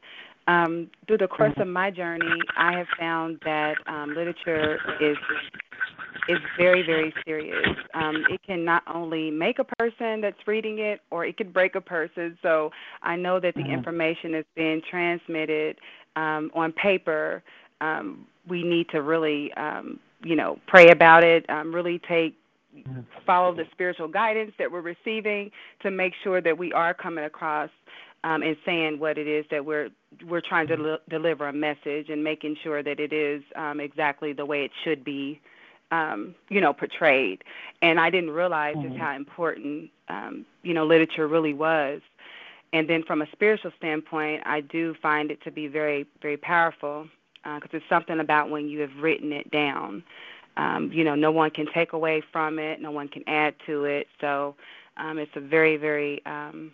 Um, through the course of my journey, I have found that um, literature is is very, very serious. Um, it can not only make a person that's reading it, or it could break a person. So I know that the information is being transmitted um, on paper. Um, we need to really, um, you know, pray about it. Um, really take follow the spiritual guidance that we're receiving to make sure that we are coming across um, and saying what it is that we're we're trying to del- deliver a message and making sure that it is um, exactly the way it should be, um, you know, portrayed. And I didn't realize just how important um, you know literature really was. And then from a spiritual standpoint, I do find it to be very very powerful. because uh, it's something about when you have written it down. Um, you know, no one can take away from it, no one can add to it. So um, it's a very, very um,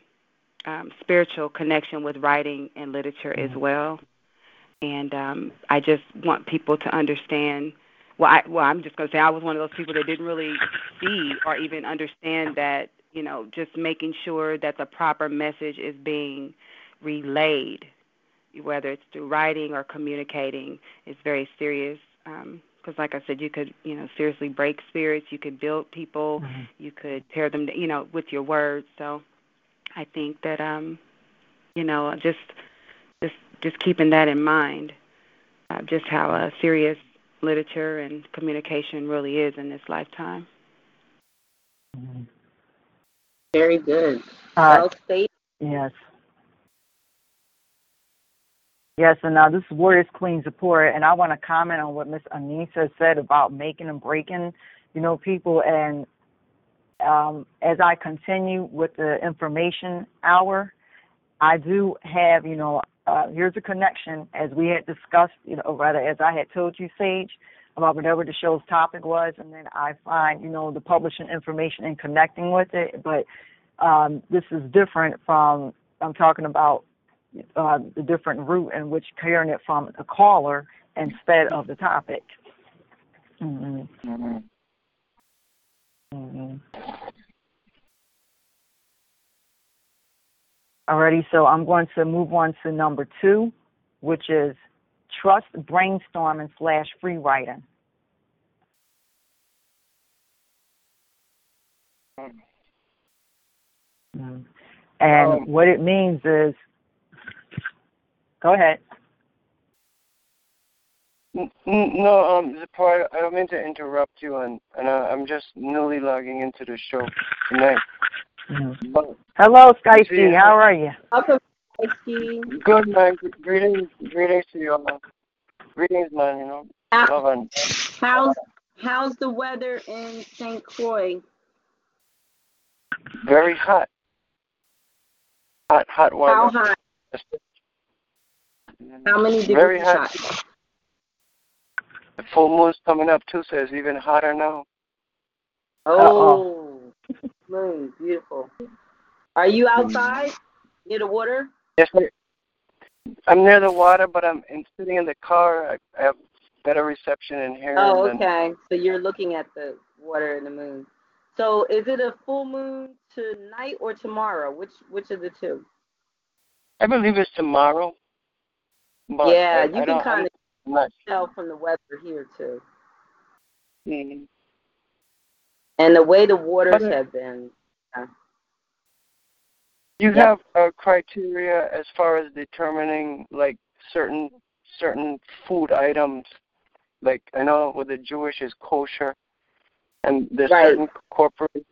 um, spiritual connection with writing and literature as well. And um, I just want people to understand. Well, I, well, I'm just going to say I was one of those people that didn't really see or even understand that. You know, just making sure that the proper message is being relayed, whether it's through writing or communicating, is very serious. Um, because like I said, you could you know seriously break spirits. You could build people. Mm-hmm. You could tear them you know with your words. So I think that um you know just just just keeping that in mind, uh, just how uh, serious literature and communication really is in this lifetime. Very good. Uh, well stated. Yes. Yes, and now this is Warrioress Queen Zipporah, and I want to comment on what Miss Anissa said about making and breaking, you know, people. And um, as I continue with the information hour, I do have, you know, uh, here's a connection as we had discussed, you know, rather as I had told you, Sage, about whatever the show's topic was, and then I find, you know, the publishing information and connecting with it. But um, this is different from I'm talking about uh, the different route in which hearing it from the caller instead of the topic. Mm-hmm. Mm-hmm. Alrighty, so I'm going to move on to number two, which is trust brainstorming slash free writing. Mm-hmm. And um, what it means is Go ahead. No, um, Zipporah, I don't mean to interrupt you, and, and uh, I'm just newly logging into the show tonight. Hello, Skype. How are you? Welcome, Skype. Good, man. Greetings, greetings to you all. Greetings, man. You know, How, how's how's the weather in St. Croix? Very hot. Hot, hot weather. How hot? How many degrees Very hot. hot? The full moon's coming up too, so it's even hotter now. Oh, moon, beautiful. Are you outside near the water? Yes, I'm near the water, but I'm in, sitting in the car. I, I have better reception in here. Oh, okay. So you're looking at the water and the moon. So is it a full moon tonight or tomorrow? Which which of the two? I believe it's tomorrow. Yeah, I, you I can kind of tell from the weather here too. Mm-hmm. And the way the waters have been. You have a criteria as far as determining like certain certain food items. Like I know with the Jewish is kosher, and there's right. certain corporate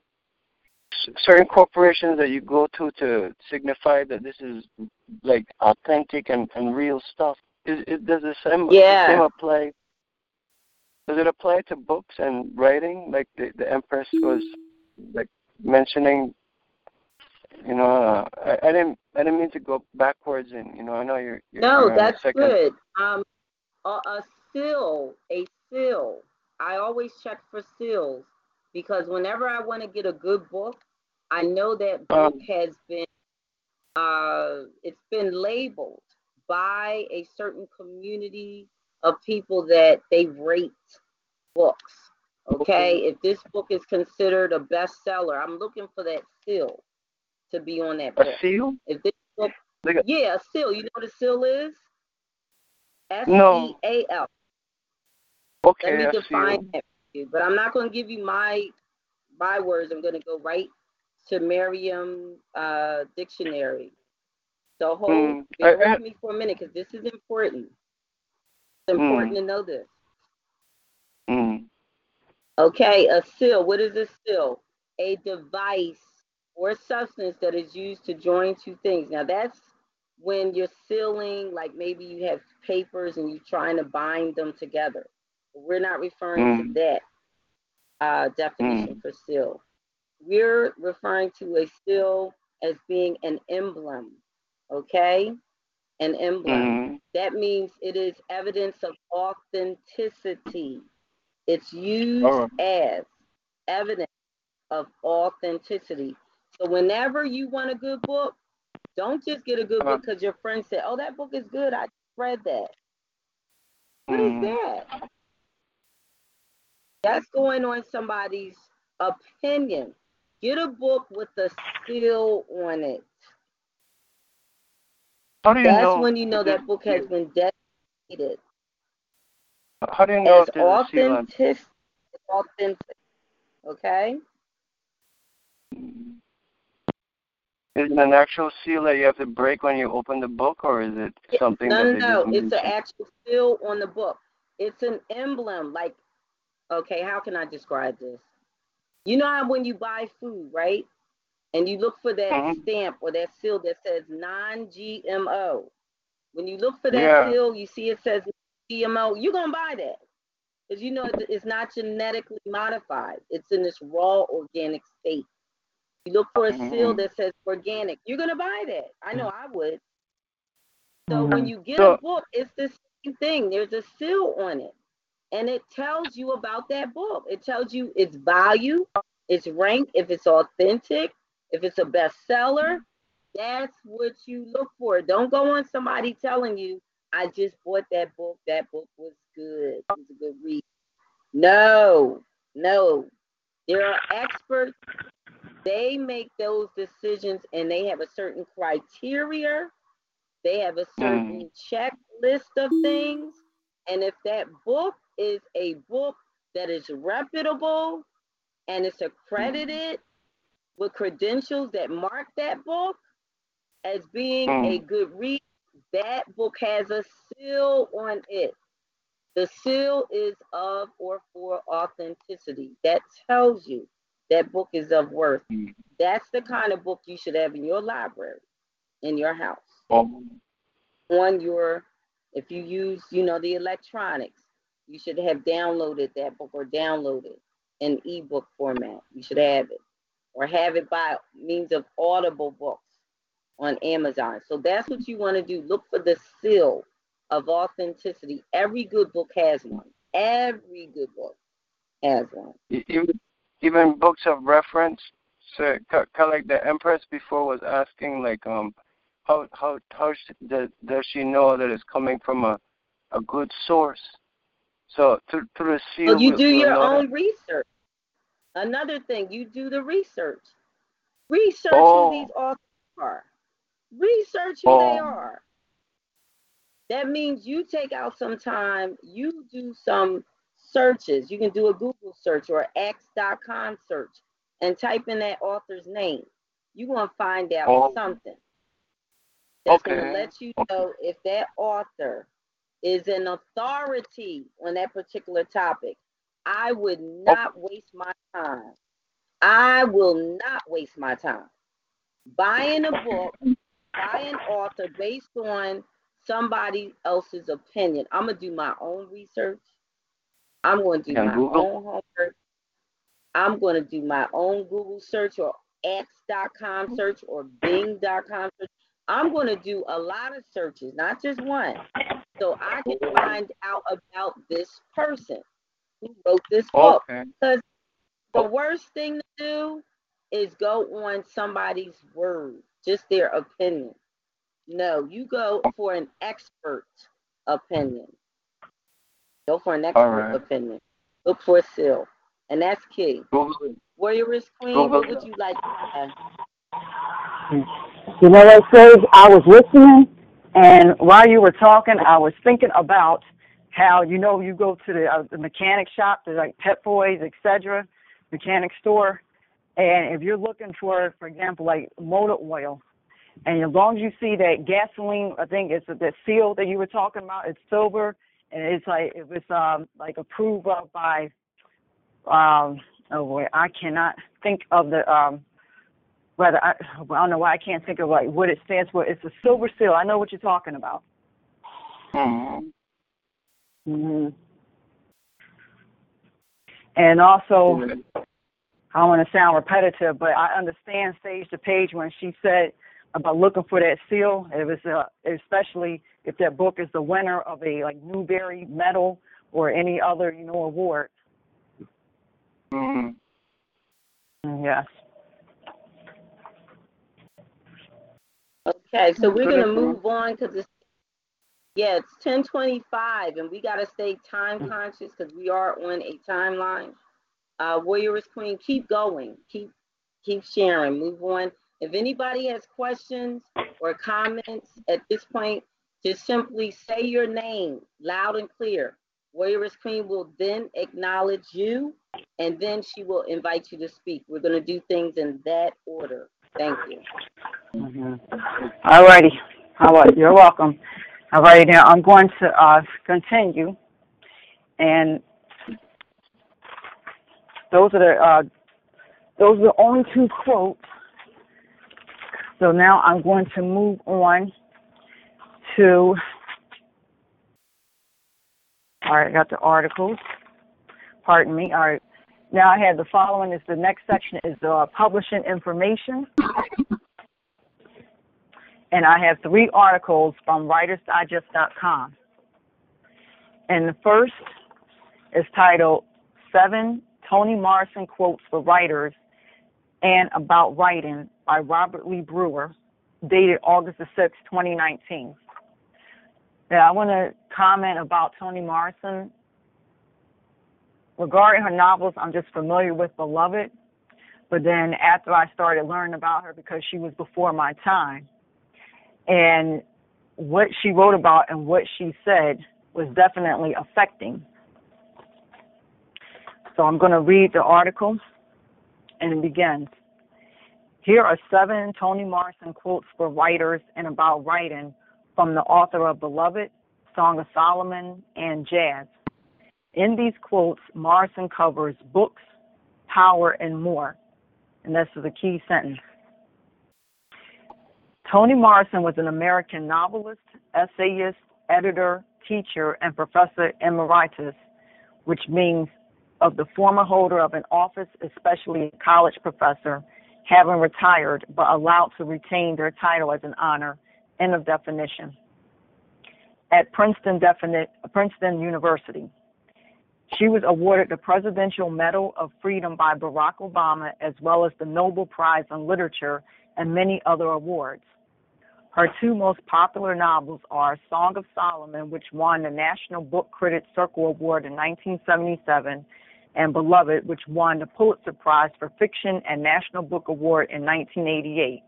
certain corporations that you go to to signify that this is like authentic and, and real stuff. Is, it, does the same, yeah. the same apply? Does it apply to books and writing? Like the, the Empress was like mentioning. You know, uh, I, I didn't. I didn't mean to go backwards, and you know, I know you're. you're no, that's good. Um, a, a seal, a seal. I always check for seals because whenever I want to get a good book, I know that book um, has been uh, it's been labeled by a certain community of people that they rate books. Okay, if this book is considered a bestseller, I'm looking for that seal to be on that book. A seal? If this book, yeah, a seal. You know what a seal is? S E A L. Okay, Let me define that for you, but I'm not going to give you my my words. I'm going to go right to Merriam uh, Dictionary. So hold, mm, bear with me for a minute because this is important. It's important mm, to know this. Mm. Okay, a seal. What is a seal? A device or substance that is used to join two things. Now that's when you're sealing, like maybe you have papers and you're trying to bind them together. We're not referring to mm. that uh, definition mm. for seal. We're referring to a seal as being an emblem, okay? An emblem. Mhm. That means it is evidence of authenticity. It's used as evidence of authenticity. So whenever you want a good book, don't just get a good Uh-huh. book because your friend said, "Oh, that book is good. I read that." What is Mhm. that? That's going on somebody's opinion. Get a book with a seal on it. How do you That's know? when you know that book has been dedicated How do you know as if there's a seal on? authentic, authentic. Okay? Is it an actual seal that you have to break when you open the book, or is it something No, no, no. It's an actual seal on the book. It's an emblem. Like, okay, how can I describe this? You know how when you buy food, right? And you look for that Mhm. stamp or that seal that says non GMO. When you look for that Yeah. seal, you see it says GMO, you're going to buy that. Because you know it's not genetically modified, it's in this raw organic state. You look for a seal Mhm. that says organic, you're going to buy that. I know I would. So Mhm. when you get So- a book, it's the same thing. There's a seal on it. And it tells you about that book. It tells you its value, its rank, if it's authentic, if it's a bestseller. That's what you look for. Don't go on somebody telling you, I just bought that book. That book was good. It was a good read. No, no. There are experts. They make those decisions and they have a certain criteria. They have a certain mm. checklist of things. And if that book is a book that is reputable and it's mm. accredited with credentials that mark that book as being a mm. good read, that book has a seal on it. The seal is of or for authenticity. That tells you that book is of worth. Mm. That's the kind of book you should have in your library, in your house Oh. on your if you use you know the electronics you should have downloaded that book or downloaded in ebook format you should have it or have it by means of audible books on amazon so that's what you want to do look for the seal of authenticity every good book has one every good book has one Even even books of reference. So kind of like the Empress before was asking, like um, how how how sh- does does she know that it's coming from a a good source? So through through the seal. well you do your know that. own research another thing you do the research. Research Oh. who these authors are. Research who they Oh. are. That means you take out some time you do some searches. You can do a google search or x.com search and type in that author's name. You're going to find out Oh. something that's going to let you know if that author is an authority on that particular topic i would oh. not waste my time i will not waste my time buying a book by an author based on somebody else's opinion. I'm gonna do my own research. I'm going to do And my Google? own homework. I'm going to do my own Google search or X.com search or Bing.com search. I'm going to do a lot of searches, not just one, so I can find out about this person who wrote this book. Okay. Because the oh. worst thing to do is go on somebody's word, just their opinion. No, you go for an expert opinion. Go for an expert right. opinion. Look for a seal. And that's key. Google it. Warrioress Queen, Google what would you like to say? You know what, Sage? I was listening, and while you were talking, I was thinking about how you know you go to the, uh, the mechanic shop, the like Pep Boys, etc., mechanic store, and if you're looking for, for example, like motor oil, and as long as you see that gasoline, I think it's that seal that you were talking about, it's silver, and it's like it was um like approved of by um oh boy, I cannot think of the um whether I, I don't know why I can't think of like what it stands for. It's a silver seal. I know what you're talking about. Mhm. Hmm And also, I don't want to sound repetitive, but I understand Sage the Page when she said about looking for that seal. It was uh, especially if that book is the winner of a like Newbery Medal or any other you know award. hmm Mm, Yes. Okay, so we're gonna move on because it's yeah, it's ten twenty-five, and we gotta stay time conscious because we are on a timeline. Uh, Queen, keep going, keep keep sharing, move on. If anybody has questions or comments at this point, just simply say your name loud and clear. Warrioress Queen will then acknowledge you, and then she will invite you to speak. We're gonna do things in that order. Thank you. Mm-hmm. All righty. You're welcome. All righty. Now I'm going to uh, continue, and those are the uh, those are the only two quotes. So now I'm going to move on to. All right, I got the articles. Pardon me. All right. Now I have the following. Is the next section is uh, publishing information and I have three articles from WritersDigest.com. And the first is titled Seven Toni Morrison Quotes for Writers and About Writing by Robert Lee Brewer, dated August the 6th, 2019. Now, I want to comment about Toni Morrison. Regarding her novels, I'm just familiar with Beloved, but then after I started learning about her because she was before my time, and what she wrote about and what she said was definitely affecting. So I'm going to read the article, and it begins. Here are seven Toni Morrison quotes for writers and about writing from the author of Beloved, Song of Solomon, and Jazz. In these quotes, Morrison covers books, power, and more. And this is a key sentence. Toni Morrison was an American novelist, essayist, editor, teacher, and professor emeritus, which means of the former holder of an office, especially a college professor, having retired but allowed to retain their title as an honor. End of definition. At Princeton, Princeton University. She was awarded the Presidential Medal of Freedom by Barack Obama, as well as the Nobel Prize in Literature and many other awards. Her two most popular novels are Song of Solomon, which won the National Book Critics Circle Award in 1977, and Beloved, which won the Pulitzer Prize for Fiction and National Book Award in 1988.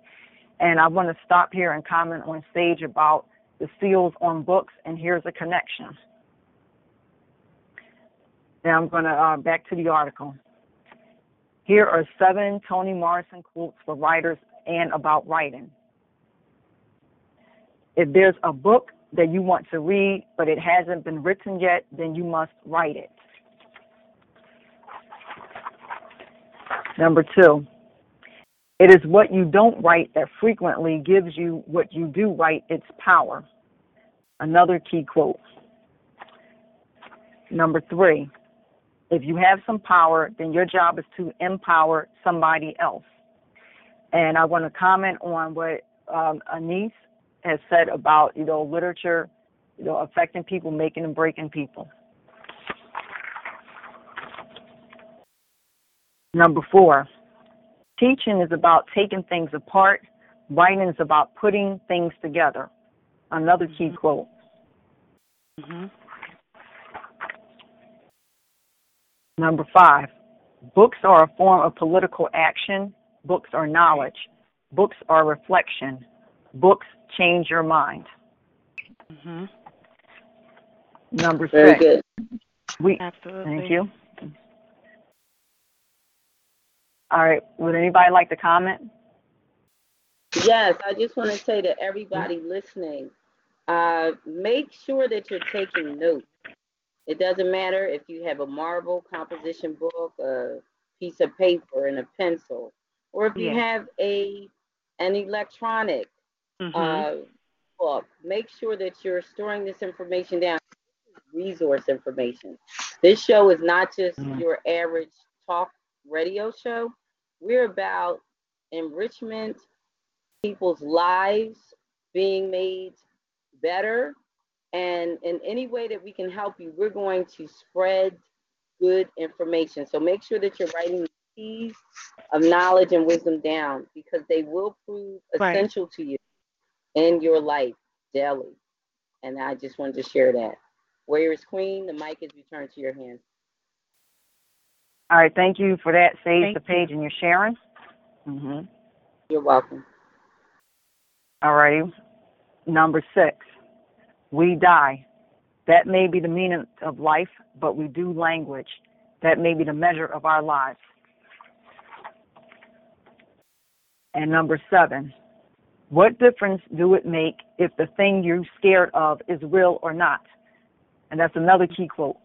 And I want to stop here and comment on Sage about the seals on books, and here's a connection. Now I'm going to uh, back to the article. Here are seven Toni Morrison quotes for writers and about writing. If there's a book that you want to read, but it hasn't been written yet, then you must write it. Number two, it is what you don't write that frequently gives you what you do write its power. Another key quote. Number three, if you have some power, then your job is to empower somebody else. And I want to comment on what um, Anise has said about you know literature, you know affecting people, making and breaking people. Number four, teaching is about taking things apart. Writing is about putting things together. Another key quote. Mm-hmm. Number five, books are a form of political action. Books are knowledge. Books are reflection. Books change your mind. Mm-hmm. Number Very six, good. we Absolutely. thank you. All right, would anybody like to comment? Yes, I just want to say to everybody listening, uh, make sure that you're taking notes. It doesn't matter if you have a marble composition book, a piece of paper, and a pencil, or if you Yeah. have a an electronic Mm-hmm. uh, book. Make sure that you're storing this information down. Resource information. This show is not just Mhm. your average talk radio show. We're about enrichment people's lives being made better. And in any way that we can help you, we're going to spread good information. So make sure that you're writing the keys of knowledge and wisdom down because they will prove Right. essential to you in your life daily. And I just wanted to share that. Warrioress Queen, the mic is returned to your hands. All right, thank you for that. Save Thank the page and your sharing. Mm-hmm. You're welcome. All righty. Number six, we die. That may be the meaning of life, but we do language. That may be the measure of our lives. And number seven, what difference do it make if the thing you're scared of is real or not? And that's another key quote.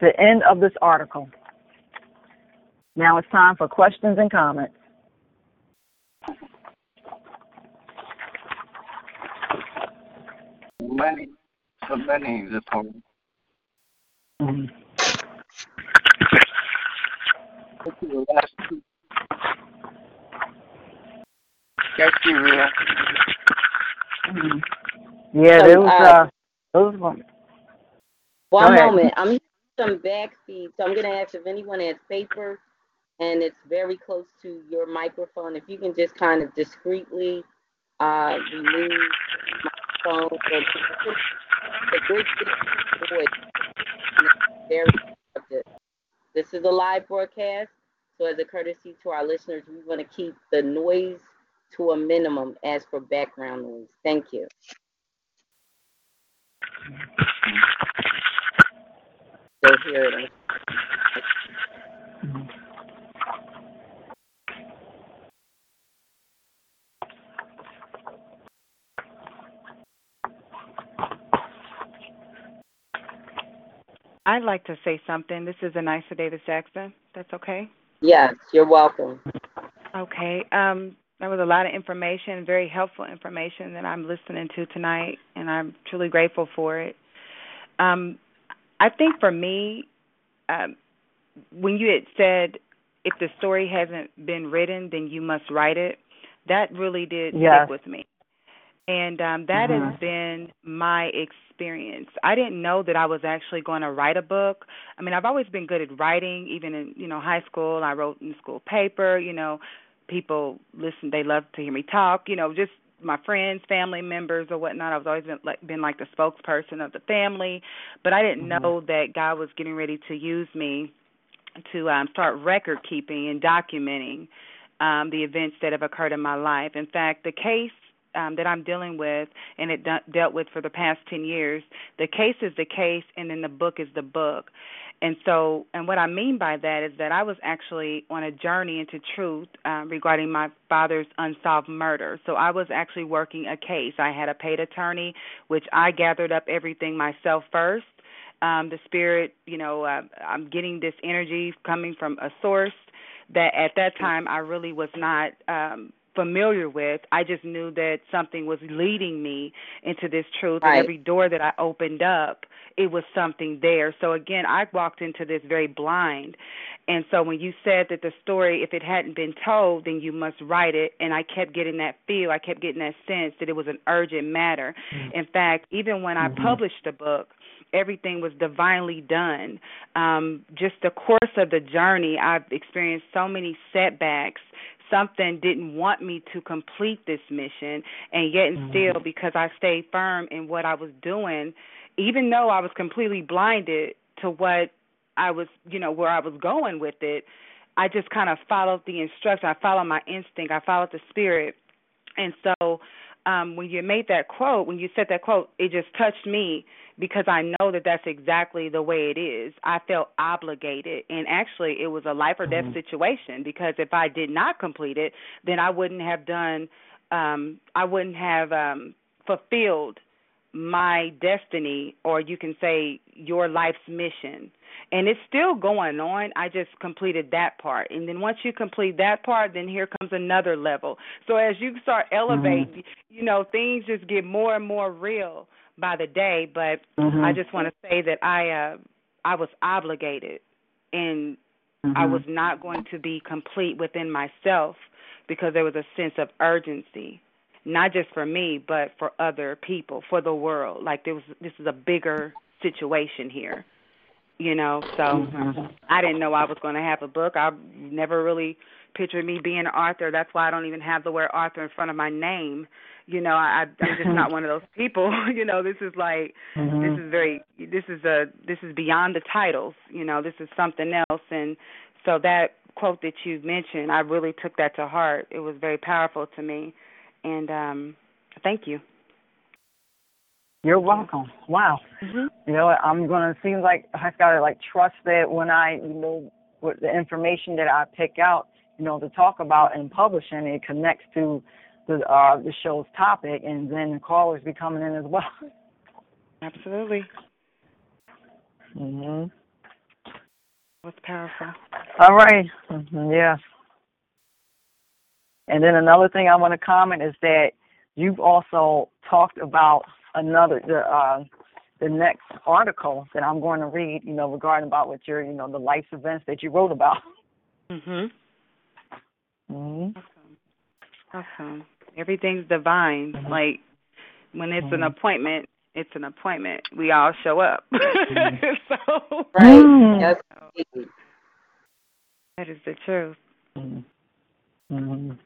The end of this article. Now it's time for questions and comments. Many, so many this one. Mhm. Let's see the last two. Got you, Rhea. Yeah, So, those uh, uh, those ones. One ahead. moment. I'm hearing some backfeed, so I'm going to ask if anyone has paper and it's very close to your microphone. If you can just kind of discreetly uh, remove the microphone. So the good voice. Very disruptive. This is a live broadcast, so as a courtesy to our listeners, we want to keep the noise to a minimum as for background noise. Thank you. So here it is. I'd like to say something. This is Anissa Davis Jackson. That's okay. Yes, you're welcome. Okay. Um, there was a lot of information, very helpful information that I'm listening to tonight, and I'm truly grateful for it. Um, I think for me, um, when you had said if the story hasn't been written, then you must write it, that really did Yes. stick with me. And um, that Mhm. has been my experience. I didn't know that I was actually going to write a book. I mean, I've always been good at writing, even in you know high school. I wrote in the school paper. You know, people listen; they love to hear me talk. You know, just my friends, family members, or whatnot. I've always been like been like the spokesperson of the family, but I didn't know that God was getting ready to use me to um, start record keeping and documenting um, the events that have occurred in my life. In fact, the case um, that I'm dealing with and it de- dealt with for the past 10 years, the case is the case and then the book is the book. And so, and what I mean by that is that I was actually on a journey into truth um, regarding my father's unsolved murder. So I was actually working a case. I had a paid attorney, which I gathered up everything myself first. Um, the spirit, you know, uh, I'm getting this energy coming from a source that at that time I really was not um, familiar with. I just knew that something was leading me into this truth, Right. and every door that I opened up, it was something there. So again, I walked into this very blind. And so when you said that the story, if it hadn't been told, then you must write it, and I kept getting that feel, I kept getting that sense that it was an urgent matter. Mm-hmm. In fact, even when I mm-hmm. published the book, everything was divinely done. Um, just the course of the journey, I've experienced so many setbacks. Something didn't want me to complete this mission, and yet and mm-hmm. still, because I stayed firm in what I was doing, even though I was completely blinded to what I was, you know, where I was going with it, I just kind of followed the instruction. I followed my instinct. I followed the spirit. And so um when you made that quote, when you said that quote, it just touched me because I know that that's exactly the way it is. I felt obligated and actually it was a life or death situation because if I did not complete it, then I wouldn't have done um I wouldn't have um fulfilled my destiny or you can say your life's mission. And it's still going on. I just completed that part. And then once you complete that part then here comes another level. So as you start elevating you know things just get more and more real by the day. But Mhm. i just want to say that i uh i was obligated and I was not going to be complete within myself because there was a sense of urgency, not just for me, but for other people, for the world. Like there was this is a bigger situation here. You know, so Mhm. I didn't know I was going to have a book. I never really pictured me being an author. That's why I don't even have the word author in front of my name. You know, I, I'm just not one of those people. you know, this is like Mhm. this is very this is a this is beyond the titles. You know, this is something else. And so that quote that you mentioned, I really took that to heart. It was very powerful to me, and um, thank you. You're welcome. Wow. Mm-hmm. You know, I'm gonna seem like I've gotta like trust that when I, you know, with the information that I pick out, you know, to talk about and publishing, it connects to the uh the show's topic, and then the callers be coming in as well. Absolutely, Mhm. was powerful. All right. Mhm, Yes. And then another thing I want to comment is that you've also talked about another the uh the next article that I'm going to read, you know, regarding about what your, you know, the life events that you wrote about. Mhm. Mhm. Awesome. Awesome. Everything's divine. Like when it's an Mhm. appointment, it's an appointment. We all show up. so Right. Mhm. Yes. that is the truth. Mhm.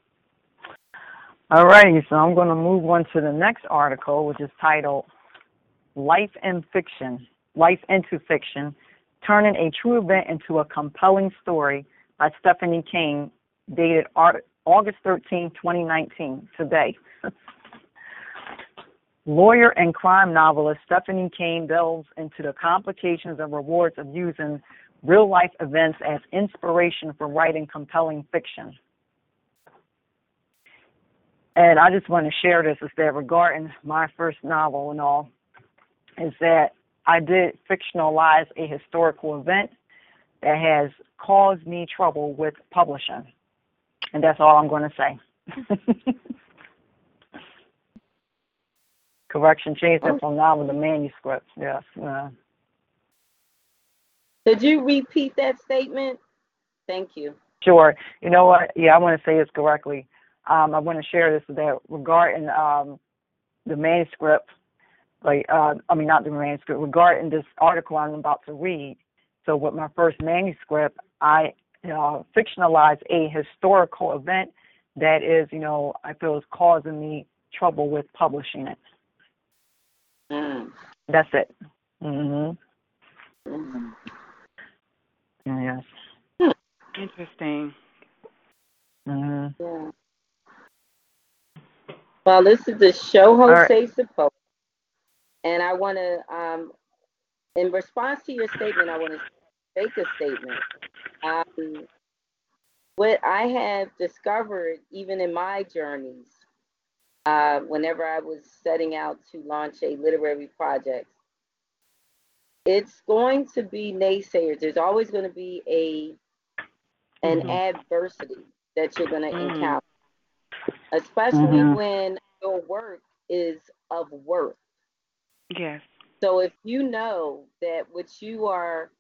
All righty, so I'm going to move on to the next article, which is titled Life in Fiction, Life into Fiction, Turning a True Event into a Compelling Story by Stephanie Kane, dated August 13, 2019, today. Lawyer and crime novelist Stephanie Kane delves into the complications and rewards of using real life events as inspiration for writing compelling fiction. And I just want to share this is that regarding my first novel and all, is that I did fictionalize a historical event that has caused me trouble with publishing. And that's all I'm going to say. Correction, change that from novel to manuscript. Yes. Uh, Could you repeat that statement? Thank you. Sure. You know what? Yeah, I want to say this correctly. Um, I want to share this with that regarding um, the manuscript, like uh, I mean not the manuscript, regarding this article I'm about to read. So with my first manuscript, I uh, fictionalized a historical event that is, you know, I feel is causing me trouble with publishing it. Mm. That's it. Mhm. Mm. Yes. Interesting. Mhm. Yeah. Well, this is the show right. Jose Supposed. And I want to, um, in response to your statement, I want to make a statement. Um, what I have discovered, even in my journeys, uh, whenever I was setting out to launch a literary project, it's going to be naysayers. There's always going to be a an Mhm. adversity that you're going to Mm. encounter, especially Mhm. when your work is of worth. Yes. So if you know that what you are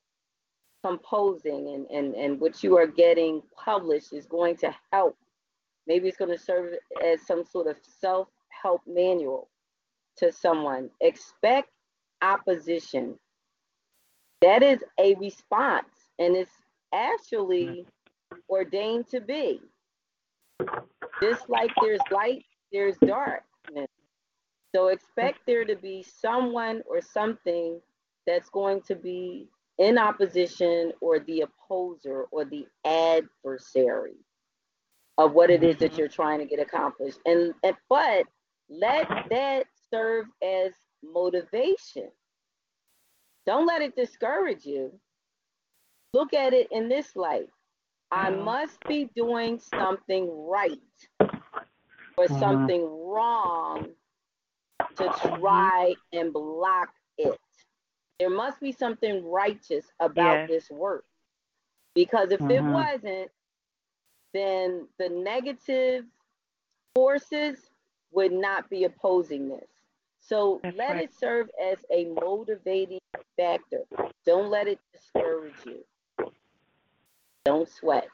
composing and, and, and what you are getting published is going to help, maybe it's going to serve as some sort of self help manual to someone, expect opposition. That is a response, and it's actually ordained to be. Just like there's light, there's darkness. So expect there to be someone or something that's going to be in opposition or the opposer or the adversary of what it is that mm-hmm. you're trying to get accomplished. And, and but let that serve as motivation. Don't let it discourage you. Look at it in this light. I must be doing something right or Mhm. something wrong to try and block it. There must be something righteous about Yes. this work. Because if it Mhm. wasn't, then the negative forces would not be opposing this. So That's let right. it serve as a motivating factor. Don't let it discourage you. Don't sweat.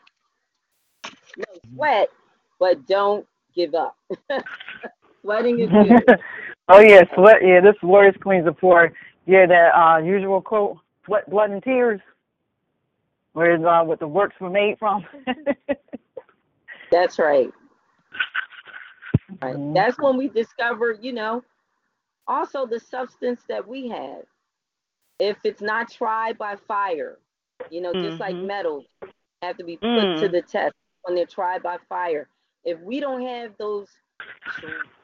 No, sweat, but don't give up. Sweating is good. oh yeah, sweat. Yeah, this Warrioress Queens of Four. Yeah, that uh, usual quote: "Sweat, blood, and tears." Where's uh, what the works were made from? That's right. Right. That's when we discover, you know, also the substance that we have. If it's not tried by fire, you know, just like Mhm. Have to be put Mm. to the test when they're tried by fire. If we don't have those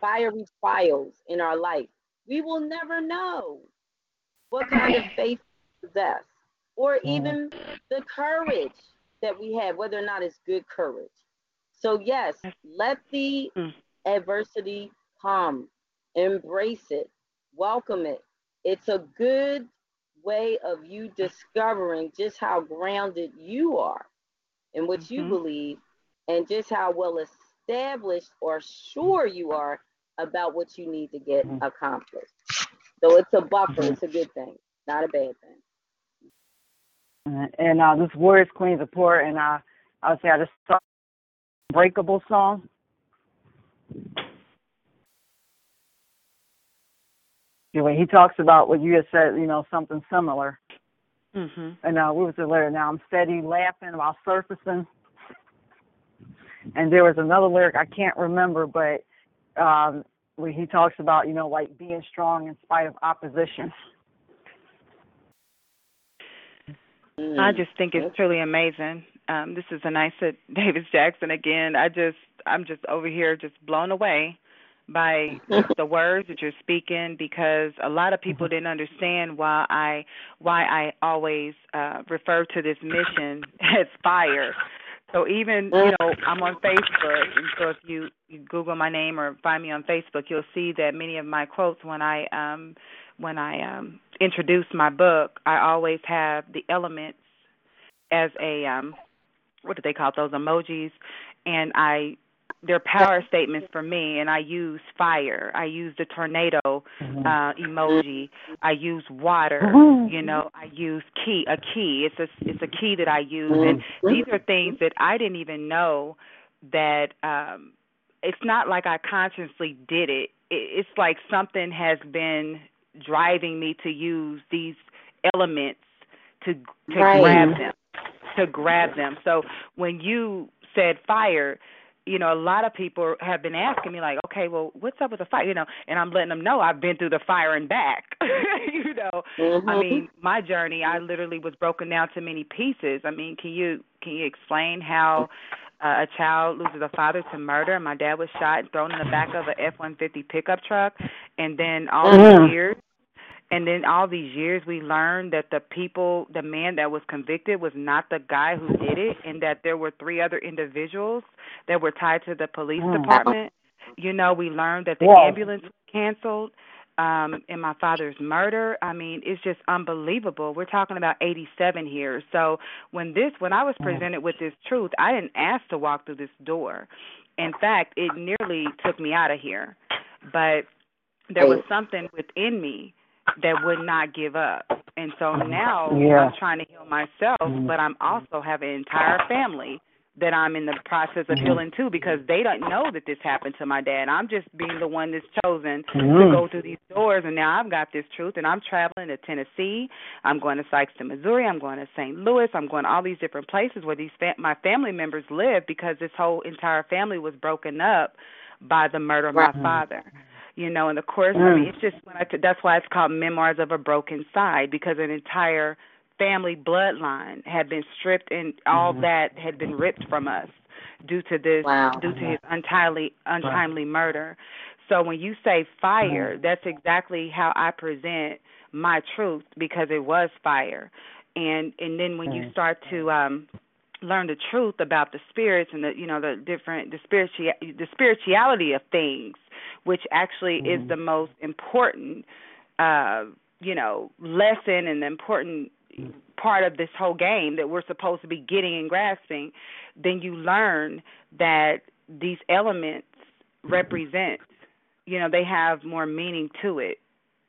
fiery trials in our life, we will never know what kind of faith we possess or even the courage that we have, whether or not it's good courage. So, yes, let the Mm. adversity come, embrace it, welcome it. It's a good way of you discovering just how grounded you are in what you Mhm. believe and just how well established or sure you are about what you need to get accomplished. So, it's a buffer, it's a good thing, not a bad thing. and uh, this Warrioress Queens of Four, and uh, I would say I just saw Breakable song. When he talks about what you had said, you know, something similar. Mhm. And uh, what was the lyric? Now I'm steady laughing while surfacing. And there was another lyric I can't remember, but um, where he talks about, you know, like being strong in spite of opposition. I just think it's truly amazing. Um, this is Anissa Davis Jackson again. I just I'm just over here just blown away by the words that you're speaking because a lot of people didn't understand why I why I always uh refer to this mission as fire. So even you know I'm on Facebook, and so if you, you Google my name or find me on Facebook, you'll see that many of my quotes when I um when I um introduce my book, I always have the elements as a um what do they call those emojis and I they're power statements for me and I use fire. I use the tornado uh emoji. I use water. You know, I use key a key. It's a it's a key that I use and these are things that I didn't even know that um it's not like I consciously did it. it it's like something has been driving me to use these elements to to Right. grab them to grab them. So when you said fire, you know, a lot of people have been asking me like, okay, well, what's up with the fire? You know, and I'm letting them know I've been through the fire and back. you know, I Mhm. mean, my journey, I literally was broken down to many pieces. I mean, can you can you explain how uh, a child loses a father to murder? My dad was shot and thrown in the back of a F-150 pickup truck, and then all Mhm. these years and then all these years we learned that the people the man that was convicted was not the guy who did it and that there were three other individuals that were tied to the police Mm. department. You know we learned that the Whoa. ambulance was canceled um in my father's murder. I mean it's just unbelievable. We're talking about 87 here. So when this when i was presented with this truth i didn't ask to walk through this door. In fact it nearly took me out of here. But there was something within me that would not give up. And so now Yeah. I'm trying to heal myself, mm-hmm. but I'm also have an entire family that I'm in the process of mm-hmm. healing too because they don't know that this happened to my dad. I'm just being the one that's chosen to Mhm. go through these doors and now I've got this truth and I'm traveling to Tennessee. I'm going to Sikeston, Missouri. I'm going to St. Louis. I'm going to all these different places where these fa- my family members live because this whole entire family was broken up by the murder of my Right. father you know and of course i Mm. mean it's just when i t- that's why it's called memoirs of a broken side because an entire family bloodline had been stripped and all that had been ripped from us due to this Wow. due to his untimely untimely murder. So when you say fire that's exactly how i present my truth because it was fire. And and then when you start to um learn the truth about the spirits and the you know the different the spiritual the spirituality of things which actually is the most important uh you know lesson and the important part of this whole game that we're supposed to be getting and grasping then you learn that these elements represent you know they have more meaning to it.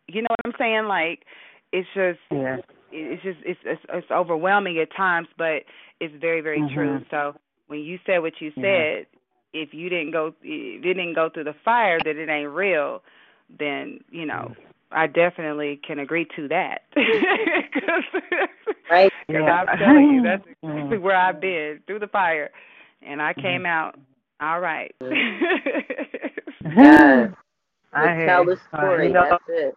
You know what i'm saying? Like it's just Yeah. it's just it's it's, it's overwhelming at times, but it's very very Mhm. true. So when you said what you Yeah. said, if you didn't go if it didn't go through the fire that it ain't real, then you know I definitely can agree to that. Cause, right? Because I'm telling you, that's exactly where I've been through the fire, and I came out all right. Yes. I hear Tell you. the story. Uh, you know, That's it.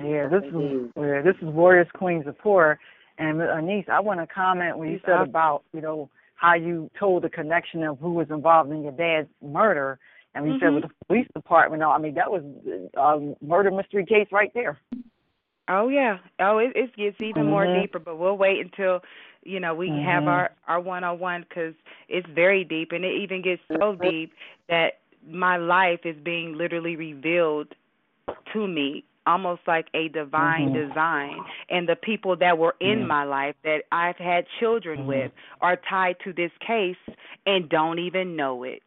Yeah, this is Indeed. yeah, this is Warrioress Queens of Poor. And uh, Anise, I want to comment when you said uh, about you know how you told the connection of who was involved in your dad's murder, and you said Mhm. with the police department. I mean that was a murder mystery case right there. Oh yeah. Oh, it, it gets even more Mhm. deeper, but we'll wait until you know we have Mhm. our our one on one because it's very deep, and it even gets so deep that my life is being literally revealed to me almost like a divine Mhm. design and the people that were in my life that I've had children Mhm. with are tied to this case and don't even know it.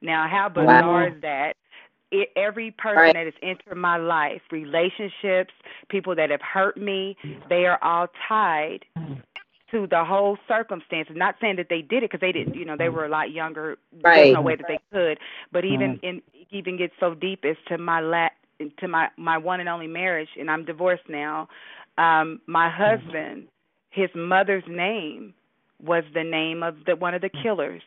Now, how bizarre Wow. is that? It, every person Right. that has entered my life, relationships, people that have hurt me, they are all tied to the whole circumstance. Not saying that they did it because they didn't, you know, they were a lot younger. Right. There's no way that they could. But even in even gets so deep as to my la to my my one and only marriage, and I'm divorced now. Um, my husband, his mother's name was the name of the one of the killers.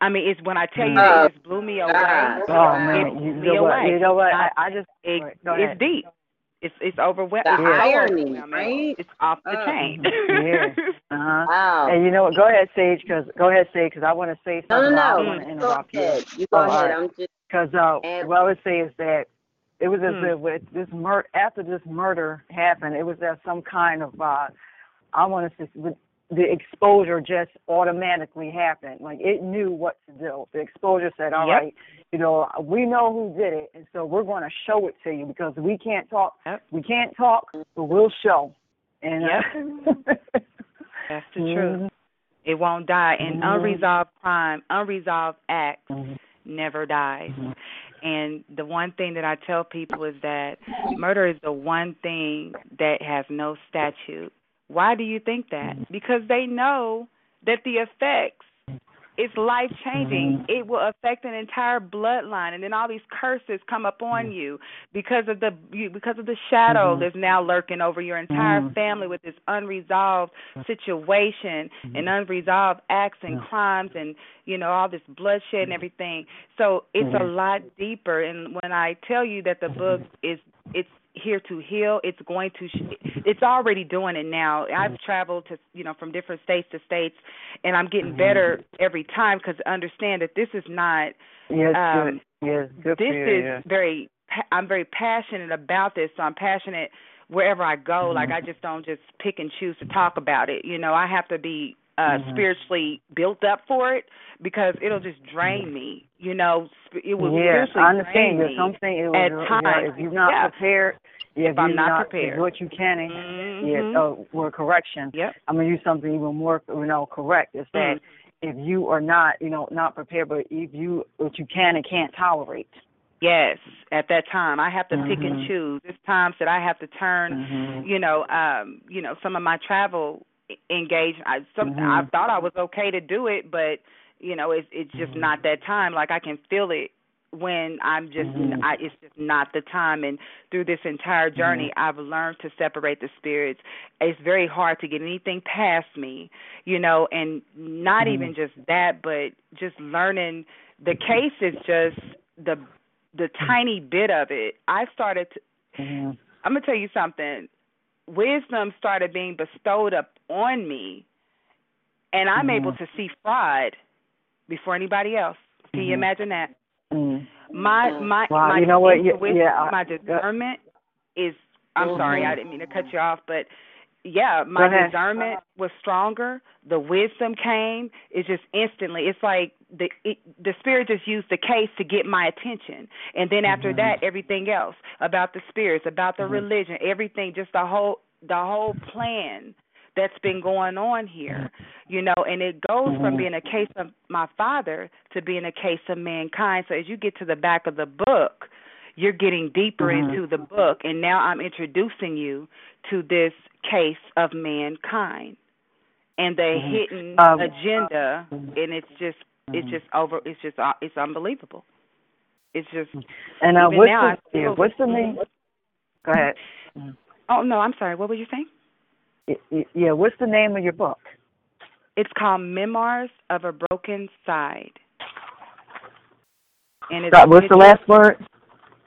I mean, it's when I tell you that it just blew me away. God. Oh man, It you blew me know what? away. You know what? I, I just It, Go it's ahead. deep. It's it's overwhelming. The It's so irony, overwhelming. right? It's off the Uh, chain. yeah. Uh-huh. Wow. And you know what? Go ahead, Sage. Cause go ahead, Sage. Because I want to say no, something. no, but I no. don't want to Go interrupt you. You go Oh, ahead. all right. I'm just Because uh, And- what I would say is that it was as Hmm. if this mur- after this murder happened, it was as some kind of uh, I want to say the exposure just automatically happened. Like it knew what to do. The exposure said, "All Yep. right, you know, we know who did it, and so we're going to show it to you because we can't talk. Yep. We can't talk, but we'll show." And uh, That's the Mhm. truth. It won't die. And Mhm. unresolved crime, unresolved acts Mhm. never dies. And the one thing that I tell people is that murder is the one thing that has no statute. Why do you think that? Because they know that the effects is life changing. Mhm. It will affect an entire bloodline, and then all these curses come upon you because of the you, because of the shadow Mhm. that's now lurking over your entire Mhm. family with this unresolved situation and unresolved acts and crimes and you know all this bloodshed and everything. So it's a Mhm. lot deeper. And when I tell you that the book is it's here to heal, it's going to sh- it's already doing it now. I've traveled to you know from different states to states, and I'm getting better every time because understand that this is not yes, um, good. Yes, good this you. is yeah. very I'm very passionate about this. So I'm passionate wherever I go. Like I just don't just pick and choose to talk about it. You know, I have to be uh Mhm. spiritually built up for it because it'll just drain me. You know, sp- it will yeah, spiritually I understand. drain There's me. something it at will, know, times, if you're not yeah. prepared, yeah, If I'm not not prepared. what you can. And, Mhm. Yeah, uh, for correction. Yep. I'm gonna use something even more, you know, correct. Is that Mm. if you are not, you know, not prepared, but if you what you can and can't tolerate. Yes, at that time I have to pick and Mhm. choose. There's times that I have to turn, Mhm. you know, um, you know, some of my travel e- engage. I some Mhm. I thought I was okay to do it, but you know, it's it's just not that time. Like I can feel it when I'm just Mhm. I it's just not the time and through this entire journey I've learned to separate the spirits. It's very hard to get anything past me, you know, and not Mhm. even just that, but just learning the case is just the the tiny bit of it. I started to Mhm. I'm gonna tell you something. Wisdom started being bestowed up on me, and I'm Mhm. able to see fraud before anybody else. Can you Mhm. imagine that? Mhm. My my Wow, my you know what? Yeah, my discernment is. I'm sorry. I didn't mean to cut you off, but yeah, my discernment was stronger. The wisdom came. It's just instantly. It's like the it, the spirit just used the case to get my attention, and then after Mhm. that, everything else about the spirits, about the Mhm. religion, everything, just the whole the whole plan that's been going on here, you know, and it goes from Mhm. being a case of my father to being a case of mankind. So as you get to the back of the book, you're getting deeper Mhm. into the book, and now I'm introducing you to this case of mankind and the Mhm. hidden Um, agenda, and it's just it's just over. It's just uh, it's unbelievable. It's just And uh, what's now, I the yeah, what's the name? Go ahead. Oh no, I'm sorry. What were you saying? Yeah, what's the name of your book? It's called Memoirs of a Broken Side. And it's What's the last word?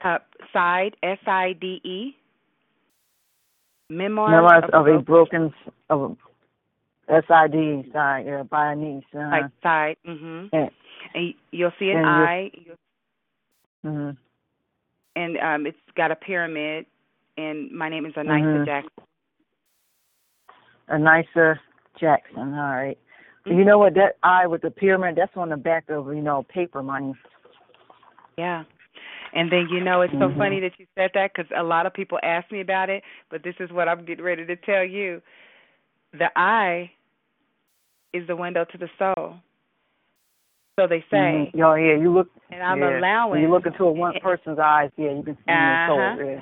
uh, side S I D E. Memoirs, Memoirs of, of a Broken of S I D side, yeah, by a niece. Uh, Side. side. Mhm. and, And you'll see an eye. mhm. and um it's got a pyramid and my name is Anissa Mhm. Jackson. Anissa Jackson. All right. You know what? That eye with the pyramid, that's on the back of you know paper money. Yeah. And then you know it's so Mhm. funny that you said that cuz a lot of people ask me about it, but this is what I'm getting ready to tell you. The eye is the window to the soul. So they say. Mhm. Oh yeah, you look. And I'm yeah. allowing When you look into a one person's eyes, yeah, you can see Uh-huh. their soul. Yeah.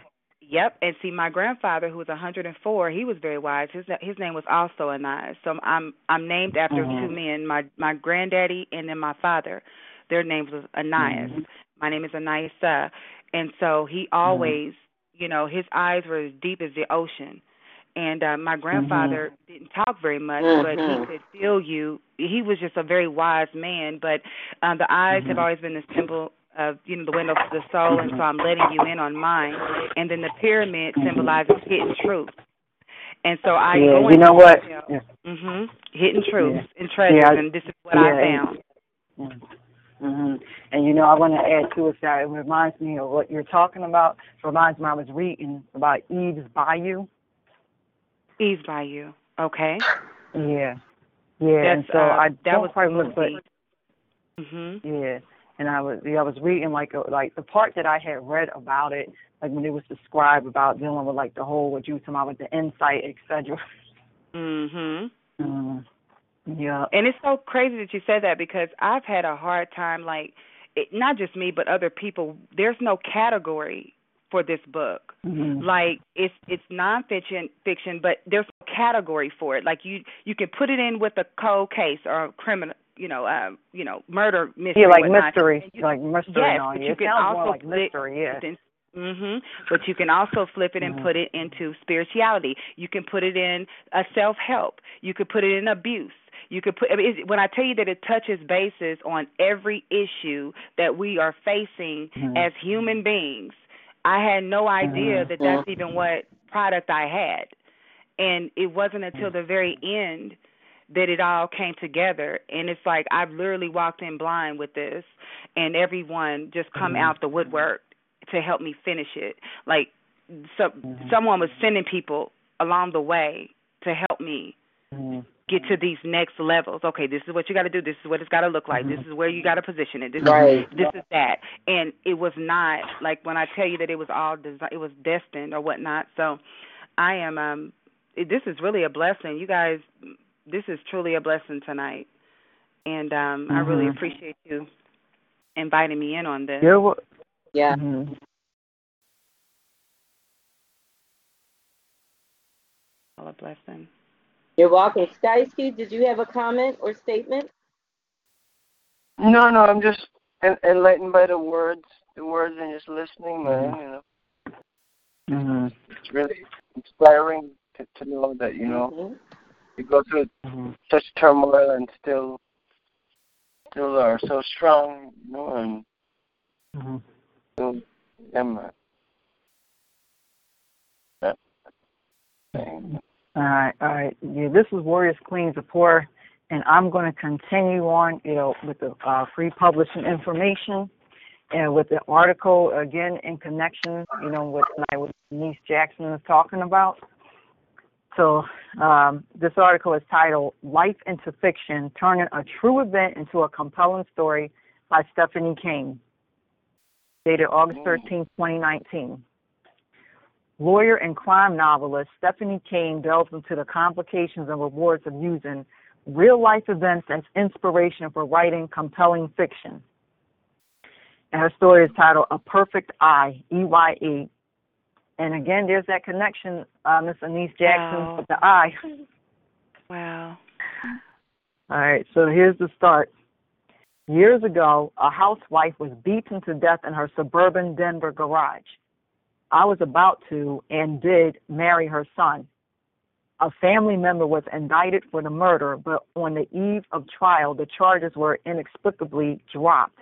Yep, and see, my grandfather, who was 104, he was very wise. His his name was also Ananias. So I'm I'm named after Mhm. two men, my my granddaddy and then my father. Their names was Ananias. Mhm. My name is Anissa, and so he always, you know, his eyes were as deep as the ocean. And uh, my grandfather didn't talk very much, but he Mhm. could feel you. He was just a very wise man. But um, the eyes have Mhm. always been the symbol of you know the window to the soul, and so I'm letting you in on mine. And then the pyramid symbolizes hidden truth. And so I yeah, go you know what? Yeah. Mhm. Hidden truths Yeah. and treasures, Yeah, and this is what I found. Hmm And you know, I want to add to it that it reminds me of what you're talking about. It reminds me I was reading about Eve's Bayou. Eve's Bayou. Okay. Yeah, yeah. and so uh, I that don't was quite remember, but. Mhm. yeah. And I was yeah, I was reading like a, like the part that I had read about it, like when it was described about dealing with like the whole what you were talking about with the insight, etc. Mhm. Mm. Yeah. And it's so crazy that you said that because I've had a hard time like it, not just me but other people there's no category for this book. Mhm. Like it's it's nonfiction fiction, but there's no category for it. Like you you can put it in with a cold case or a criminal, you know, um, you know, murder mystery. Yeah, like mystery, you- like mystery yes, but you can also like flip- mystery. Yeah. then- Mhm. But you can also flip it and Mhm. put it into spirituality. You can put it in a self-help. You could put it in abuse. You could put I mean, when I tell you that it touches bases on every issue that we are facing Mhm. as human beings. I had no idea Mhm. that that's even what product I had. And it wasn't until the very end that it all came together and it's like I've literally walked in blind with this and everyone just come Mhm. out the woodwork to help me finish it. Like so Mhm. someone was sending people along the way to help me Mhm. get to these next levels. Okay, this is what you got to do. This is what it's got to look like. This Mhm. is where you got to position it. This Right. is this is that. And it was not like when I tell you that it was all desi it was destined or whatnot. So I am um it, this is really a blessing. You guys this is truly a blessing tonight. And um I really Mhm. appreciate you inviting me in on this. You're wel- Yeah. Mhm. All a blessing. You're welcome. Skysky, did you have a comment or statement? No, no, I'm just enlightened by the words, the words, and just listening, man. You know, Mhm. it's really inspiring to, to know that you know Mhm. you go through Mhm. such turmoil and still, still are so strong, you know, and Mhm. still am. uh, that thing. All right, all right. Yeah, this is Warrioress Queens of Poor, and I'm going to continue on, you know, with the uh, free publishing information and with the article again in connection, you know, with tonight what Denise Jackson is talking about. So um, this article is titled "Life into Fiction: Turning a True Event into a Compelling Story" by Stephanie Kane, dated August 13, 2019. Lawyer and crime novelist Stephanie Kane delves into the complications and rewards of using real life events as inspiration for writing compelling fiction. And her story is titled A Perfect Eye, E Y E. And again, there's that connection, uh, Miss Anise Jackson, Wow. with the eye. Wow. All right, so here's the start. Years ago, a housewife was beaten to death in her suburban Denver garage. I was about to and did marry her son. A family member was indicted for the murder, but on the eve of trial, the charges were inexplicably dropped.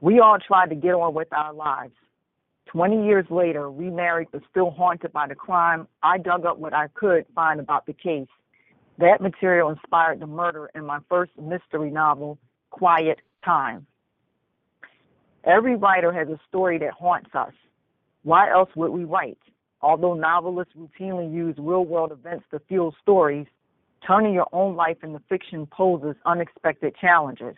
We all tried to get on with our lives. 20 years later, remarried but still haunted by the crime, I dug up what I could find about the case. That material inspired the murder in my first mystery novel, Quiet Time. Every writer has a story that haunts us. Why else would we write? Although novelists routinely use real world events to fuel stories, turning your own life into fiction poses unexpected challenges.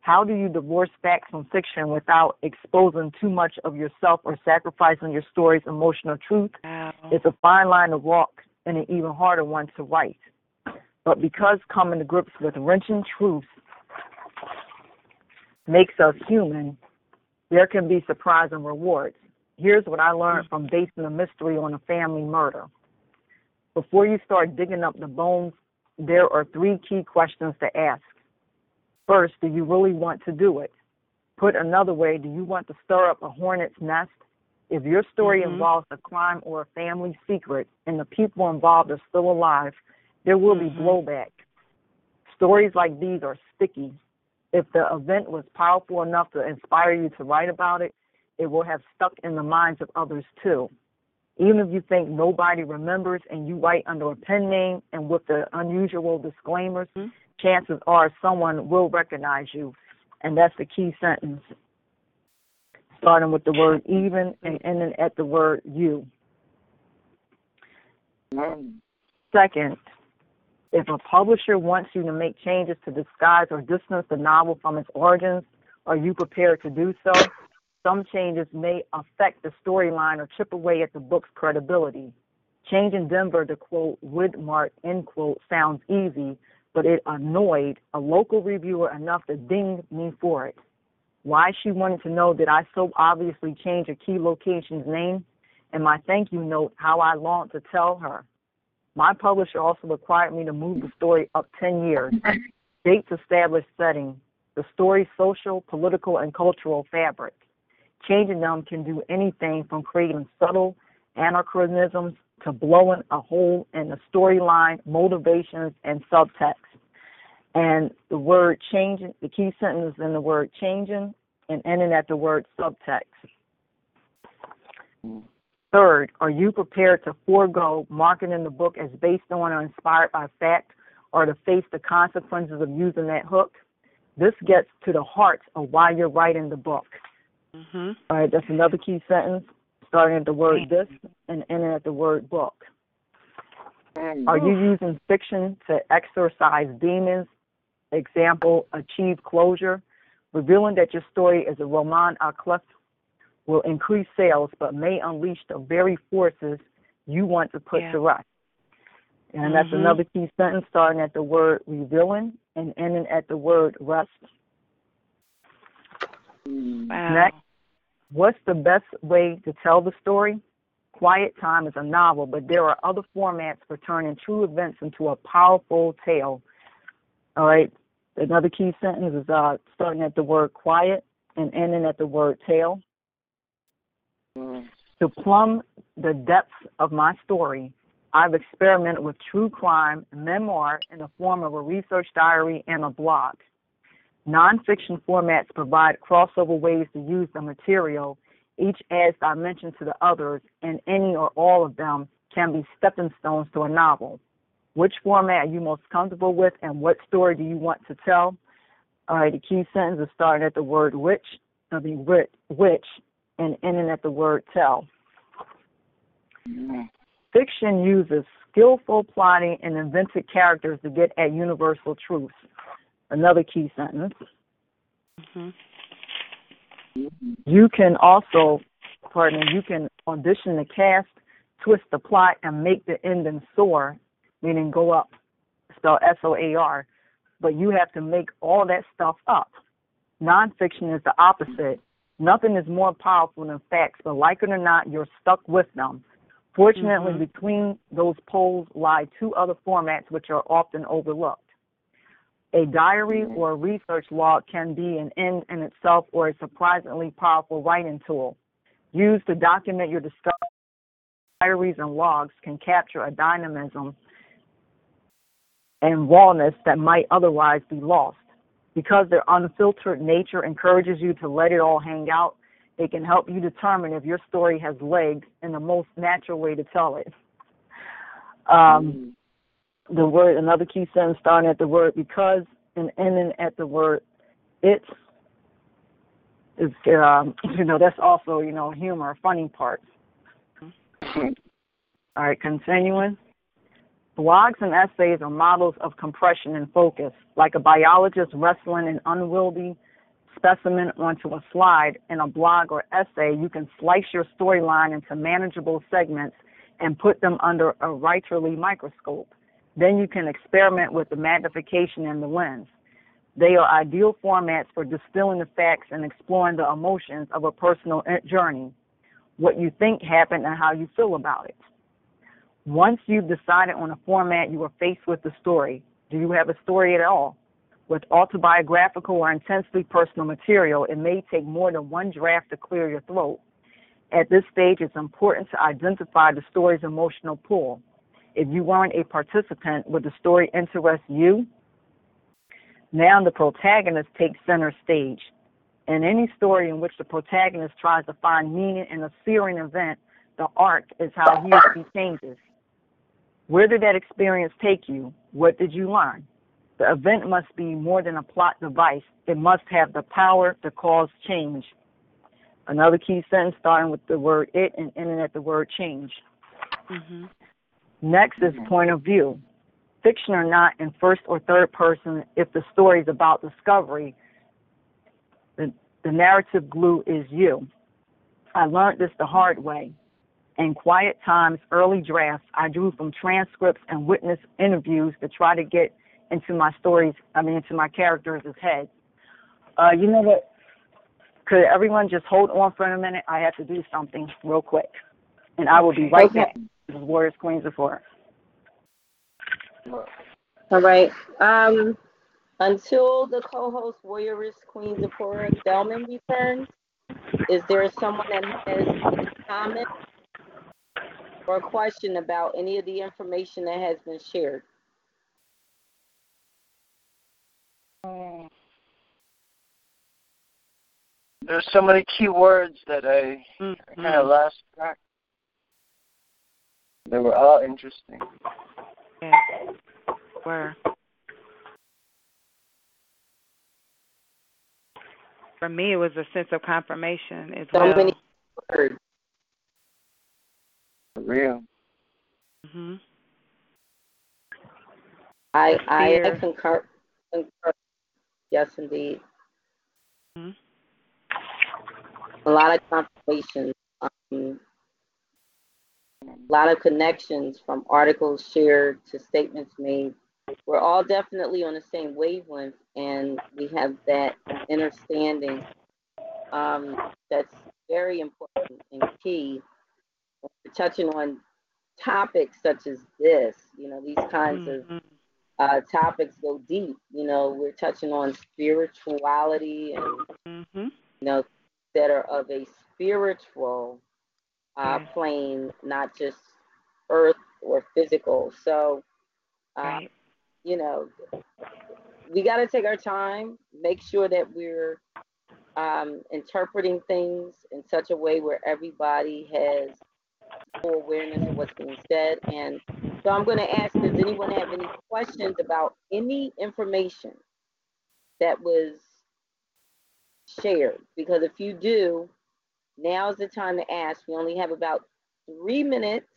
How do you divorce facts from fiction without exposing too much of yourself or sacrificing your story's emotional truth? Wow. It's a fine line to walk and an even harder one to write. But because coming to grips with wrenching truths makes us human, there can be surprising rewards. Here's what I learned from basing a mystery on a family murder. Before you start digging up the bones, there are three key questions to ask. First, do you really want to do it? Put another way, do you want to stir up a hornet's nest? If your story Mhm. involves a crime or a family secret and the people involved are still alive, there will be Mhm. blowback. Stories like these are sticky. If the event was powerful enough to inspire you to write about it, it will have stuck in the minds of others too. Even if you think nobody remembers and you write under a pen name and with the unusual disclaimers, Mhm. chances are someone will recognize you. And that's the key sentence. Starting with the word even and ending at the word you. Mm. Second, if a publisher wants you to make changes to disguise or distance the novel from its origins, are you prepared to do so? Some changes may affect the storyline or chip away at the book's credibility. Changing Denver to quote Woodmark end quote sounds easy, but it annoyed a local reviewer enough to ding me for it. Why she wanted to know did I so obviously change a key location's name? And my thank you note how I longed to tell her. My publisher also required me to move the story up 10 years. Dates established setting, the story's social, political, and cultural fabric. Changing them can do anything from creating subtle anachronisms to blowing a hole in the storyline, motivations, and subtext. And the word changing, the key sentence in the word changing and ending at the word subtext. Third, are you prepared to forego marketing the book as based on or inspired by fact or to face the consequences of using that hook? This gets to the heart of why you're writing the book. Mhm. All right, that's another key sentence, starting at the word this and ending at the word book. Are you using fiction to exorcise demons? Example, achieve closure. Revealing that your story is a roman à clef will increase sales, but may unleash the very forces you want to put Yeah. to rest. And that's Mhm. another key sentence starting at the word revealing and ending at the word rest. Wow. Next. What's the best way to tell the story? Quiet Time is a novel, but there are other formats for turning true events into a powerful tale. All right. Another key sentence is uh, starting at the word quiet and ending at the word tale. Mm. To plumb the depths of my story, I've experimented with true crime, memoir in the form of a research diary and a blog. Nonfiction formats provide crossover ways to use the material. Each adds dimension to the others, and any or all of them can be stepping stones to a novel. Which format are you most comfortable with, and what story do you want to tell? All right, the key sentence is starting at the word which, I mean, writ- which, and ending at the word tell. Fiction uses skillful plotting and invented characters to get at universal truths. Another key sentence. Mhm. You can also, pardon me, you can audition the cast, twist the plot, and make the ending soar, meaning go up, spell S O A R. But you have to make all that stuff up. Nonfiction is the opposite. Nothing is more powerful than facts, but like it or not, you're stuck with them. Fortunately, Mhm. between those poles lie two other formats which are often overlooked. A diary or a research log can be an end in itself or a surprisingly powerful writing tool. Used to document your discoveries, diaries and logs can capture a dynamism and rawness that might otherwise be lost. Because their unfiltered nature encourages you to let it all hang out, it can help you determine if your story has legs and the most natural way to tell it. Um, the word, another key sentence starting at the word because and ending at the word it is, um, you know, that's also, you know, humor, funny part. All right, continuing. Blogs and essays are models of compression and focus, like a biologist wrestling an unwieldy specimen onto a slide. In a blog or essay, you can slice your storyline into manageable segments and put them under a writerly microscope. Then you can experiment with the magnification and the lens. They are ideal formats for distilling the facts and exploring the emotions of a personal journey, what you think happened and how you feel about it. Once you've decided on a format, you are faced with the story. Do you have a story at all? With autobiographical or intensely personal material, it may take more than one draft to clear your throat. At this stage, it's important to identify the story's emotional pull. If you weren't a participant, would the story interest you? Now the protagonist takes center stage. In any story in which the protagonist tries to find meaning in a searing event, the arc is how he or she changes. Where did that experience take you? What did you learn? The event must be more than a plot device. It must have the power to cause change. Another key sentence starting with the word it and ending at the word change. Mm-hmm. Next is point of view. Fiction or not, in first or third person, if the story is about discovery, the, the narrative glue is you. I learned this the hard way. In quiet times, early drafts, I drew from transcripts and witness interviews to try to get into my stories, I mean, into my characters' heads. Uh, you know what? Could everyone just hold on for a minute? I have to do something real quick. And I will be right Okay. back. This is Warrioress Queens of Four. All right. Um, until the co-host Warriors Queens of Horror Delman returns, is there someone that has any comment or a question about any of the information that has been shared? There's so many key words that I Mm-hmm. kind of lost track. They were all interesting. Yeah. Were. For me, it was a sense of confirmation as So well. many words. For real. hmm I, The I concur, concur. Yes, indeed. hmm A lot of confirmations. Um, a lot of connections from articles shared to statements made. We're all definitely on the same wavelength, and we have that understanding um, that's very important and key. We're touching on topics such as this, you know, these kinds of Mhm. uh, topics go deep. You know, we're touching on spirituality and Mhm. you know, that are of a spiritual uh, plane, not just earth or physical. So, uh, Right. you know, we got to take our time, make sure that we're um, interpreting things in such a way where everybody has full awareness of what's being said. And so I'm going to ask Does anyone have any questions about any information that was shared? Because if you do, now's the time to ask. We only have about three minutes,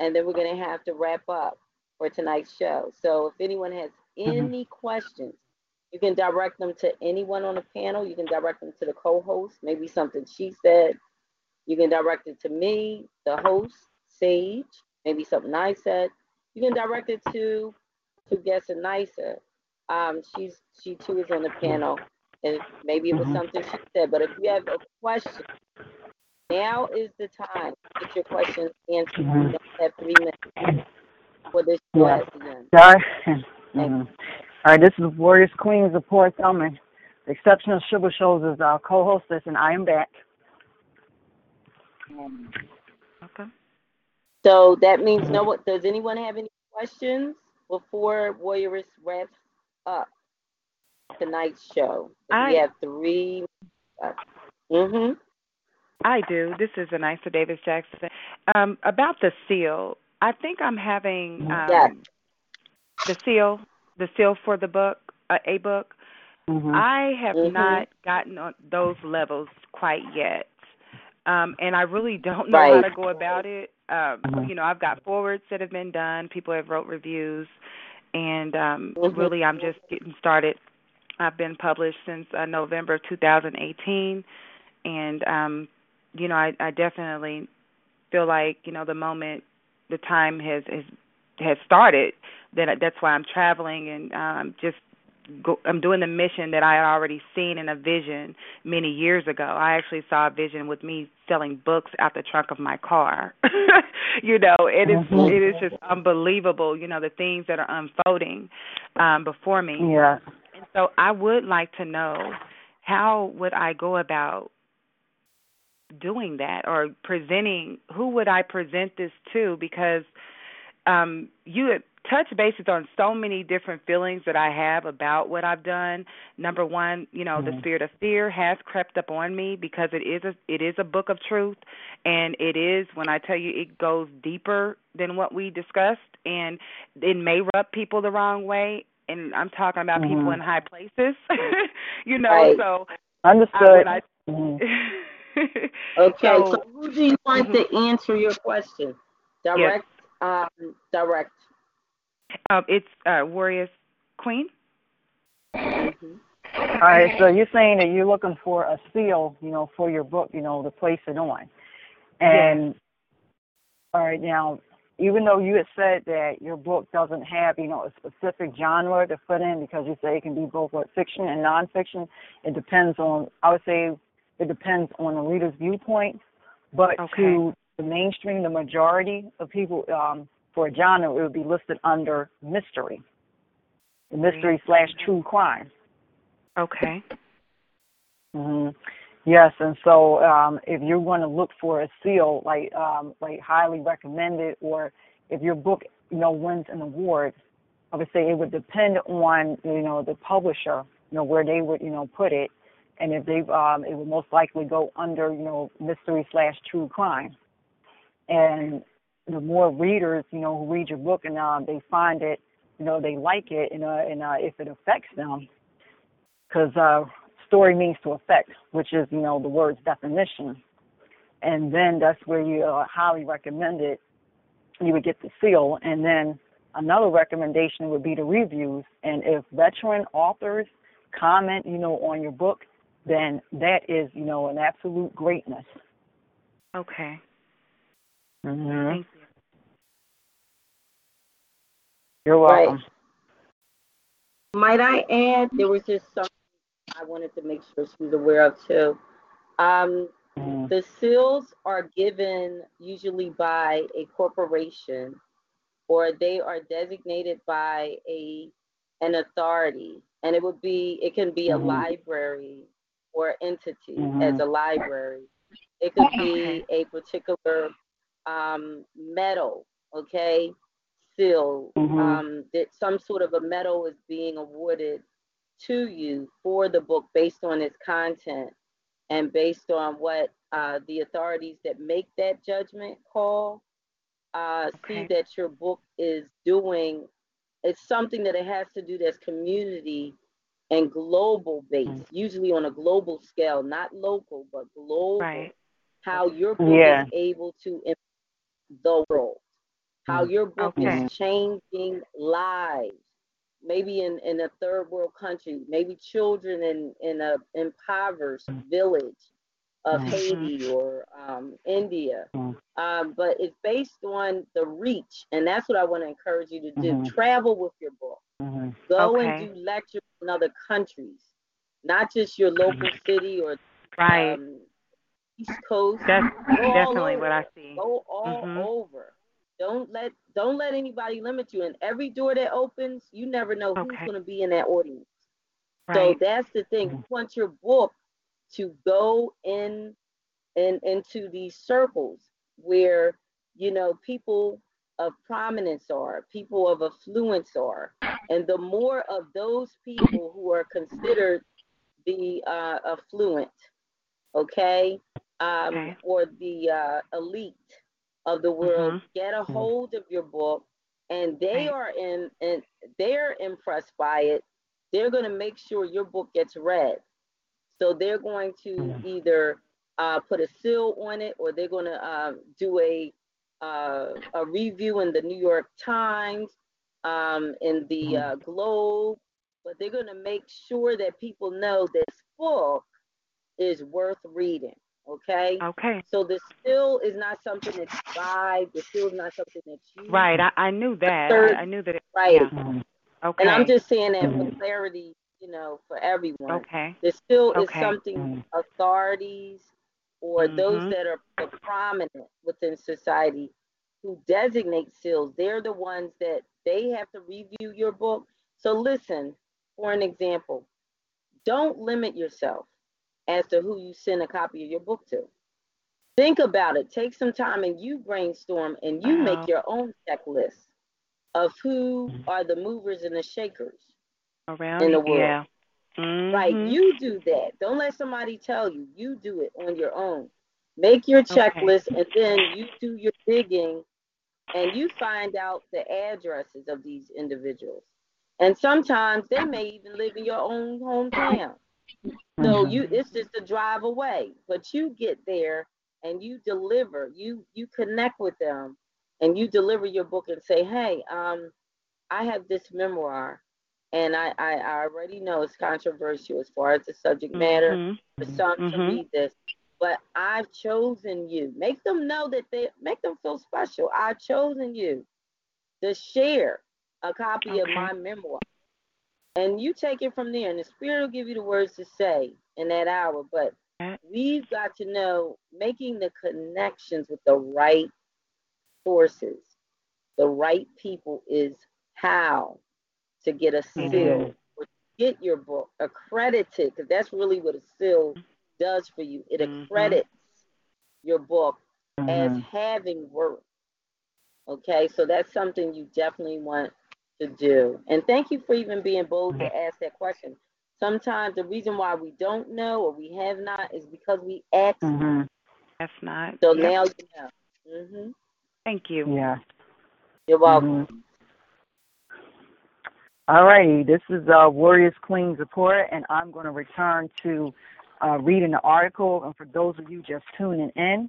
and then we're going to have to wrap up for tonight's show. So if anyone has any questions, you can direct them to anyone on the panel. You can direct them to the co-host, maybe something she said. You can direct it to me, the host, Sage, maybe something I said. You can direct it to to guest Anissa. Um, she's she too is on the panel, and maybe it was Mhm. something she said. But if you have a question, now is the time to get your questions answered. You Mhm. don't have three minutes for this show Yeah. has begun. Sorry. Mhm. All right, this is Warrioress Queen Zipporah Thelmon. The Exceptional Sugar Shows is our co-hostess, and I am back. Okay. So that means no one. Does anyone have any questions before Warrioress wraps up tonight's show? we I- have three. Uh, mhm. I do. This is Anissa Davis Jackson. Um, about the seal, I think I'm having um, Yes. the seal, the seal for the book, uh, a book. Mhm. I have Mhm. not gotten on those levels quite yet. Um, and I really don't know how to go about it. Um, Mhm. You know, I've got forwards that have been done. People have wrote reviews, and um, Mhm. really, I'm just getting started. I've been published since uh, November of 2018, and um, you know, I, I definitely feel like you know the moment the time has has has started. That that's why I'm traveling and um, just go, I'm doing the mission that I had already seen in a vision many years ago. I actually saw a vision with me selling books out the trunk of my car. you know, it is Mhm. it is just unbelievable. You know, the things that are unfolding um, before me. Yeah. So I would like to know how would I go about doing that or presenting who would I present this to because um you had touched bases on so many different feelings that I have about what I've done. Number one, you know, the Mhm. spirit of fear has crept up on me because it is a it is a book of truth and it is when I tell you it goes deeper than what we discussed and it may rub people the wrong way and I'm talking about people Mhm. in high places. you know, Right. so Understood. I, when I Mhm. Okay. So, So- who do you want to answer your question? Direct. Um. Direct. um, it's uh, Warrioress Queen. Mhm. All right, so you're saying that you're looking for a seal, you know, for your book, you know, to place it on. And all right, now, even though you had said that your book doesn't have, you know, a specific genre to put in because you say it can be both what fiction and nonfiction, it depends on. I would say it depends on the reader's viewpoint, but Okay. to the mainstream, the majority of people, um, for a genre, it would be listed under mystery, mystery slash true crime. Okay. hmm Yes, and so um, if you're going to look for a seal, like um, like highly recommended, or if your book you know wins an award, I would say it would depend on you know the publisher, you know where they would you know put it, and if they um, it would most likely go under you know mystery slash true crime, and the more readers you know who read your book and um, they find it, you know they like it, and uh, and uh, if it affects them, because uh, story means to affect, which is you know the word's definition, and then that's where you uh, highly recommend it. You would get the seal, and then another recommendation would be the reviews. And if veteran authors comment, you know, on your book, then that is you know an absolute greatness. Okay. Mm-hmm. Thank you. You're welcome. Right. welcome. Might I add, there was just something I wanted to make sure she was aware of too. Um, Mhm. the seals are given usually by a corporation or they are designated by a an authority and it would be it can be a Mhm. library or entity Mhm. as a library it could be a particular um, medal okay seal Mhm. um, that some sort of a medal is being awarded to you for the book based on its content and based on what uh, the authorities that make that judgment call uh, see that your book is doing it's something that it has to do that's community and global based usually on a global scale not local but global Right. how your book Yeah. is able to impact the world how your book Okay. is changing lives maybe in, in a third world country, maybe children in, in a impoverished village of Mhm. Haiti or um, India. Mhm. Um, but it's based on the reach, and that's what I want to encourage you to do. Mhm. Travel with your book. Mhm. Go Okay. and do lectures in other countries, not just your local city or Right. um, East Coast. That's Go definitely what I see. Go all Mhm. over. Don't let don't let anybody limit you. And every door that opens, you never know who's Okay. going to be in that audience. So that's the thing. You want your book to go in in into these circles where you know people of prominence are, people of affluence are, and the more of those people who are considered the uh, affluent, okay, um, Okay. or the uh, elite of the world Mhm. get a hold of your book, and they are in and they're impressed by it. They're going to make sure your book gets read. So they're going to Mhm. either uh, put a seal on it, or they're going to uh, do a uh, a review in the New York Times, um, in the uh, Globe, but they're going to make sure that people know this book is worth reading. Okay. Okay. So the still is not something that's you buy. The still is not something that you Right. I, I knew that. Third- I, I knew that. It, right. Yeah. Okay. And I'm just saying that for clarity, you know, for everyone. Okay. There still is Okay. something authorities or those Mhm. that are the prominent within society who designate seals. They're the ones that they have to review your book. So listen, for an example, don't limit yourself as to who you send a copy of your book to. Think about it. Take some time and you brainstorm and you Wow. make your own checklist of who are the movers and the shakers. Around. in the world. Yeah. Right, Mhm. you do that. Don't let somebody tell you. You do it on your own. Make your Okay. checklist and then you do your digging and you find out the addresses of these individuals. And sometimes they may even live in your own hometown. So you it's just a drive away. But you get there and you deliver. You you connect with them and you deliver your book and say, Hey, um, I have this memoir and I, I, I already know it's controversial as far as the subject matter Mhm. for some to Mhm. read this, but I've chosen you. Make them know that they make them feel special. I've chosen you to share a copy of my memoir. And you take it from there, and the spirit will give you the words to say in that hour. But we've got to know making the connections with the right sources, the right people is how to get a seal Mhm. or get your book accredited, because that's really what a seal does for you. It Mhm. accredits your book as Mhm. having worth. Okay, so that's something you definitely want to do. And thank you for even being bold to ask that question. Sometimes the reason why we don't know or we have not is because we asked. Mhm. That's not. So yep. now you know. hmm Thank you. Yeah. You're welcome. Mhm. All righty, this is uh, Warrioress Queens report, and I'm going to return to uh, reading the article. And for those of you just tuning in,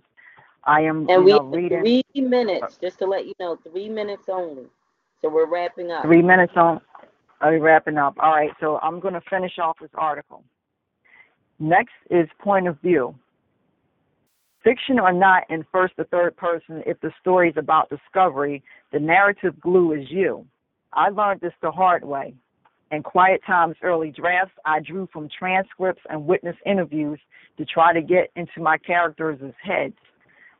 I am And we know, have reading three minutes, just to let you know, three minutes only. So we're wrapping up. three minutes on. Be wrapping up. All right, so I'm going to finish off this article. Next is point of view. Fiction or not in first or third person, if the story is about discovery, the narrative glue is you. I learned this the hard way. In Quiet Time's early drafts, I drew from transcripts and witness interviews to try to get into my characters' heads.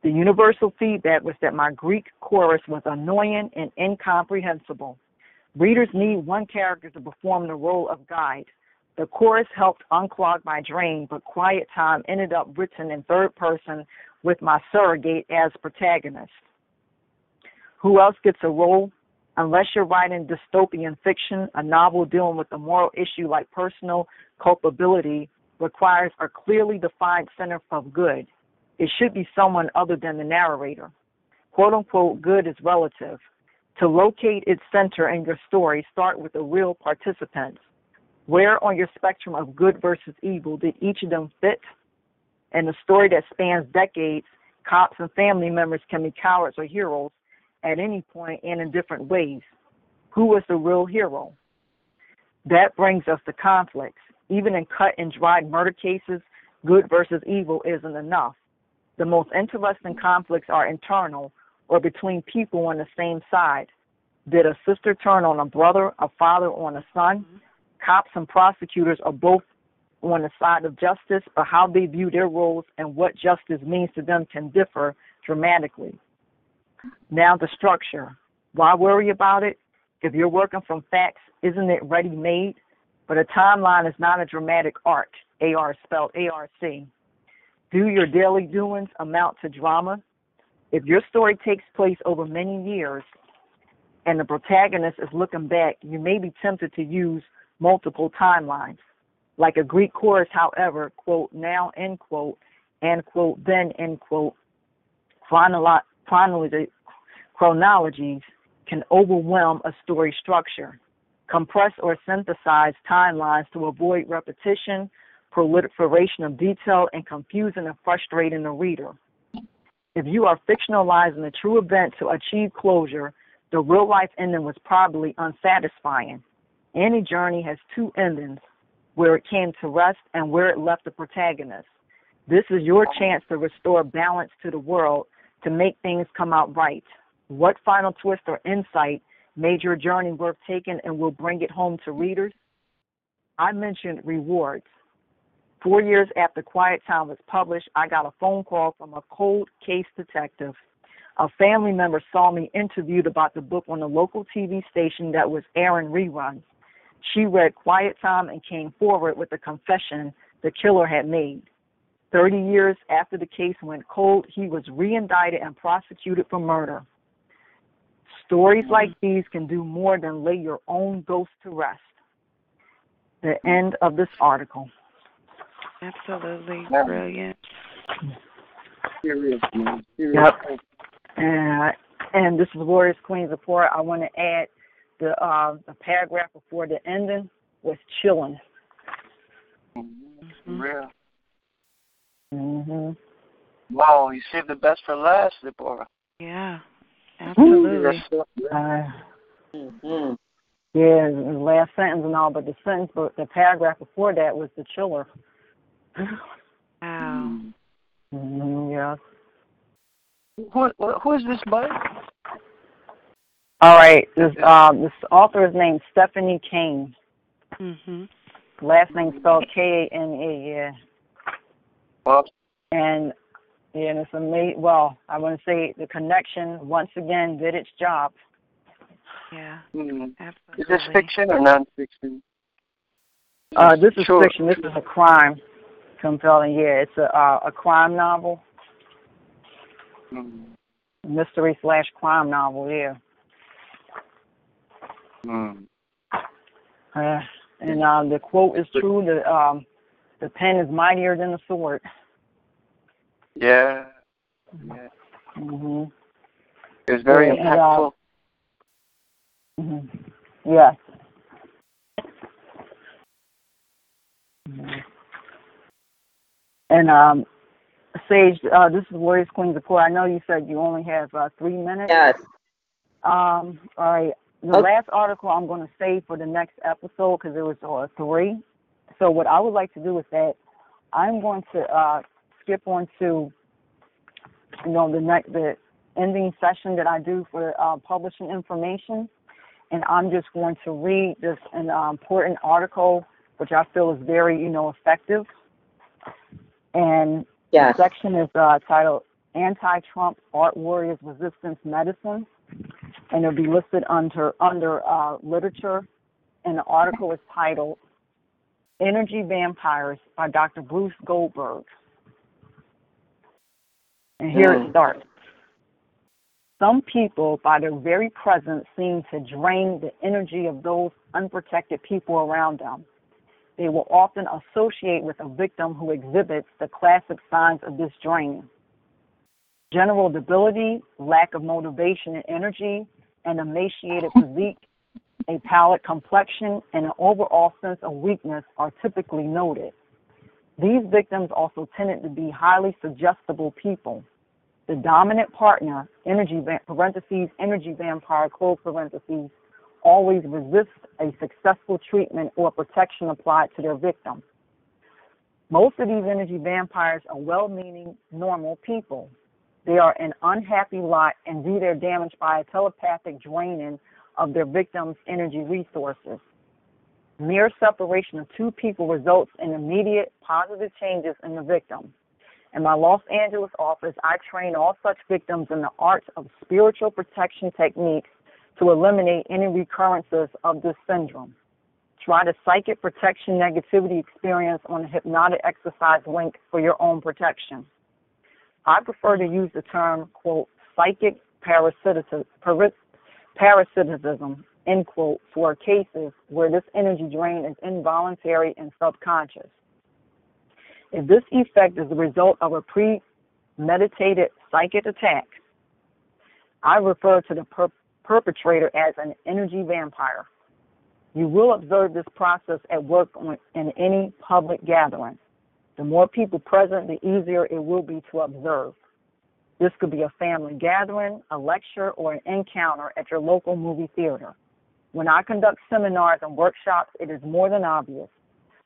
The universal feedback was that my Greek chorus was annoying and incomprehensible. Readers need one character to perform the role of guide. The chorus helped unclog my drain, but Quiet Time ended up written in third person with my surrogate as protagonist. Who else gets a role? Unless you're writing dystopian fiction, a novel dealing with a moral issue like personal culpability requires a clearly defined center of good. It should be someone other than the narrator. Quote unquote, good is relative. To locate its center in your story, start with the real participants. Where on your spectrum of good versus evil did each of them fit? In a story that spans decades, cops and family members can be cowards or heroes at any point and in different ways. Who was the real hero? That brings us to conflicts. Even in cut and dried murder cases, good versus evil isn't enough. The most interesting conflicts are internal or between people on the same side. Did a sister turn on a brother, a father on a son? Mm-hmm. Cops and prosecutors are both on the side of justice, but how they view their roles and what justice means to them can differ dramatically. Now, the structure. Why worry about it? If you're working from facts, isn't it ready made? But a timeline is not a dramatic arc, AR spelled ARC. Do your daily doings amount to drama? If your story takes place over many years and the protagonist is looking back, you may be tempted to use multiple timelines. Like a Greek chorus, however, quote, now, end quote, end quote, then, end quote, chronolo- chronology, chronologies can overwhelm a story structure. Compress or synthesize timelines to avoid repetition, proliferation of detail, and confusing and frustrating the reader. If you are fictionalizing the true event to achieve closure, the real life ending was probably unsatisfying. Any journey has two endings where it came to rest and where it left the protagonist. This is your chance to restore balance to the world to make things come out right. What final twist or insight made your journey worth taking and will bring it home to readers? I mentioned rewards. Four years after Quiet Time was published, I got a phone call from a cold case detective. A family member saw me interviewed about the book on a local TV station that was airing reruns. She read Quiet Time and came forward with a confession the killer had made. 30 years after the case went cold, he was reindicted and prosecuted for murder. Stories like mm-hmm. these can do more than lay your own ghost to rest. The end of this article. Absolutely Yeah. brilliant. Serious, man. Serious. Yep. And, and this is Warrioress Queens report. I want to add the uh, the paragraph before the ending was chilling. Mm-hmm. Real. hmm Wow, you saved the best for last, Deborah. Yeah. You're Absolutely. so- Uh, Mm-hmm. yeah, the last sentence and all, but the sentence, but the paragraph before that was the chiller. Wow. hmm yeah. Who, who is this by? All right. This um this author is named Stephanie Kane. Mhm. Last name spelled K A N A. Yeah. Well, And yeah, and it's amazing. Well, I want to say the connection once again did its job. Yeah. hmm. Absolutely. Is this fiction or non-fiction? Uh, this is Sure. fiction. This is a crime compelling. Yeah, it's a uh, a crime novel, Mm. mystery slash crime novel. Yeah. Mm. Uh, and um, the quote is true. The um, the pen is mightier than the sword. Yeah. Yeah. hmm It was very Yeah, and, uh, impactful. Yes. Mhm. And um, Sage, uh, this is Warrioress Queens of report. I know you said you only have uh, three minutes. Yes. Um, all right. The Okay. last article I'm going to save for the next episode because there was uh, three. So what I would like to do is that I'm going to uh, skip on to, you know, the next the ending session that I do for uh, publishing information, and I'm just going to read this an uh, important article which I feel is very, you know, effective. And Yes. the section is uh, titled "Anti-Trump Art Warriors Resistance Medicine." and it'll be listed under under uh, literature. And the article is titled "Energy Vampires" by Dr. Bruce Goldberg. And here it Mm. starts. Some people, by their very presence, seem to drain the energy of those unprotected people around them. They will often associate with a victim who exhibits the classic signs of this drain general debility, lack of motivation and energy, an emaciated physique, a pallid complexion, and an overall sense of weakness are typically noted. These victims also tended to be highly suggestible people. The dominant partner, energy parentheses, energy vampire, close parentheses, always resists a successful treatment or protection applied to their victim. Most of these energy vampires are well meaning, normal people. They are an unhappy lot and view their damage by a telepathic draining of their victims' energy resources. Mere separation of two people results in immediate positive changes in the victim. In my Los Angeles office, I train all such victims in the arts of spiritual protection techniques to eliminate any recurrences of this syndrome. Try the psychic protection negativity experience on the hypnotic exercise link for your own protection. I prefer to use the term, quote, psychic parasitism, end quote, for cases where this energy drain is involuntary and subconscious. If this effect is the result of a premeditated psychic attack, I refer to the per- perpetrator as an energy vampire. You will observe this process at work in any public gathering. The more people present, the easier it will be to observe. This could be a family gathering, a lecture, or an encounter at your local movie theater. When I conduct seminars and workshops, it is more than obvious.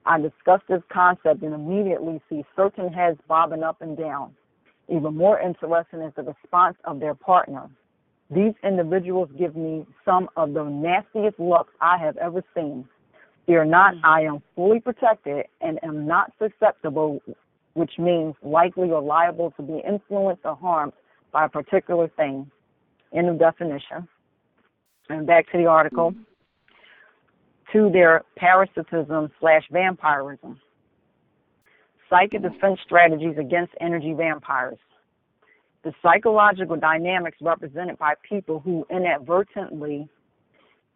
I discuss this concept and immediately see certain heads bobbing up and down. Even more interesting is the response of their partner. These individuals give me some of the nastiest looks I have ever seen. Fear not, mm. I am fully protected and am not susceptible, which means likely or liable to be influenced or harmed by a particular thing. End of definition. And back to the article. Mm-hmm. To their parasitism slash vampirism. Psychic defense strategies against energy vampires. The psychological dynamics represented by people who inadvertently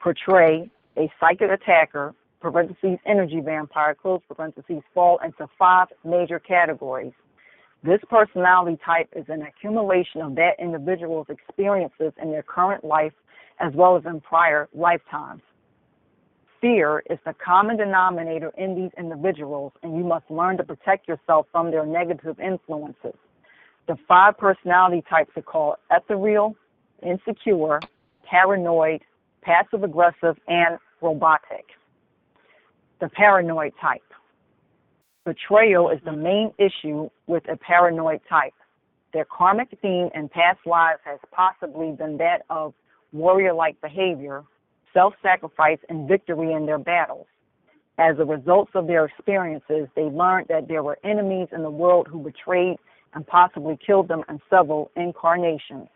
portray a psychic attacker, parentheses, energy vampire, close parentheses, fall into five major categories. This personality type is an accumulation of that individual's experiences in their current life as well as in prior lifetimes. Fear is the common denominator in these individuals, and you must learn to protect yourself from their negative influences. The five personality types are called ethereal, insecure, paranoid, passive aggressive, and robotic. The paranoid type. Betrayal is the main issue with a paranoid type. Their karmic theme in past lives has possibly been that of warrior like behavior, self sacrifice, and victory in their battles. As a result of their experiences, they learned that there were enemies in the world who betrayed and possibly killed them in several incarnations.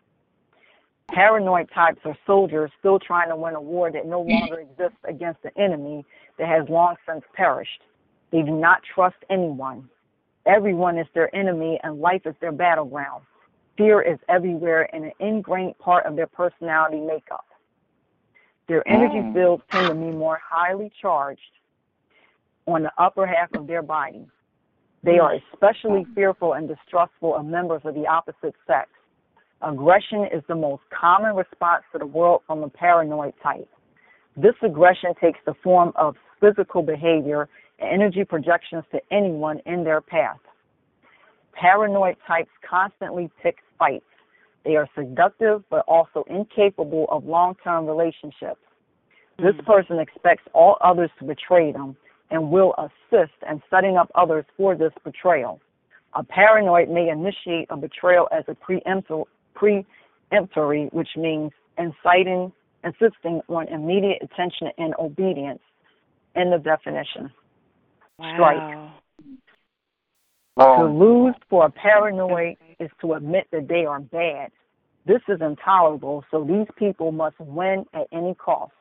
Paranoid types are soldiers still trying to win a war that no longer exists against an enemy that has long since perished. They do not trust anyone. Everyone is their enemy and life is their battleground. Fear is everywhere and an ingrained part of their personality makeup. Their energy mm. fields tend to be more highly charged on the upper half of their body. They are especially fearful and distrustful of members of the opposite sex. Aggression is the most common response to the world from a paranoid type. This aggression takes the form of physical behavior and energy projections to anyone in their path. Paranoid types constantly pick fights. They are seductive but also incapable of long term relationships. This mm-hmm. person expects all others to betray them and will assist in setting up others for this betrayal. A paranoid may initiate a betrayal as a preemptory, which means inciting, insisting on immediate attention and obedience. In the definition. Wow. Strike. To um, lose for a paranoid is to admit that they are bad. This is intolerable, so these people must win at any cost.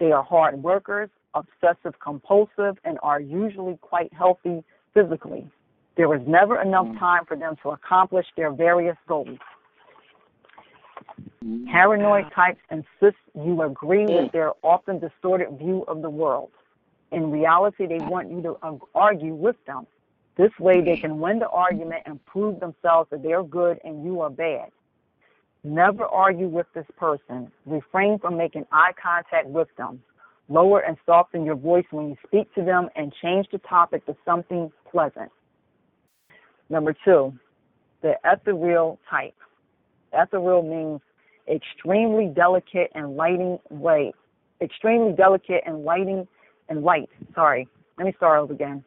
They are hard workers, obsessive compulsive, and are usually quite healthy physically. There is never enough mm. time for them to accomplish their various goals. Paranoid types insist you agree with their often distorted view of the world. In reality, they want you to argue with them. This way, they can win the argument and prove themselves that they're good and you are bad. Never argue with this person. Refrain from making eye contact with them. Lower and soften your voice when you speak to them and change the topic to something pleasant. Number two, the ethereal type. Ethereal means extremely delicate and lighting way. Extremely delicate and lighting and light. Sorry. Let me start over again.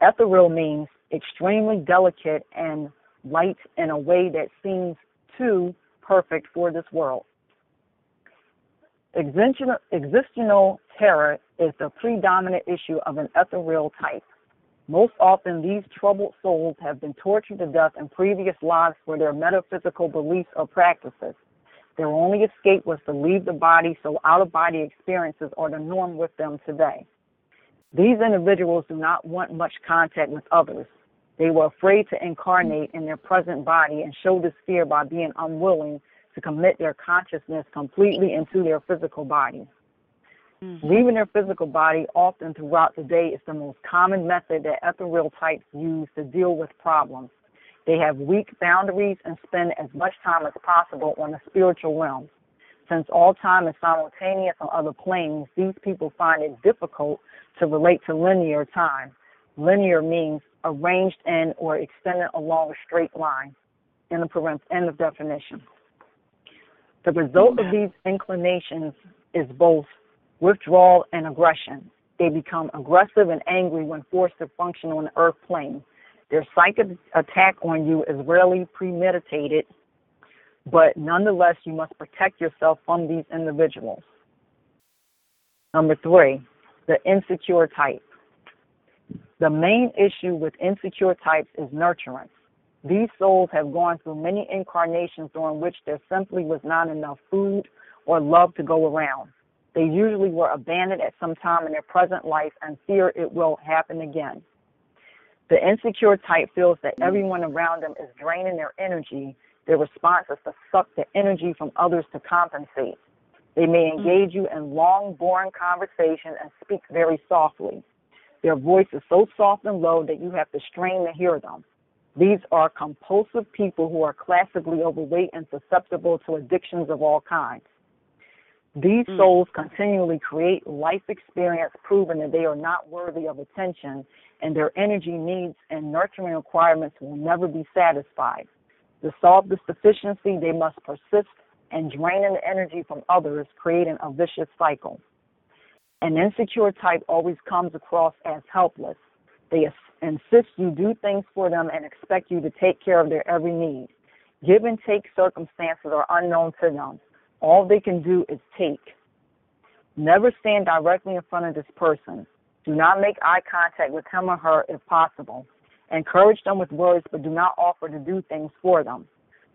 Ethereal means extremely delicate and light in a way that seems too perfect for this world. Existential, terror is the predominant issue of an ethereal type. Most often, these troubled souls have been tortured to death in previous lives for their metaphysical beliefs or practices. Their only escape was to leave the body, so out of body experiences are the norm with them today. These individuals do not want much contact with others. They were afraid to incarnate in their present body and show this fear by being unwilling to commit their consciousness completely into their physical body. Mm-hmm. Leaving their physical body often throughout the day is the most common method that ethereal types use to deal with problems. They have weak boundaries and spend as much time as possible on the spiritual realm. Since all time is simultaneous on other planes, these people find it difficult to relate to linear time. Linear means arranged in or extended along a straight line. In the end of definition. The result of these inclinations is both withdrawal and aggression. They become aggressive and angry when forced to function on the earth plane. Their psychic attack on you is rarely premeditated, but nonetheless, you must protect yourself from these individuals. Number three, the insecure type. The main issue with insecure types is nurturance. These souls have gone through many incarnations during which there simply was not enough food or love to go around. They usually were abandoned at some time in their present life and fear it will happen again. The insecure type feels that hmm. everyone around them is draining their energy. Their response is to suck the energy from others to compensate. They may hmm. engage you in long, boring conversation and speak very softly. Their voice is so soft and low that you have to strain to hear them. These are compulsive people who are classically overweight and susceptible to addictions of all kinds. These mm. souls continually create life experience proving that they are not worthy of attention and their energy needs and nurturing requirements will never be satisfied. To solve this deficiency, they must persist and draining the energy from others, creating a vicious cycle. An insecure type always comes across as helpless. They insist you do things for them and expect you to take care of their every need. Give and take circumstances are unknown to them. All they can do is take. Never stand directly in front of this person. Do not make eye contact with him or her if possible. Encourage them with words, but do not offer to do things for them.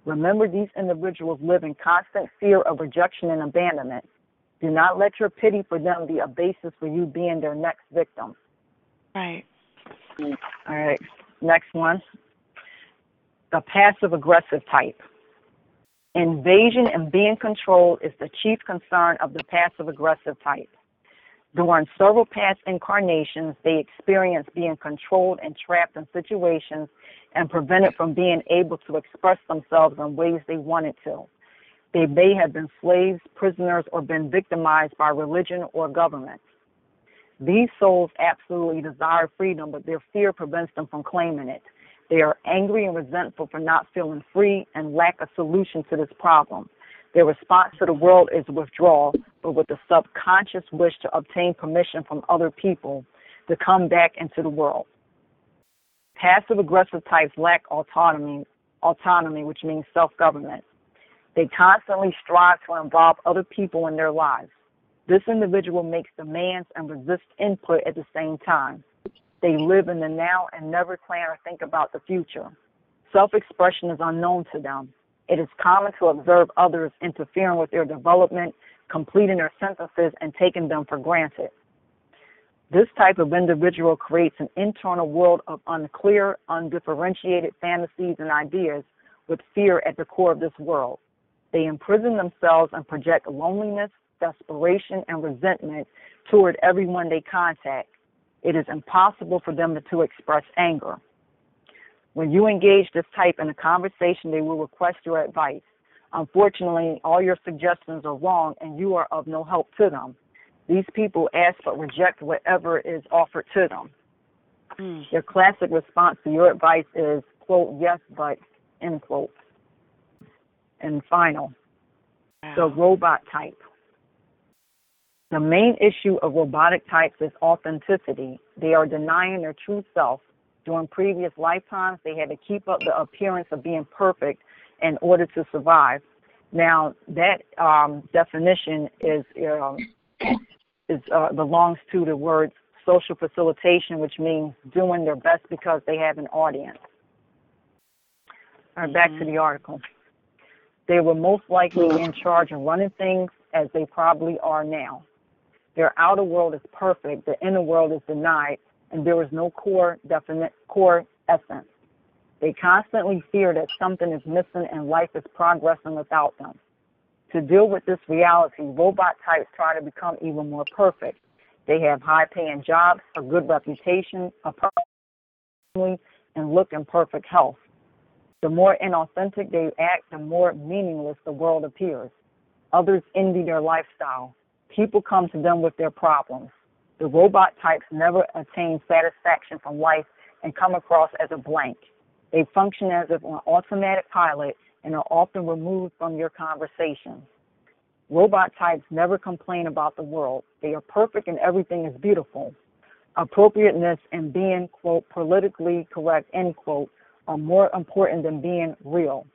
Remember, these individuals live in constant fear of rejection and abandonment. Do not let your pity for them be a basis for you being their next victim. Right. All right. Next one. The passive aggressive type. Invasion and being controlled is the chief concern of the passive aggressive type. During several past incarnations, they experience being controlled and trapped in situations and prevented from being able to express themselves in ways they wanted to. They may have been slaves, prisoners, or been victimized by religion or government. These souls absolutely desire freedom, but their fear prevents them from claiming it. They are angry and resentful for not feeling free and lack a solution to this problem. Their response to the world is withdrawal, but with a subconscious wish to obtain permission from other people to come back into the world. Passive aggressive types lack autonomy, autonomy, which means self-government. They constantly strive to involve other people in their lives. This individual makes demands and resists input at the same time. They live in the now and never plan or think about the future. Self expression is unknown to them. It is common to observe others interfering with their development, completing their sentences, and taking them for granted. This type of individual creates an internal world of unclear, undifferentiated fantasies and ideas with fear at the core of this world. They imprison themselves and project loneliness, desperation, and resentment toward everyone they contact. It is impossible for them to express anger. When you engage this type in a conversation, they will request your advice. Unfortunately, all your suggestions are wrong and you are of no help to them. These people ask but reject whatever is offered to them. Mm. Their classic response to your advice is, quote, yes, but, end quote. And final, wow. the robot type. The main issue of robotic types is authenticity. They are denying their true self. During previous lifetimes, they had to keep up the appearance of being perfect in order to survive. Now, that um, definition is um, is uh, belongs to the word social facilitation, which means doing their best because they have an audience. All right, back to the article. They were most likely in charge of running things as they probably are now. Their outer world is perfect, the inner world is denied, and there is no core definite core essence. They constantly fear that something is missing and life is progressing without them. To deal with this reality, robot types try to become even more perfect. They have high paying jobs, a good reputation, a family, and look in perfect health. The more inauthentic they act, the more meaningless the world appears. Others envy their lifestyle. People come to them with their problems. The robot types never attain satisfaction from life and come across as a blank. They function as if on automatic pilot and are often removed from your conversations. Robot types never complain about the world. They are perfect and everything is beautiful. Appropriateness and being, quote, politically correct, end quote, are more important than being real.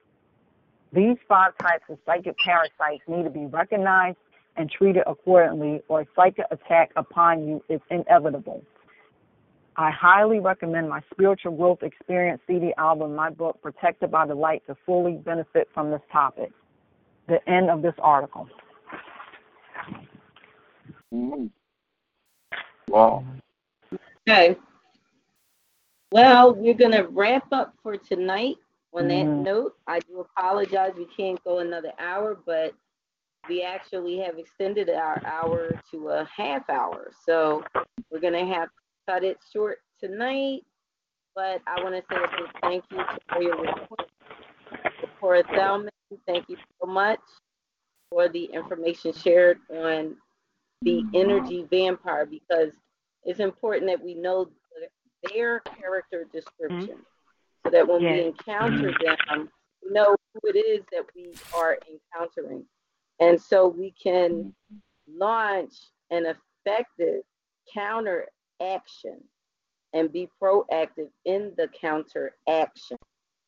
These five types of psychic parasites need to be recognized and treated accordingly, or a psychic attack upon you is inevitable. I highly recommend my Spiritual Growth Experience CD album, my book, Protected by the Light, to fully benefit from this topic. The end of this article. Mm. Wow. Okay. Well, we're going to wrap up for tonight. On that Mhm. note, I do apologize. We can't go another hour, but we actually have extended our hour to a half hour. So we're going to have to cut it short tonight. But I want to say a big thank you for your report. Cora Thelmon, thank you so much for the information shared on the energy vampire because it's important that we know their character description mm-hmm. so that when we encounter them, we know who it is that we are encountering. And so we can mm-hmm. launch an effective counter action and be proactive in the counter action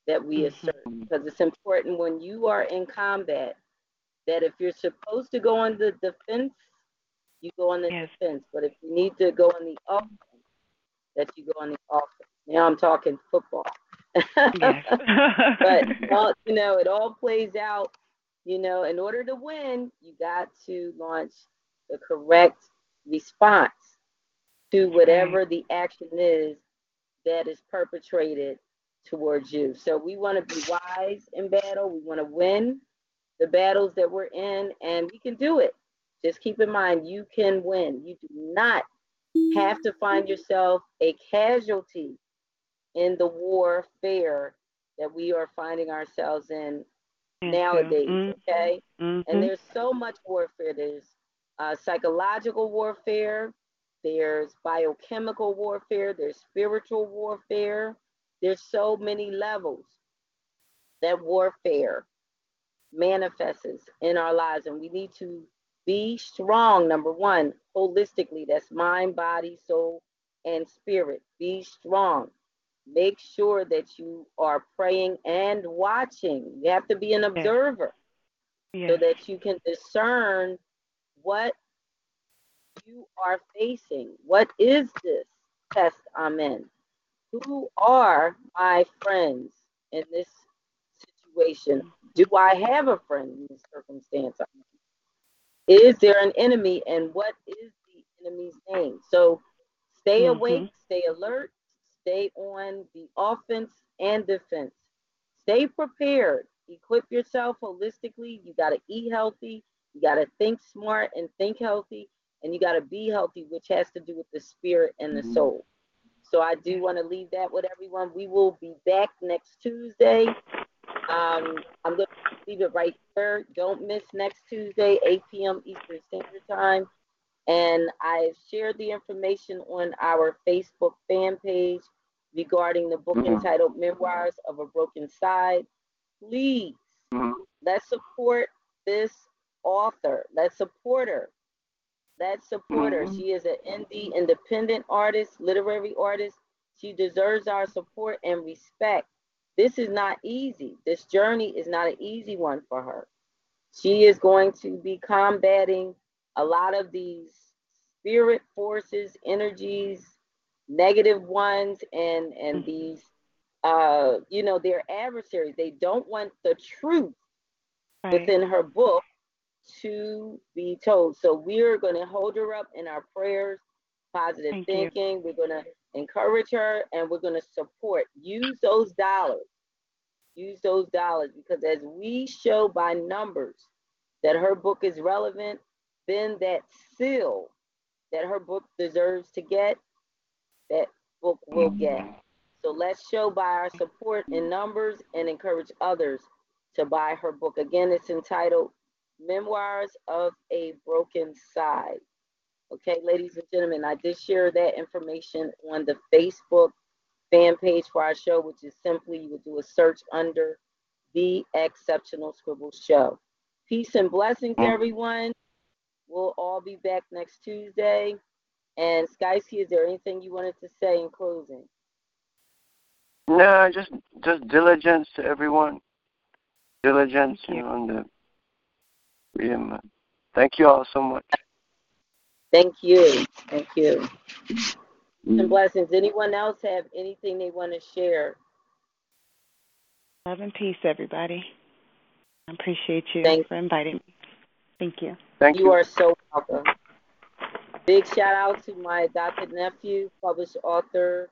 that we mm-hmm. assert. Because it's important when you are in combat that if you're supposed to go on the defense, you go on the defense. But if you need to go on the offense, that you go on the offense. Now I'm talking football. but you know, it all plays out. You know, in order to win, you got to launch the correct response to mm-hmm. whatever the action is that is perpetrated towards you. So we want to be wise in battle. We want to win the battles that we're in, and we can do it. Just keep in mind, you can win. You do not have to find yourself a casualty in the warfare that we are finding ourselves in nowadays. Mhm. Okay, Mhm. and there's so much warfare. There's uh, psychological warfare. There's biochemical warfare. There's spiritual warfare. There's so many levels that warfare manifests in our lives, and we need to be strong. Number one, holistically. That's mind, body, soul, and spirit. Be strong. Make sure that you are praying and watching. You have to be an observer so that you can discern what you are facing. What is this test I'm in? Who are my friends in this situation? Do I have a friend in this circumstance? Is there an enemy and what is the enemy's name? So stay Mhm. awake, stay alert, stay on the offense and defense. Stay prepared. Equip yourself holistically. You got to eat healthy. You got to think smart and think healthy. And you got to be healthy, which has to do with the spirit and the soul. So I do want to leave that with everyone. We will be back next Tuesday. Um, I'm going to leave it right there. Don't miss next Tuesday, 8 p.m. Eastern Standard Time. And I've shared the information on our Facebook fan page regarding the book Mhm. entitled Memoirs of a Broken Side. Please, let's support this author. Let's support her. Let's support her. Mhm. She is an indie independent artist, literary artist. She deserves our support and respect. This is not easy. This journey is not an easy one for her. She is going to be combating a lot of these spirit forces, energies, negative ones, and and these uh, you know, their adversaries. They don't want the truth Right. within her book to be told. So we're going to hold her up in our prayers, positive Thank you. thinking. We're going to encourage her and we're going to support. Use those dollars. Use those dollars because as we show by numbers that her book is relevant, then that seal that her book deserves to get, that book will get. So let's show by our support in numbers and encourage others to buy her book. Again, it's entitled Memoirs of a Broken Side. Okay, ladies and gentlemen, I did share that information on the Facebook fan page for our show, which is simply you would do a search under The Exceptional Scribble Show. Peace and blessings, mm. everyone. We'll all be back next Tuesday. And Skysky, is there anything you wanted to say in closing? No, just just diligence to everyone. Diligence, Thank you you. know, and the freedom. Um, thank you all so much. Thank you. Thank you. Peace and blessings. Anyone else have anything they want to share? Love and peace, everybody. I appreciate you Thank- for inviting me. Thank you. Thank You you. are so welcome. Big shout out to my adopted nephew, published author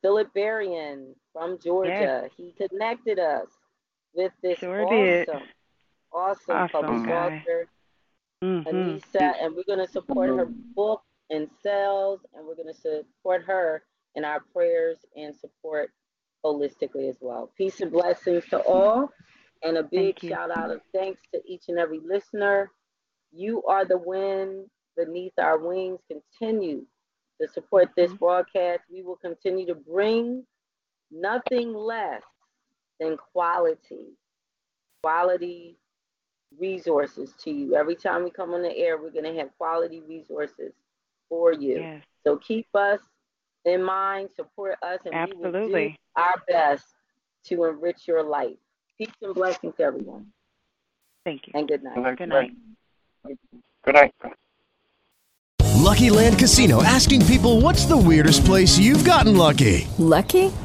Philip Berrien from Georgia. He connected us with this Sure awesome, awesome, Awesome published guy. author, Mm-hmm. Anissa, and we're going to support her book and sales, and we're going to support her in our prayers and support holistically as well. Peace and blessings to all, and a big shout out of thanks to each and every listener. You are the wind beneath our wings. Continue to support this Mhm. broadcast. We will continue to bring nothing less than quality, quality resources to you. Every time we come on the air, we're going to have quality resources for you. Yes. So keep us in mind, support us, and we will do our best to enrich your life. Peace and blessings, to everyone, Thank you. and good night. Good night. Good night. Lucky Land Casino asking people what's the weirdest place you've gotten lucky? Lucky?